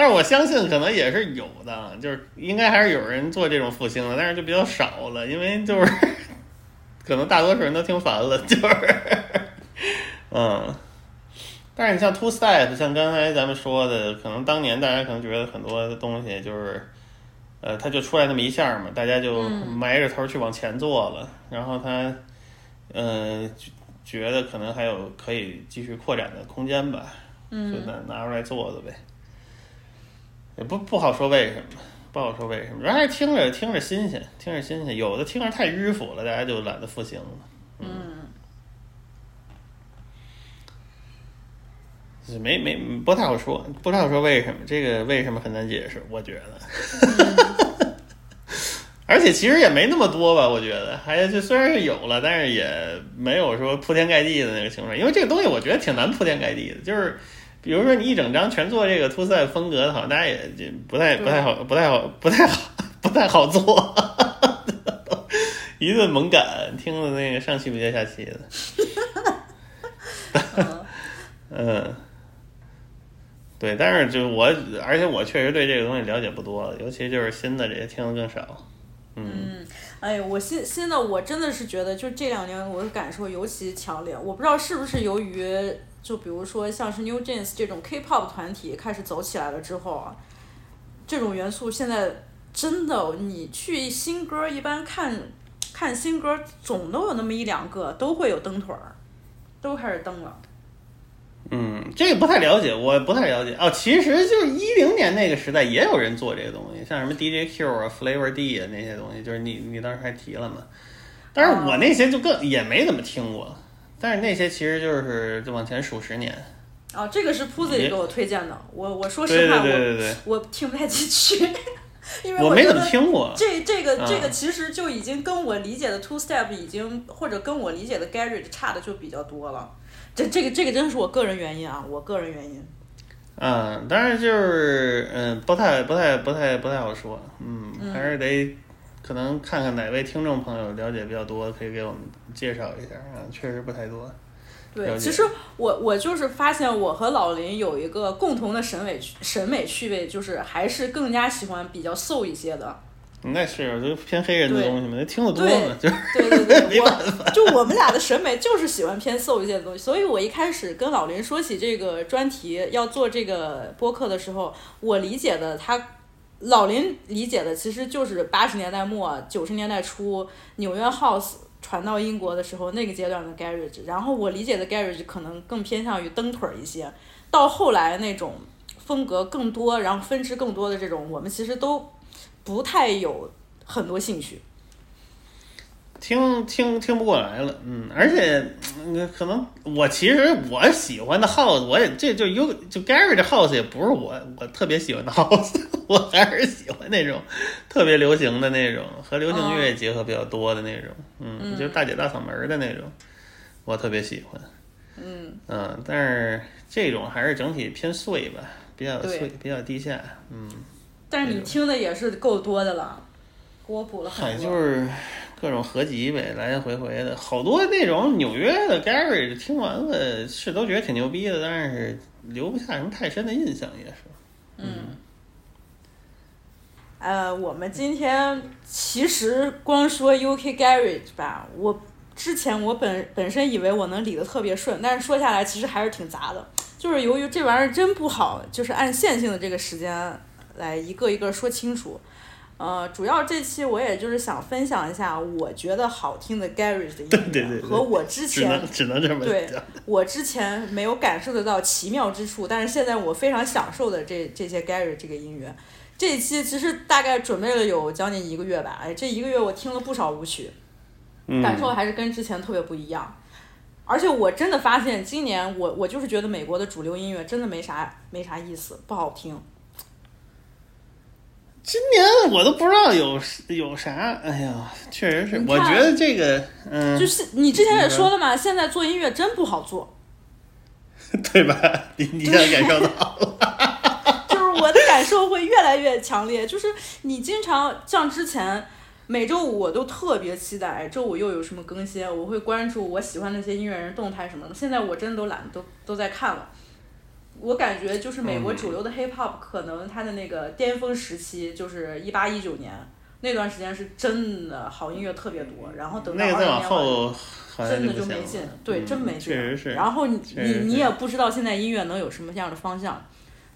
但是我相信可能也是有的，就是应该还是有人做这种复兴的，但是就比较少了，因为就是 可能大多数人都听烦了，就是嗯。但是你像 Two Step，像刚才咱们说的，可能当年大家可能觉得很多东西就是，呃，它就出来那么一下嘛，大家就埋着头去往前做了，然后它，呃，觉觉得可能还有可以继续扩展的空间吧，就拿拿出来做的呗。也不不好说为什么，不好说为什么，主要还听着听着新鲜，听着新鲜。有的听着太迂腐了，大家就懒得复兴了。嗯，是没没不太好说，不太好说为什么，这个为什么很难解释，我觉得。而且其实也没那么多吧，我觉得，还就虽然是有了，但是也没有说铺天盖地的那个情况，因为这个东西我觉得挺难铺天盖地的，就是比如说你一整张全做这个 two 风格的，好像大家也就不太不太好，不太好，不太好，不太好做，一顿猛赶，听的那个上气不接下气的。嗯，对，但是就我，而且我确实对这个东西了解不多，尤其就是新的这些听的更少。嗯，哎呦，我新新的我真的是觉得，就这两年我的感受尤其强烈。我不知道是不是由于，就比如说像是 New Jeans 这种 K-pop 团体开始走起来了之后啊，这种元素现在真的，你去新歌一般看看新歌，总都有那么一两个都会有蹬腿儿，都开始蹬了。嗯，这个不太了解，我不太了解哦。其实就是一零年那个时代也有人做这个东西，像什么 DJ Q 啊、Flavor D 啊那些东西，就是你你当时还提了嘛。但是我那些就更也没怎么听过，但是那些其实就是就往前数十年。哦，这个是铺子里给我推荐的，我我说实话，对对对，我我听不太进去，因为我没怎么听过。这这个这个嗯其实就已经跟我理解的 two step 已经或者跟我理解的 garage 差的就比较多了。这这个这个真是我个人原因啊，我个人原因。嗯，当然就是嗯，不太不太不太不太好说，嗯，还是得可能看看哪位听众朋友了解比较多，可以给我们介绍一下啊，确实不太多。对，其实我我就是发现我和老林有一个共同的审美趣审美趣味，就是还是更加喜欢比较 soul 一些的。那是就偏黑人的东西嘛，那听得多对嘛，就是对对对，我就我们俩的审美就是喜欢偏 soul 一些的东西，所以我一开始跟老林说起这个专题要做这个播客的时候，我理解的他，老林理解的其实就是八十年代末九十年代初纽约 house 传到英国的时候那个阶段的 garage，然后我理解的 garage 可能更偏向于蹬腿儿一些，到后来那种风格更多，然后分支更多的这种，我们其实都不太有很多兴趣。听听听不过来了，嗯，而且嗯可能我其实我喜欢的 house，我也这就有就 Gary 的 house 也不是我我特别喜欢的 house，我还是喜欢那种特别流行的那种和流行乐结合比较多的那种，嗯，就是大姐大嗓门儿的那种，我特别喜欢，嗯，嗯，但是这种还是整体偏碎吧，比较碎，比较低下，嗯，但是你听的也是够多的了，给我补了，很多。就是各种合集呗，来来回回的，好多那种纽约的 Gary 听完了是都觉得挺牛逼的，但是留不下什么太深的印象，也是。嗯呃，我们今天其实光说 UK Garage 吧，我之前我本本身以为我能理得特别顺，但是说下来其实还是挺杂的。就是由于这玩意儿真不好，就是按线性的这个时间来一个一个说清楚。呃，主要这期我也就是想分享一下我觉得好听的 Garage 的音乐，对对对对和我之前只能只能这么对。我之前没有感受得到奇妙之处，但是现在我非常享受的这这些 Gary 这个音乐。这一期其实大概准备了有将近一个月吧，哎，这一个月我听了不少舞曲，嗯，感受还是跟之前特别不一样。而且我真的发现，今年我我就是觉得美国的主流音乐真的没啥没啥意思，不好听。今年我都不知道有有啥，哎呀，确实是，我觉得这个，嗯，就是你之前也说了嘛，现在做音乐真不好做。对吧？你你现在感受到了，就是我的感受会越来越强烈。就是你经常像之前每周五我都特别期待，哎周五又有什么更新，我会关注我喜欢那些音乐人动态什么的。现在我真的都懒得都都在看了。我感觉就是美国主流的 hip hop 可能它的那个巅峰时期就是一八一九年那段时间是真的好音乐特别多，然后等到二零年后真的就没劲，对，嗯真没劲。确实是。然后你你你也不知道现在音乐能有什么样的方向，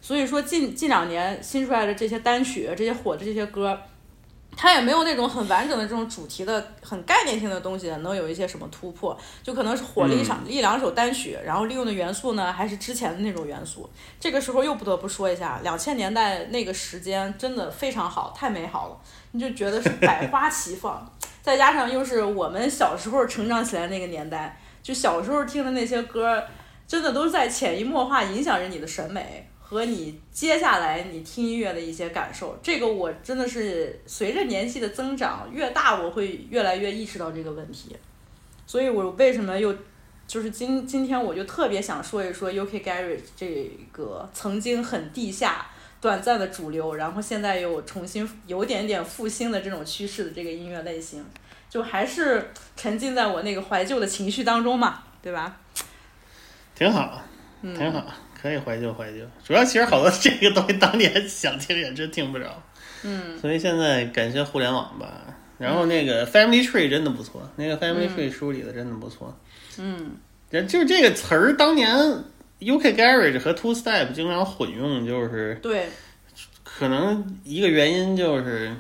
所以说近近两年新出来的这些单曲，这些火的这些歌，它也没有那种很完整的这种主题的、很概念性的东西能有一些什么突破，就可能是火了一场、一两首单曲，然后利用的元素呢还是之前的那种元素。这个时候又不得不说一下，两千年代那个时间真的非常好，太美好了，你就觉得是百 花齐放，再加上又是我们小时候成长起来那个年代。就小时候听的那些歌，真的都在潜移默化影响着你的审美和你接下来你听音乐的一些感受。这个我真的是随着年纪的增长越大，我会越来越意识到这个问题。所以我为什么又就是今今天我就特别想说一说 UK Garage 这个曾经很地下。短暂的主流，然后现在又重新有点点复兴的这种趋势的这个音乐类型，就还是沉浸在我那个怀旧的情绪当中嘛，对吧？挺好，嗯挺好，可以怀旧怀旧。主要其实好多 这个东西当年想听也真听不着，嗯，所以现在感谢互联网吧。然后那个 Family Tree 真的不错，那个 Family Tree 梳理的真的不错。嗯，就就这个词儿，当年 UK Garage 和 Two Step 经常混用，就是对，可能一个原因就是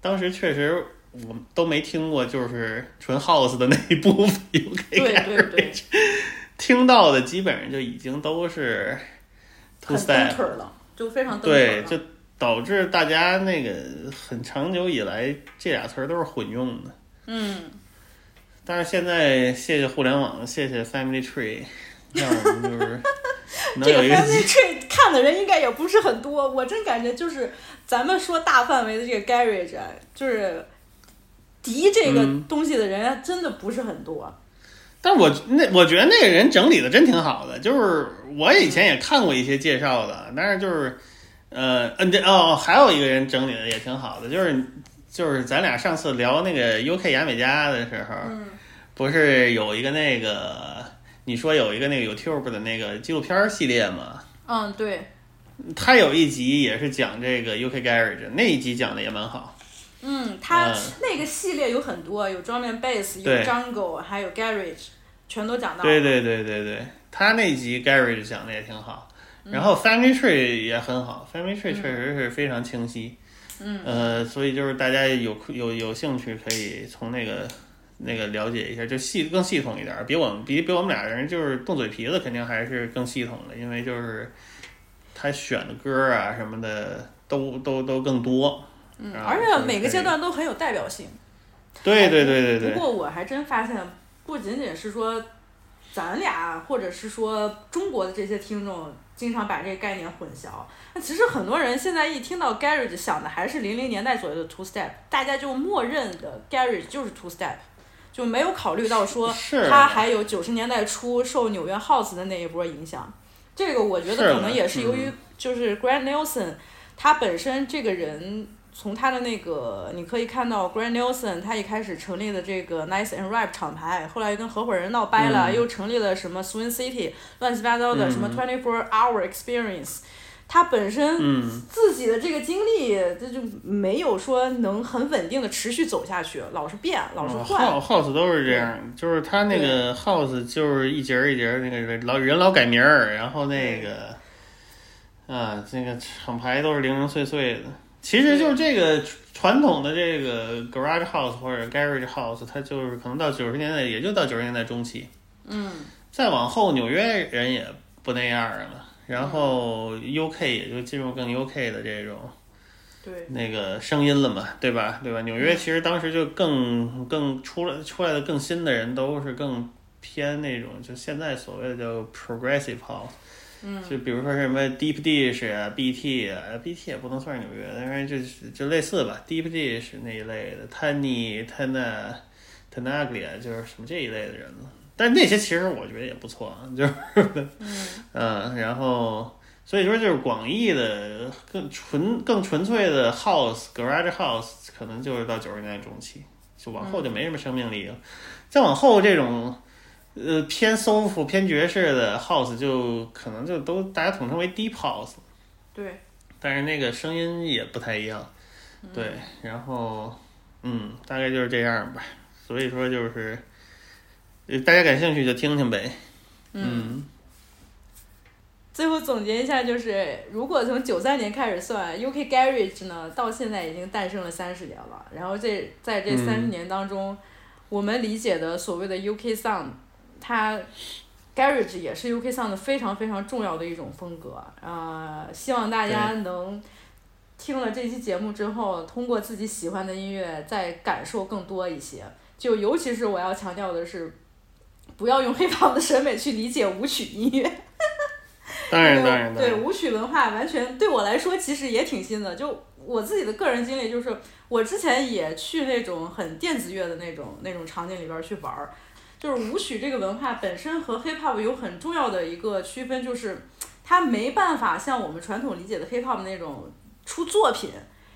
当时确实我都没听过，就是纯 House 的那一部分 UK 对 Garage。听到的基本上就已经都是 two 很蹬 step，腿了，就非常蹬腿对，就导致大家那个很长久以来这俩词儿都是混用的。嗯，但是现在谢谢互联网，谢谢 Family Tree，让我们就是 这个 Family Tree 看的人应该也不是很多，我真感觉就是咱们说大范围的这个 Garage，啊就是敌这个嗯东西的人啊真的不是很多。但我那我觉得那个人整理的真挺好的，就是我以前也看过一些介绍的，但是就是呃嗯这哦还有一个人整理的也挺好的，就是就是咱俩上次聊那个 UK 牙买加的时候，嗯不是有一个那个你说有一个那个 YouTube 的那个纪录片系列吗？嗯，对，他有一集也是讲这个 UK Garage，那一集讲的也蛮好。嗯，它嗯。那个系列有很多，有 drum and bass，有对。jungle，还有 garage，全都讲到了。对对对对对，他那集 Garage 讲的也挺好，嗯。然后 Family Tree 也很好，Family Tree 确实是非常清晰。嗯。呃，所以就是大家有有有兴趣可以从那个那个了解一下，就系更系统一点儿，比我们比比我们俩人就是动嘴皮子肯定还是更系统的，因为就是他选的歌啊什么的都都都更多。嗯，啊而且每个阶段都很有代表性。对对对对对不，过我还真发现，不仅仅是说咱俩，或者是说中国的这些听众，经常把这个概念混淆。那其实很多人现在一听到 garage 想的还是零零年代左右的 two step，大家就默认的 garage 就是 two step，就没有考虑到说是它还有九十年代初受纽约 house 的那一波影响。这个我觉得可能也是由于嗯就是 Grant Nelson 他本身这个人。从他的那个，你可以看到，Grand Nelson，他一开始成立的这个 Nice and Ripe 厂牌，后来又跟合伙人闹掰了，嗯。又成立了什么 Swing City，乱七八糟的、嗯什么 Twenty Four Hour Experience。他本身嗯，自己的这个经历，这就没有说能很稳定的持续走下去，老是变，老是换。House 都是这样，就是他那个 House 就是一节儿一节儿那个老人老改名儿，然后那个啊，这个厂牌都是零零碎碎的，其实就是这个传统的这个 garage house 或者 garage house，它就是可能到九十年代，也就到九十年代中期。嗯，再往后，纽约人也不那样了，然后 UK 也就进入更 UK 的这种对，那个声音了嘛，对吧？对吧？纽约其实当时就更更出来出来的更新的人都是更偏那种，就现在所谓的叫 progressive house。嗯就比如说什么 Deep Dish 啊、BT 啊，BT 也不能算是纽约，但是就是就类似吧，Deep Dish 那一类的，Tany、Tana、Tanaglia 就是什么这一类的人了。但那些其实我觉得也不错啊，就是嗯，然后所以说就是广义的更纯更纯粹的 House Garage House，可能就是到九十年代中期，就往后就没什么生命力了。再往后这种。呃，偏 soft 偏爵士的 house 就可能就都大家统称为 deep house，对，但是那个声音也不太一样，对，然后嗯，大概就是这样吧。所以说就是，呃大家感兴趣就听听呗。嗯，最后总结一下，就是如果从九三年开始算，UK Garage 呢，到现在已经诞生了三十年了。然后这在这三十嗯年当中，我们理解的所谓的 UK Sound，它 Garage 也是 UK Sound 非常非常重要的一种风格。呃，希望大家能听了这期节目之后，通过自己喜欢的音乐再感受更多一些。就尤其是我要强调的是，不要用黑胖的审美去理解舞曲音乐。当然对当然对舞曲文化完全对我来说其实也挺新的。就我自己的个人经历，就是我之前也去那种很电子乐的那种那种场景里边儿去玩儿。就是舞曲这个文化本身和 hip hop 有很重要的一个区分，就是它没办法像我们传统理解的 hip hop 那种出作品，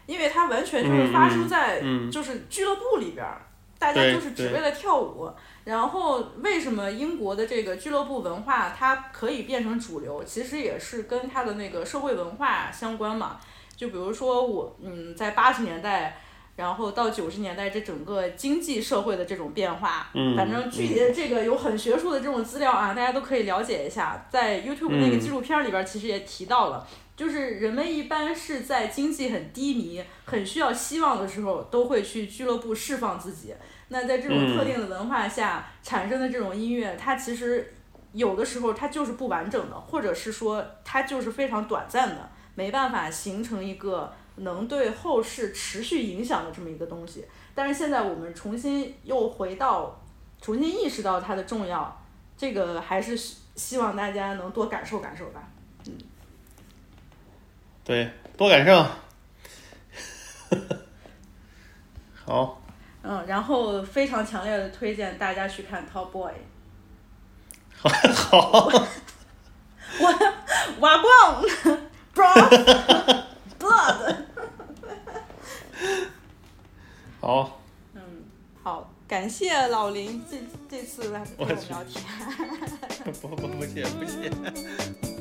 因为它完全就是发生在就是俱乐部里边儿，大家对就是只为了跳舞。然后为什么英国的这个俱乐部文化它可以变成主流？其实也是跟它的那个社会文化相关嘛。就比如说我，嗯，在八十年代，然后到九十年代这整个经济社会的这种变化，嗯反正具体的这个有很学术的这种资料啊，大家都可以了解一下。在 YouTube 那个嗯纪录片里边，其实也提到了。就是人们一般是在经济很低迷、很需要希望的时候，都会去俱乐部释放自己。那在这种嗯特定的文化下产生的这种音乐，它其实有的时候它就是不完整的，或者是说它就是非常短暂的，没办法形成一个能对后世持续影响的这么一个东西。但是现在我们重新又回到，重新意识到它的重要，这个还是希希望大家能多感受感受吧。嗯对，多感受。好，嗯，然后非常强烈的推荐大家去看 Top Boy。好，我瓦光 bro 好，嗯，好，感谢老林这这次来跟我们聊天。不不不谢不谢。